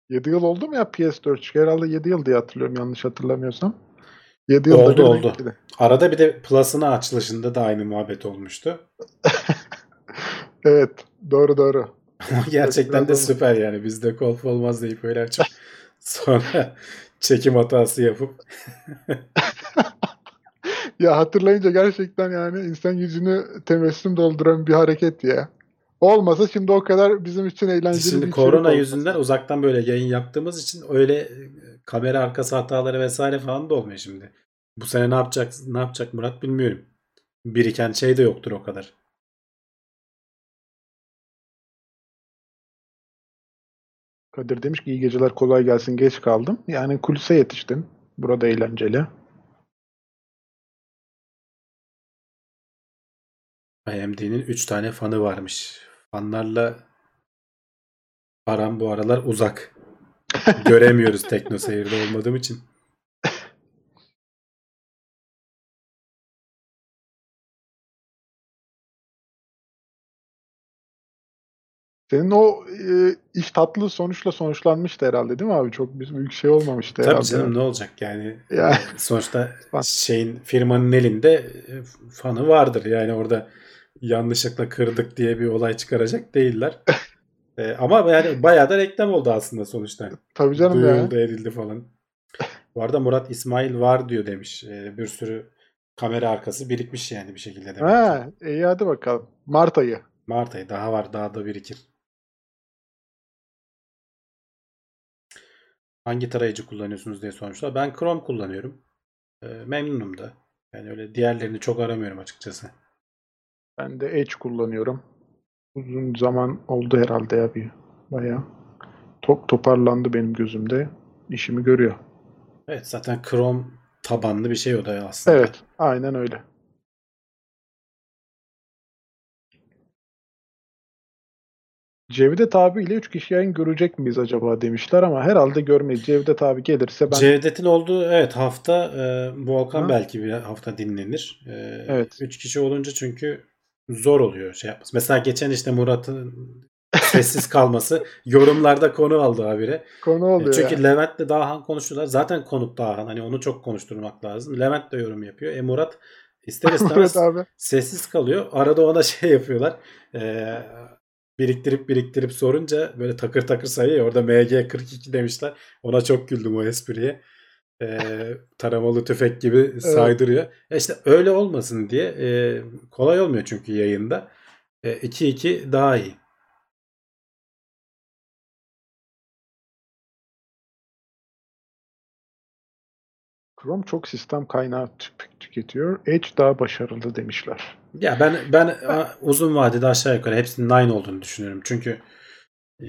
7 yıl oldu mu ya PS4 çıktı? Herhalde 7 yıl diye hatırlıyorum yanlış hatırlamıyorsam. 7 yılda Oldu, oldu. Arada bir de Plus'ın açılışında da aynı muhabbet olmuştu. [LAUGHS] Evet. Doğru doğru. Gerçekten de oldu. süper yani. Bizde golf olmaz deyip öyle açıp [LAUGHS] sonra çekim hatası yapıp [LAUGHS] Ya hatırlayınca gerçekten yani insan yüzünü tebessüm dolduran bir hareket ya. Olmasa şimdi o kadar bizim için eğlenceli şimdi bir içerik korona olmaz. yüzünden uzaktan böyle yayın yaptığımız için öyle e, kamera arkası hataları vesaire falan da olmuyor şimdi. Bu sene ne yapacak ne yapacak Murat bilmiyorum. Biriken şey de yoktur o kadar. Kadir demiş ki iyi geceler kolay gelsin geç kaldım. Yani kulise yetiştim. Burada eğlenceli. AMD'nin 3 tane fanı varmış. Fanlarla aram bu aralar uzak. Göremiyoruz Tekno Seyir'de olmadığım için. Senin o e, iş tatlı sonuçla sonuçlanmıştı herhalde değil mi abi? Çok bir büyük şey olmamıştı Tabii herhalde. canım ne olacak yani. Ya. e, Sonuçta şeyin firmanın elinde e, fanı vardır. Yani orada yanlışlıkla kırdık diye bir olay çıkaracak değiller. E, ama yani bayağı da reklam oldu aslında sonuçta. Tabii canım ya. Duyuldu edildi falan. Bu arada Murat İsmail var diyor demiş. E, bir sürü kamera arkası birikmiş yani bir şekilde demek ki. Ha, iyi hadi bakalım. Mart ayı. Mart ayı daha var daha da birikir. Hangi tarayıcı kullanıyorsunuz diye sormuşlar. Ben Chrome kullanıyorum. E, memnunum da. Yani öyle diğerlerini çok aramıyorum açıkçası. Ben de Edge kullanıyorum. Uzun zaman oldu herhalde ya bir bayağı. Top toparlandı benim gözümde. İşimi görüyor. Evet zaten Chrome tabanlı bir şey o da aslında. Evet, aynen öyle. Cevdet abiyle 3 kişi yayın görecek miyiz acaba demişler ama herhalde görmeyiz. Cevdet abi gelirse ben Cevdet'in olduğu evet hafta e, Volkan Ha. belki bir hafta dinlenir. E, Evet. Üç kişi olunca çünkü zor oluyor şey yapması. Mesela geçen işte Murat'ın sessiz kalması [LAUGHS] yorumlarda konu aldı habire. konu E, oluyor Çünkü ya. Levent'le Dağhan konuştular. Zaten konuk Dağhan. Hani onu çok konuşturmak lazım. Levent de yorum yapıyor. E Murat ister [LAUGHS] istemez Murat sessiz kalıyor. Arada ona şey yapıyorlar. E, biriktirip biriktirip sorunca böyle takır takır sayıyor. Orada MG42 demişler. Ona çok güldüm o espriye. E, taramalı tüfek gibi saydırıyor. E işte öyle olmasın diye e, kolay olmuyor çünkü yayında. E, 2-2 daha iyi. Chrome çok sistem kaynağı tü- tüketiyor. Edge daha başarılı demişler. Ya ben ben uzun vadede aşağı yukarı hepsinin aynı olduğunu düşünüyorum. Çünkü e,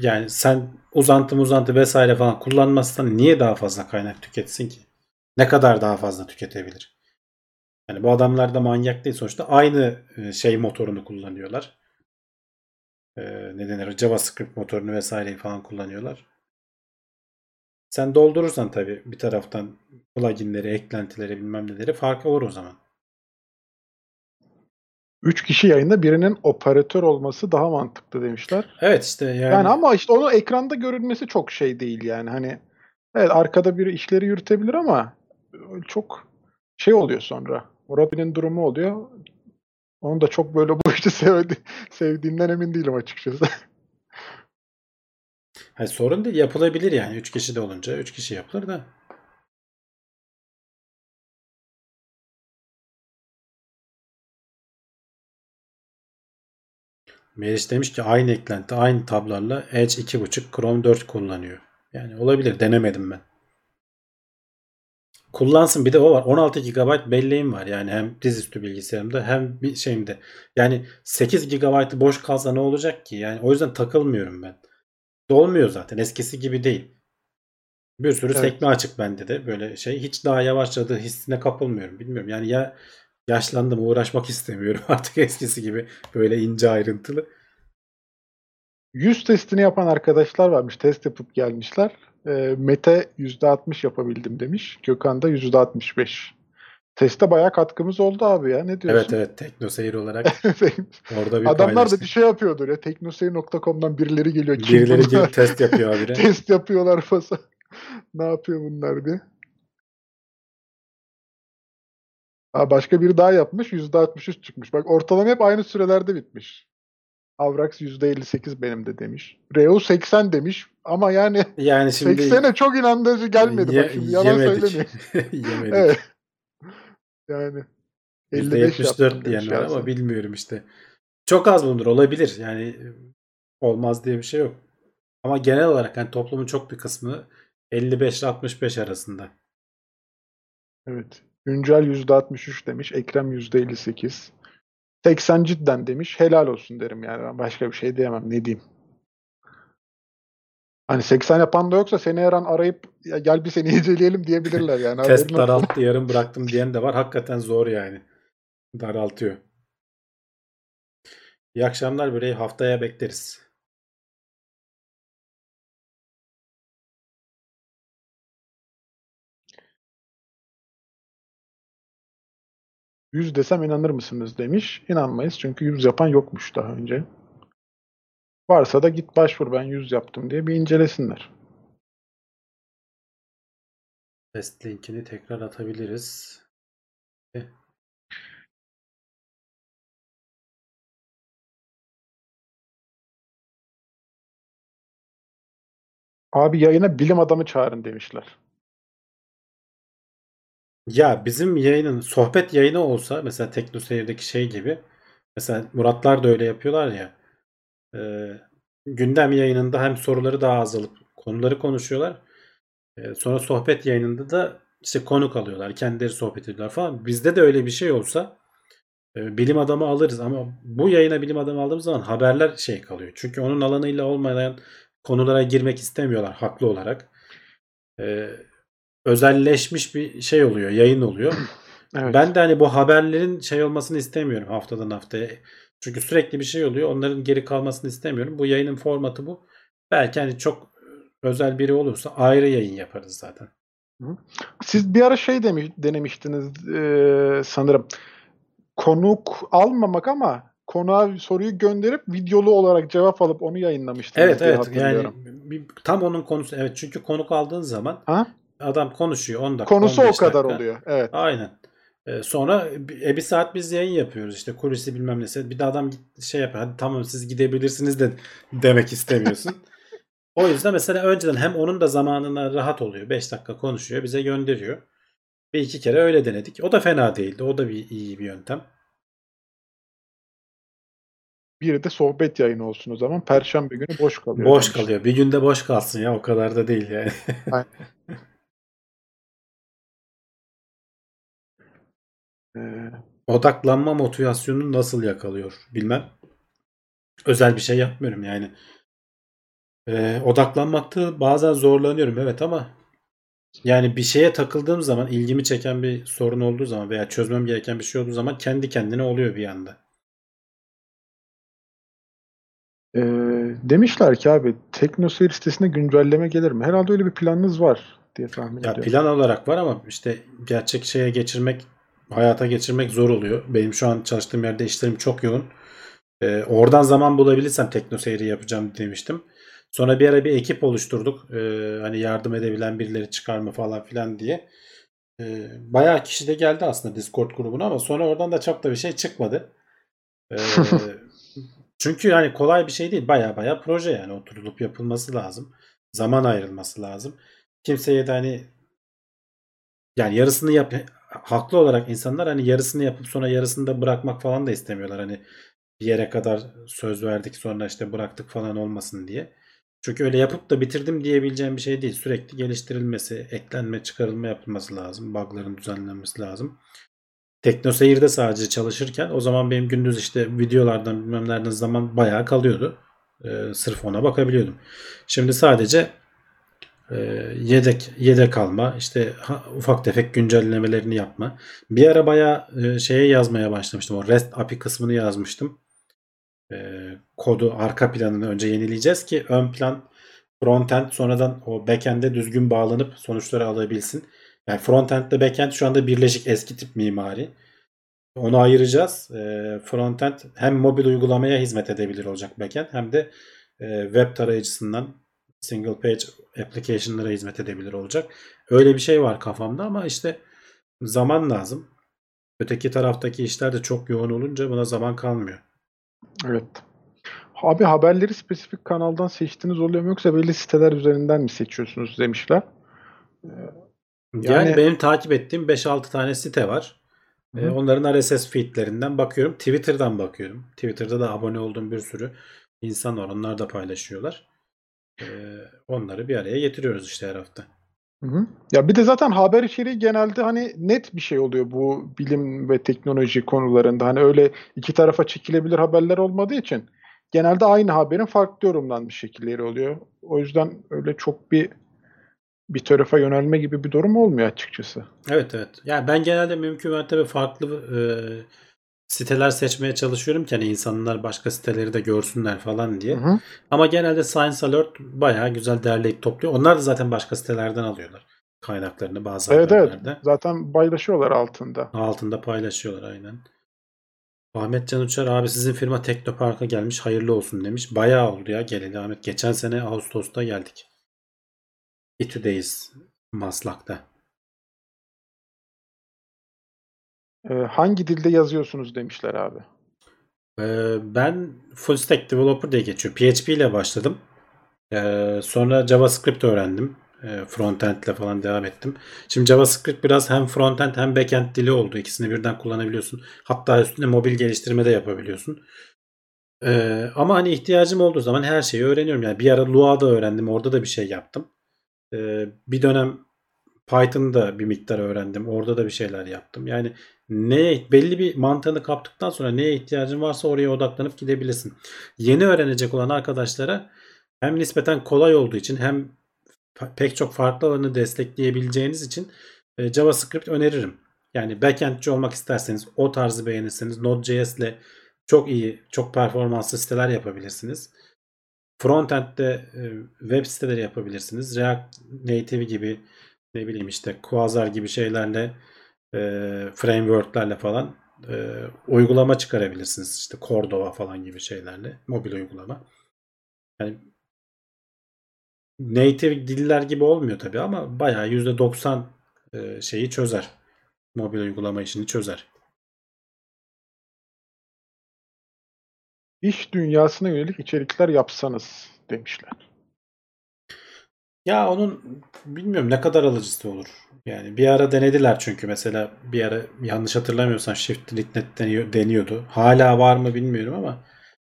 yani sen uzantı uzantı vesaire falan kullanmazsan niye daha fazla kaynak tüketsin ki? Ne kadar daha fazla tüketebilir? Yani bu adamlar da manyak değil sonuçta aynı e, şey motorunu kullanıyorlar. E, ne denir? JavaScript motorunu vesaireyi falan kullanıyorlar. Sen doldurursan tabii bir taraftan pluginleri, eklentileri bilmem neleri farkı olur o zaman. 3 kişi yayında birinin operatör olması daha mantıklı demişler. Evet işte yani, Yani ama işte onu ekranda görünmesi çok şey değil yani. Hani evet arkada biri işleri yürütebilir ama çok şey oluyor sonra. Bey'in durumu oluyor. Onu da çok böyle [LAUGHS] bu işi sevdi, sevdiğinden emin değilim açıkçası. Hayır, sorun değil yapılabilir yani. 3 kişi de olunca 3 kişi yapılır da. Meriç demiş ki aynı eklenti aynı tablarla Edge 2.5 Chrome 4 kullanıyor. Yani olabilir denemedim ben. Kullansın bir de o var. 16 GB belleğim var yani hem dizüstü bilgisayarımda hem bir şeyimde. Yani 8 GB boş kalsa ne olacak ki? Yani o yüzden takılmıyorum ben. Dolmuyor zaten eskisi gibi değil. Bir sürü Evet. sekme açık bende de böyle şey. Hiç daha yavaşladığı hissine kapılmıyorum. Bilmiyorum yani ya yaşlandım uğraşmak istemiyorum [LAUGHS] artık eskisi gibi böyle ince ayrıntılı. Yüz testini yapan arkadaşlar varmış. Test yapıp gelmişler. E, Mete %60 yapabildim demiş. Gökhan da %65. Teste bayağı katkımız oldu abi ya. Ne diyorsun? Evet evet teknoseyir olarak [LAUGHS] orada bir Adamlar da paylaştık. bir şey yapıyordur ya. Teknoseyir.com'dan birileri geliyor. Kim Birileri bunlar? gelip test yapıyor habire. [LAUGHS] Test yapıyorlar fasa. ne yapıyor bunlar diye. Ha, başka biri daha yapmış. %63 çıkmış. Bak ortalama hep aynı sürelerde bitmiş. Avrax %58 benim de demiş. Reo 80 demiş. Ama yani Yani şimdi 80'e çok inandırıcı gelmedi. ye- Bak şimdi yalan yemedik. söylemeyeyim. [LAUGHS] [LAUGHS] yemedik. Evet. Yani 55 %74 yaptım diyen demiş var Yasin. ama bilmiyorum işte. Çok az bulunur olabilir. Yani olmaz diye bir şey yok. Ama genel olarak hani toplumun çok bir kısmı 55 ile 65 arasında. Evet. Güncel %63 demiş. Ekrem %58. 80 cidden demiş. Helal olsun derim yani. Ben başka bir şey diyemem. Ne diyeyim? Hani 80 yapan da yoksa seni her an arayıp ya gel bir seni [LAUGHS] inceleyelim diyebilirler yani. Test daralttı yarım bıraktım diyen de var. Hakikaten zor yani. Daraltıyor. İyi akşamlar böyle haftaya bekleriz. Yüz desem inanır mısınız demiş. İnanmayız çünkü yüz yapan yokmuş daha önce. Varsa da git başvur ben yüz yaptım diye bir incelesinler. Test linkini tekrar atabiliriz. Abi yayına bilim adamı çağırın demişler. Ya bizim yayının sohbet yayını olsa mesela TeknoSeyir'deki şey gibi mesela Muratlar da öyle yapıyorlar ya e, gündem yayınında hem soruları daha az alıp konuları konuşuyorlar. E, sonra sohbet yayınında da işte konuk alıyorlar. Kendileri sohbet ediyorlar falan. Bizde de öyle bir şey olsa e, bilim adamı alırız ama bu yayına bilim adamı aldığımız zaman haberler şey kalıyor. Çünkü onun alanıyla olmayan konulara girmek istemiyorlar haklı olarak. E, özelleşmiş bir şey oluyor, yayın oluyor. [CLEARS THROAT] Evet. Ben de hani bu haberlerin şey olmasını istemiyorum haftadan haftaya. Çünkü sürekli bir şey oluyor. Onların geri kalmasını istemiyorum. Bu yayının formatı bu. Belki hani çok özel biri olursa ayrı yayın yaparız zaten. Siz bir ara şey demiş, denemiştiniz eee, sanırım. Konuk almamak ama konuğa soruyu gönderip videolu olarak cevap alıp onu yayınlamıştınız Evet evet yani bir- tam onun konusu evet çünkü konuk aldığın zaman Ha? Adam konuşuyor 10 dakika Konusu o 15 kadar dakika. oluyor. Evet. Aynen. Ee, sonra e, bir saat biz yayın yapıyoruz işte kulisi bilmem nesi. Bir de adam şey yapıyor. Hadi tamam siz gidebilirsiniz de [LAUGHS] demek istemiyorsun. o yüzden mesela önceden hem onun da zamanına rahat oluyor. 5 dakika konuşuyor bize gönderiyor. Bir iki kere öyle denedik. O da fena değildi. O da bir iyi bir yöntem. Bir de sohbet yayını olsun o zaman. Perşembe günü boş kalıyor. boş demiş. kalıyor. Bir günde boş kalsın ya o kadar da değil yani. [LAUGHS] Ee, Odaklanma motivasyonunu nasıl yakalıyor bilmem. Özel bir şey yapmıyorum yani. Ee, odaklanmakta bazen zorlanıyorum evet ama yani bir şeye takıldığım zaman ilgimi çeken bir sorun olduğu zaman veya çözmem gereken bir şey olduğu zaman kendi kendine oluyor bir anda. Ee, demişler ki abi TeknoSeyir sitesine güncelleme gelir mi? Herhalde öyle bir planınız var diye tahmin Ya ediyorum. plan olarak var ama işte gerçek şeye geçirmek, hayata geçirmek zor oluyor. Benim şu an çalıştığım yerde işlerim çok yoğun. Ee, oradan zaman bulabilirsem teknoseyri yapacağım demiştim. Sonra bir ara bir ekip oluşturduk. Ee, hani yardım edebilen birileri çıkar mı falan filan diye. E, bayağı kişi de geldi aslında Discord grubuna ama sonra oradan da çok da bir şey çıkmadı. E, [LAUGHS] çünkü yani kolay bir şey değil. Bayağı bayağı proje yani oturulup yapılması lazım. Zaman ayrılması lazım. Kimseye de hani yani yarısını yap haklı olarak insanlar hani yarısını yapıp sonra yarısını da bırakmak falan da istemiyorlar. Hani bir yere kadar söz verdik sonra işte bıraktık falan olmasın diye. Çünkü öyle yapıp da bitirdim diyebileceğim bir şey değil. Sürekli geliştirilmesi, eklenme, çıkarılma yapılması lazım. Bug'ların düzenlenmesi lazım. TeknoSeyir'de sadece çalışırken o zaman benim gündüz işte videolardan bilmem nereden zaman bayağı kalıyordu. Ee, sırf ona bakabiliyordum. Şimdi sadece yedek yedek alma, işte ufak tefek güncellemelerini yapma. Bir ara bayağı e, şeye yazmaya başlamıştım. O REST API kısmını yazmıştım. E, kodu arka planını önce yenileyeceğiz ki ön plan frontend sonradan o backend'e düzgün bağlanıp sonuçları alabilsin. Yani frontend ile backend şu anda birleşik eski tip mimari. Onu ayıracağız. E, frontend hem mobil uygulamaya hizmet edebilir olacak backend hem de e, web tarayıcısından single page application'lara hizmet edebilir olacak. Öyle bir şey var kafamda ama işte zaman lazım. Öteki taraftaki işler de çok yoğun olunca buna zaman kalmıyor. Evet. Abi haberleri spesifik kanaldan seçtiğiniz oluyor mu yoksa belli siteler üzerinden mi seçiyorsunuz demişler. Yani, Yani- benim takip ettiğim 5-6 tane site var. Ee, Hı. onların RSS feedlerinden bakıyorum. Twitter'dan bakıyorum. Twitter'da da abone olduğum bir sürü insan var. Onlar da paylaşıyorlar. Ee, onları bir araya getiriyoruz işte her hafta. Hı hı. Ya bir de zaten haber içeriği genelde hani net bir şey oluyor bu bilim ve teknoloji konularında. Hani öyle iki tarafa çekilebilir haberler olmadığı için genelde aynı haberin farklı yorumlanmış şekilleri oluyor. O yüzden öyle çok bir bir tarafa yönelme gibi bir durum olmuyor açıkçası. Evet evet. Yani ben genelde mümkün mertebe farklı e, siteler seçmeye çalışıyorum ki hani insanlar başka siteleri de görsünler falan diye. Hı hı. Ama genelde Science Alert bayağı güzel derleyip topluyor. Onlar da zaten başka sitelerden alıyorlar kaynaklarını bazı Evet evet. Zaten paylaşıyorlar altında. Altında paylaşıyorlar aynen. Ahmet Can Uçar abi sizin firma Teknopark'a gelmiş hayırlı olsun demiş. Bayağı oldu ya geleli Ahmet. Geçen sene Ağustos'ta geldik. İTÜ'deyiz Maslak'ta. Hangi dilde yazıyorsunuz demişler abi. Ben full stack developer diye geçiyor. PHP ile başladım. Sonra JavaScript öğrendim. Frontend ile falan devam ettim. Şimdi JavaScript biraz hem frontend hem backend dili oldu. İkisini birden kullanabiliyorsun. Hatta üstüne mobil geliştirme de yapabiliyorsun. Ama hani ihtiyacım olduğu zaman her şeyi öğreniyorum. Yani bir ara Lua da öğrendim. Orada da bir şey yaptım. Bir dönem Python'da bir miktar öğrendim. Orada da bir şeyler yaptım. Yani neye belli bir mantığını kaptıktan sonra neye ihtiyacın varsa oraya odaklanıp gidebilirsin. Yeni öğrenecek olan arkadaşlara hem nispeten kolay olduğu için hem pe- pek çok farklı alanı destekleyebileceğiniz için e, JavaScript öneririm. Yani backendçi olmak isterseniz o tarzı beğenirseniz Node.js ile çok iyi, çok performanslı siteler yapabilirsiniz. Frontend'de e, web siteleri yapabilirsiniz. React Native gibi ne bileyim işte Quasar gibi şeylerle e, frameworklerle falan e, uygulama çıkarabilirsiniz. İşte Cordova falan gibi şeylerle mobil uygulama. Yani native diller gibi olmuyor tabii ama bayağı %90 e, şeyi çözer. Mobil uygulama işini çözer. İş dünyasına yönelik içerikler yapsanız demişler. Ya onun bilmiyorum ne kadar alıcısı olur. Yani bir ara denediler çünkü mesela bir ara yanlış hatırlamıyorsam Shift Net deniyor, deniyordu. Hala var mı bilmiyorum ama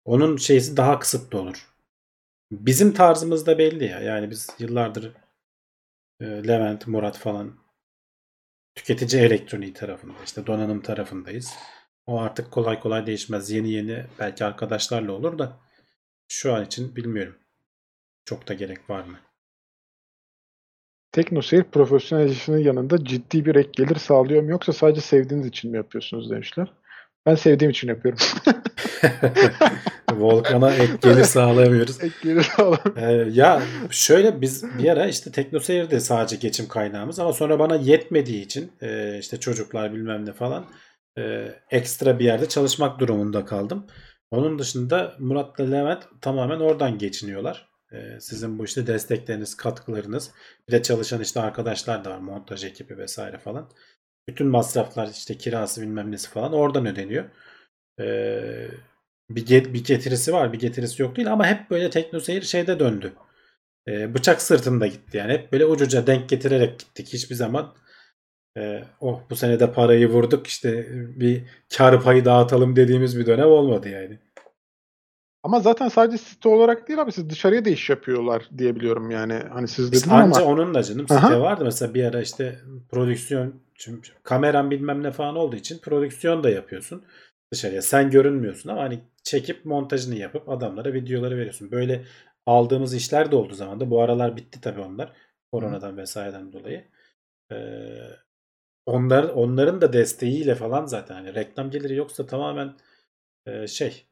onun şeysi daha kısıtlı olur. Bizim tarzımız da belli ya. Yani biz yıllardır e, Levent, Murat falan tüketici elektroniği tarafında işte donanım tarafındayız. O artık kolay kolay değişmez. Yeni yeni belki arkadaşlarla olur da şu an için bilmiyorum. Çok da gerek var mı? Teknoseyir profesyonel işinin yanında ciddi bir ek gelir sağlıyor mu yoksa sadece sevdiğiniz için mi yapıyorsunuz demişler. Ben sevdiğim için yapıyorum. [LAUGHS] Volkan'a ek gelir sağlayamıyoruz. ek gelir sağlamıyor. Ee, ya şöyle biz bir ara işte TeknoSeyir'de sadece geçim kaynağımız ama sonra bana yetmediği için e, işte çocuklar bilmem ne falan e, ekstra bir yerde çalışmak durumunda kaldım. Onun dışında Murat'la Levent tamamen oradan geçiniyorlar. Ee, sizin bu işte destekleriniz, katkılarınız, bir de çalışan işte arkadaşlar da var, montaj ekibi vesaire falan. Bütün masraflar işte kirası bilmem nesi falan oradan ödeniyor. Ee, bir, get, bir getirisi var, bir getirisi yok değil ama hep böyle teknoseyir şeyde döndü. Ee, bıçak sırtında gitti yani. Hep böyle ucuca denk getirerek gittik. Hiçbir zaman oh bu sene de parayı vurduk işte bir kar payı dağıtalım dediğimiz bir dönem olmadı yani. Ama zaten sadece site olarak değil abi siz dışarıya da iş yapıyorlar diye biliyorum yani. Hani siz dediniz İşte ama anca onun da canım site Aha. vardı mesela bir ara işte prodüksiyon çünkü kameran bilmem ne falan olduğu için prodüksiyon da yapıyorsun dışarıya. Sen görünmüyorsun ama hani çekip montajını yapıp adamlara videoları veriyorsun. Böyle aldığımız işler de oldu zamanda. Bu aralar bitti tabii onlar. Koronadan vesaireden dolayı. Ee, onlar onların da desteğiyle falan zaten hani reklam geliri yoksa tamamen e, şey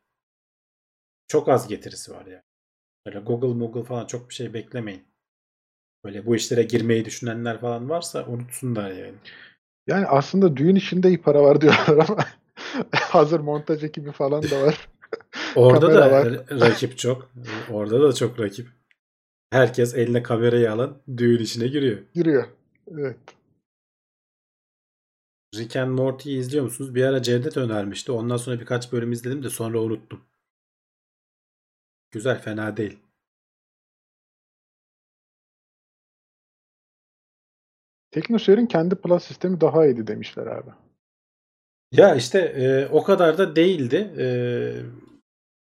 çok az getirisi var yani. Böyle Google Google falan çok bir şey beklemeyin. Böyle bu işlere girmeyi düşünenler falan varsa unutsunlar yani. yani aslında düğün işinde iyi para var diyorlar ama [LAUGHS] hazır montaj ekibi falan da var. [LAUGHS] Orada Kamera da var. ra- rakip çok. Orada da çok rakip. Herkes eline kamerayı alan düğün işine giriyor. Giriyor. Evet. Rick and Morty'yi izliyor musunuz? Bir ara Cevdet önermişti. Ondan sonra birkaç bölüm izledim de sonra unuttum. Güzel, fena değil. Teknoseyir'in kendi plus sistemi daha iyiydi demişler abi. Ya işte e, o kadar da değildi. E,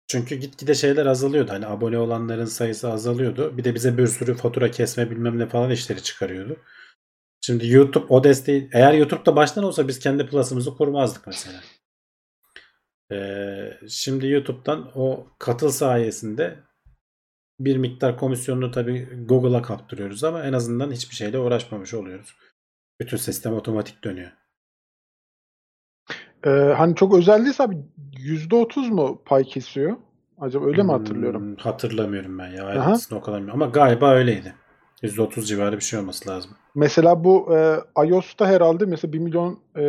çünkü gitgide şeyler azalıyordu. Hani abone olanların sayısı azalıyordu. Bir de bize bir sürü fatura kesme bilmem ne falan işleri çıkarıyordu. Şimdi YouTube o desteği eğer YouTube'da baştan olsa biz kendi plus'ımızı kurmazdık mesela. E, şimdi YouTube'dan o katıl sayesinde bir miktar komisyonunu tabii Google'a kaptırıyoruz ama en azından hiçbir şeyle uğraşmamış oluyoruz. Bütün sistem otomatik dönüyor. Ee, hani çok özel değilse abi %30 mu pay kesiyor? Acaba öyle mi hatırlıyorum? Hmm, hatırlamıyorum ben ya. Ayrıntısını o kadar. Ama galiba öyleydi. %30 civarı bir şey olması lazım. Mesela bu e, iOS'ta herhalde mesela 1 milyon e,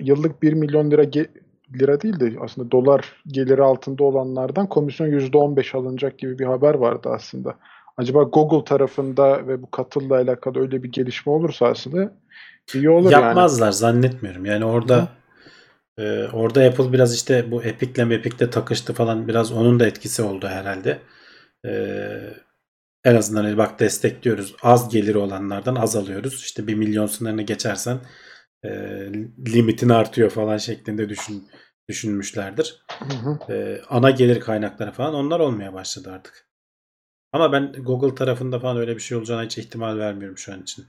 yıllık 1 milyon lira ge- lira değil de aslında dolar geliri altında olanlardan komisyon %15 alınacak gibi bir haber vardı aslında. Acaba Google tarafında ve bu katılla alakalı öyle bir gelişme olursa aslında iyi olur yani. Yapmazlar zannetmiyorum. Yani orada e, orada Apple biraz işte bu Epic'le Mepic'le takıştı falan biraz onun da etkisi oldu herhalde. E, en azından hani bak destekliyoruz. Az geliri olanlardan az alıyoruz. İşte 1 milyon sınırını geçersen e, limitin artıyor falan şeklinde düşün, düşünmüşlerdir. Hı hı. Ee, ana gelir kaynakları falan onlar olmaya başladı artık. Ama ben Google tarafında falan öyle bir şey olacağına hiç ihtimal vermiyorum şu an için.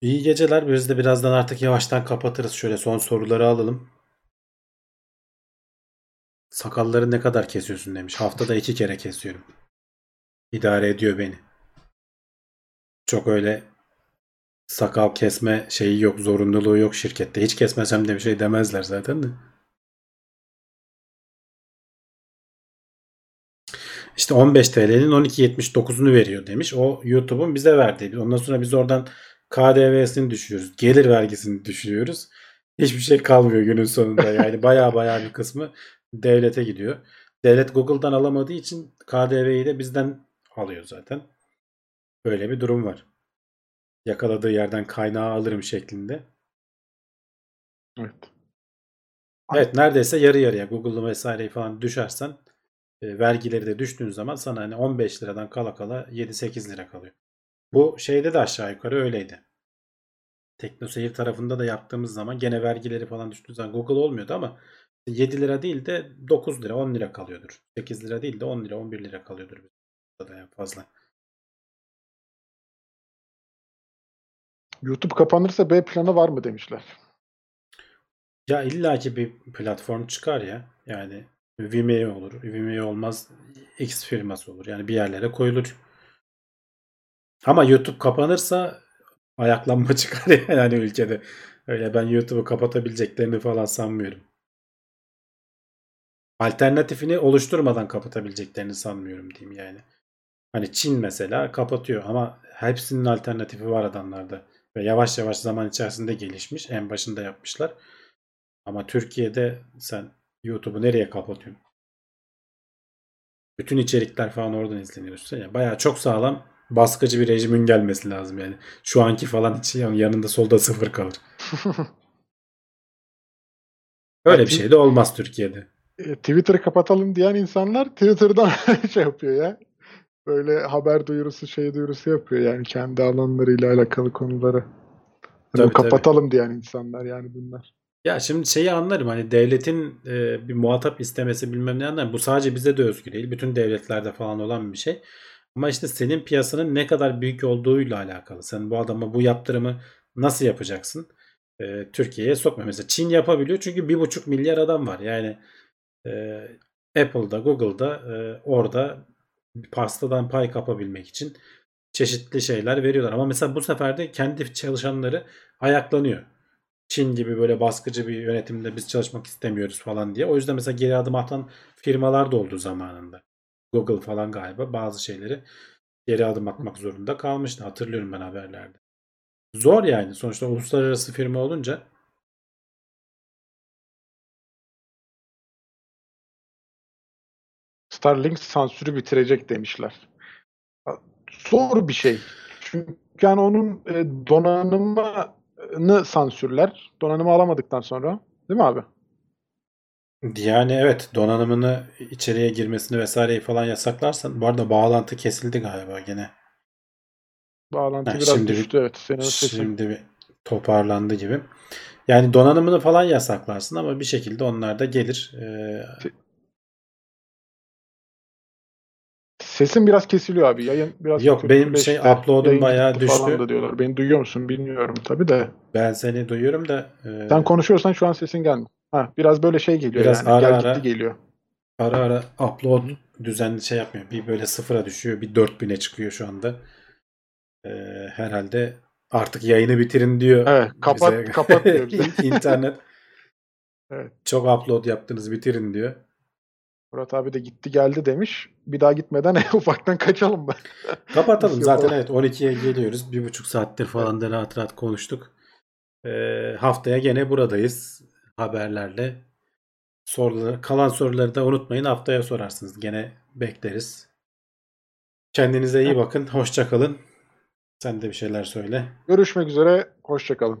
İyi geceler. Biz de birazdan artık yavaştan kapatırız. Şöyle son soruları alalım. Sakalları ne kadar kesiyorsun demiş. Haftada iki kere kesiyorum. İdare ediyor beni. Çok öyle sakal kesme şeyi yok, zorunluluğu yok şirkette. Hiç kesmesem de bir şey demezler zaten de. İşte 15 TL'nin 12.79'unu veriyor demiş. O YouTube'un bize verdiği. Ondan sonra biz oradan KDV'sini düşürüyoruz. Gelir vergisini düşürüyoruz. Hiçbir şey kalmıyor günün sonunda. [LAUGHS] Yani baya baya bir kısmı devlete gidiyor. Devlet Google'dan alamadığı için KDV'yi de bizden alıyor zaten. Böyle bir durum var. Yakaladığı yerden kaynağı alırım şeklinde. Evet. Evet neredeyse yarı yarıya Google'lı vesaireyi falan düşersen e, vergileri de düştüğün zaman sana hani 15 liradan kala kala 7-8 lira kalıyor. Bu şeyde de aşağı yukarı öyleydi. Teknoseyir tarafında da yaptığımız zaman gene vergileri falan düştüğü zaman Google olmuyordu ama 7 lira değil de 9 lira 10 lira kalıyordur. 8 lira değil de 10 lira 11 lira kalıyordur. Da en fazla. YouTube kapanırsa B planı var mı demişler. Ya illaki bir platform çıkar ya. Yani Vimeo olur. Vimeo olmaz X firması olur. Yani bir yerlere koyulur. Ama YouTube kapanırsa ayaklanma [LAUGHS] çıkar yani ülkede. Öyle ben YouTube'u kapatabileceklerini falan sanmıyorum. Alternatifini oluşturmadan kapatabileceklerini sanmıyorum diyeyim yani. Hani Çin mesela kapatıyor ama hepsinin alternatifi var adamlarda. Ve yavaş yavaş zaman içerisinde gelişmiş. En başında yapmışlar. Ama Türkiye'de sen YouTube'u nereye kapatıyorsun? Bütün içerikler falan oradan izleniyor. Yani bayağı çok sağlam baskıcı bir rejimin gelmesi lazım yani. Şu anki falan hiç yanında solda sıfır kalır. [LAUGHS] Öyle bir şey de olmaz Türkiye'de. E, Twitter'ı kapatalım diyen insanlar Twitter'dan [LAUGHS] şey yapıyor ya. Böyle haber duyurusu, şey duyurusu yapıyor yani kendi alanlarıyla alakalı konuları. Yani Tabii, kapatalım diyen insanlar yani bunlar. Ya şimdi şeyi anlarım hani devletin e, bir muhatap istemesi bilmem ne anlarım. Bu sadece bize de özgü değil. Bütün devletlerde falan olan bir şey. Ama işte senin piyasanın ne kadar büyük olduğuyla alakalı. Sen bu adama bu yaptırımı nasıl yapacaksın? E, Türkiye'ye sokma. Mesela Çin yapabiliyor çünkü bir buçuk milyar adam var. Yani e, Apple'da, Google'da e, orada pastadan pay kapabilmek için çeşitli şeyler veriyorlar. Ama mesela bu sefer de kendi çalışanları ayaklanıyor. Çin gibi böyle baskıcı bir yönetimde biz çalışmak istemiyoruz falan diye. O yüzden mesela geri adım atan firmalar da oldu zamanında. Google falan galiba bazı şeyleri geri adım atmak zorunda kalmıştı. Hatırlıyorum ben haberlerde. Zor yani. Sonuçta uluslararası firma olunca Starlink sansürü bitirecek demişler. Zor bir şey. Çünkü yani onun e, donanımını sansürler. Donanımı alamadıktan sonra. Değil mi abi? Yani evet donanımını içeriye girmesini vesaireyi falan yasaklarsan bu arada bağlantı kesildi galiba gene. Bağlantı Ha, biraz şimdi bir- düştü evet. Senin sesin. Şimdi bir toparlandı gibi. Yani donanımını falan yasaklarsın ama bir şekilde onlar da gelir. Ee, Sesin biraz kesiliyor abi. Yayın biraz Yok, benim şey, upload'um Yayın bayağı gitti falan düştü. da diyorlar. Beni duyuyor musun bilmiyorum tabii de. ben seni duyuyorum da e, Sen konuşuyorsan şu an sesin gelmiyor. Ha, biraz böyle şey geliyor Biraz yani. ara Gel ara. gitti geliyor. ara ara upload düzenli şey yapmıyor. Bir böyle sıfıra düşüyor. Bir 4000'e çıkıyor şu anda. Ee, herhalde artık yayını bitirin diyor. Evet, kapat bize. kapat diyor [LAUGHS] bize. İnternet. Evet. Çok upload yaptınız bitirin diyor. Murat abi de gitti geldi demiş. Bir daha gitmeden [LAUGHS] ufaktan kaçalım ben. Kapatalım [LAUGHS] zaten evet 12'ye geliyoruz. Bir buçuk saattir falan da rahat rahat konuştuk. Ee, haftaya gene buradayız haberlerle. Soruları, kalan soruları da unutmayın haftaya sorarsınız. Gene bekleriz. Kendinize iyi bakın. Hoşça kalın. Sen de bir şeyler söyle. Görüşmek üzere. Hoşçakalın.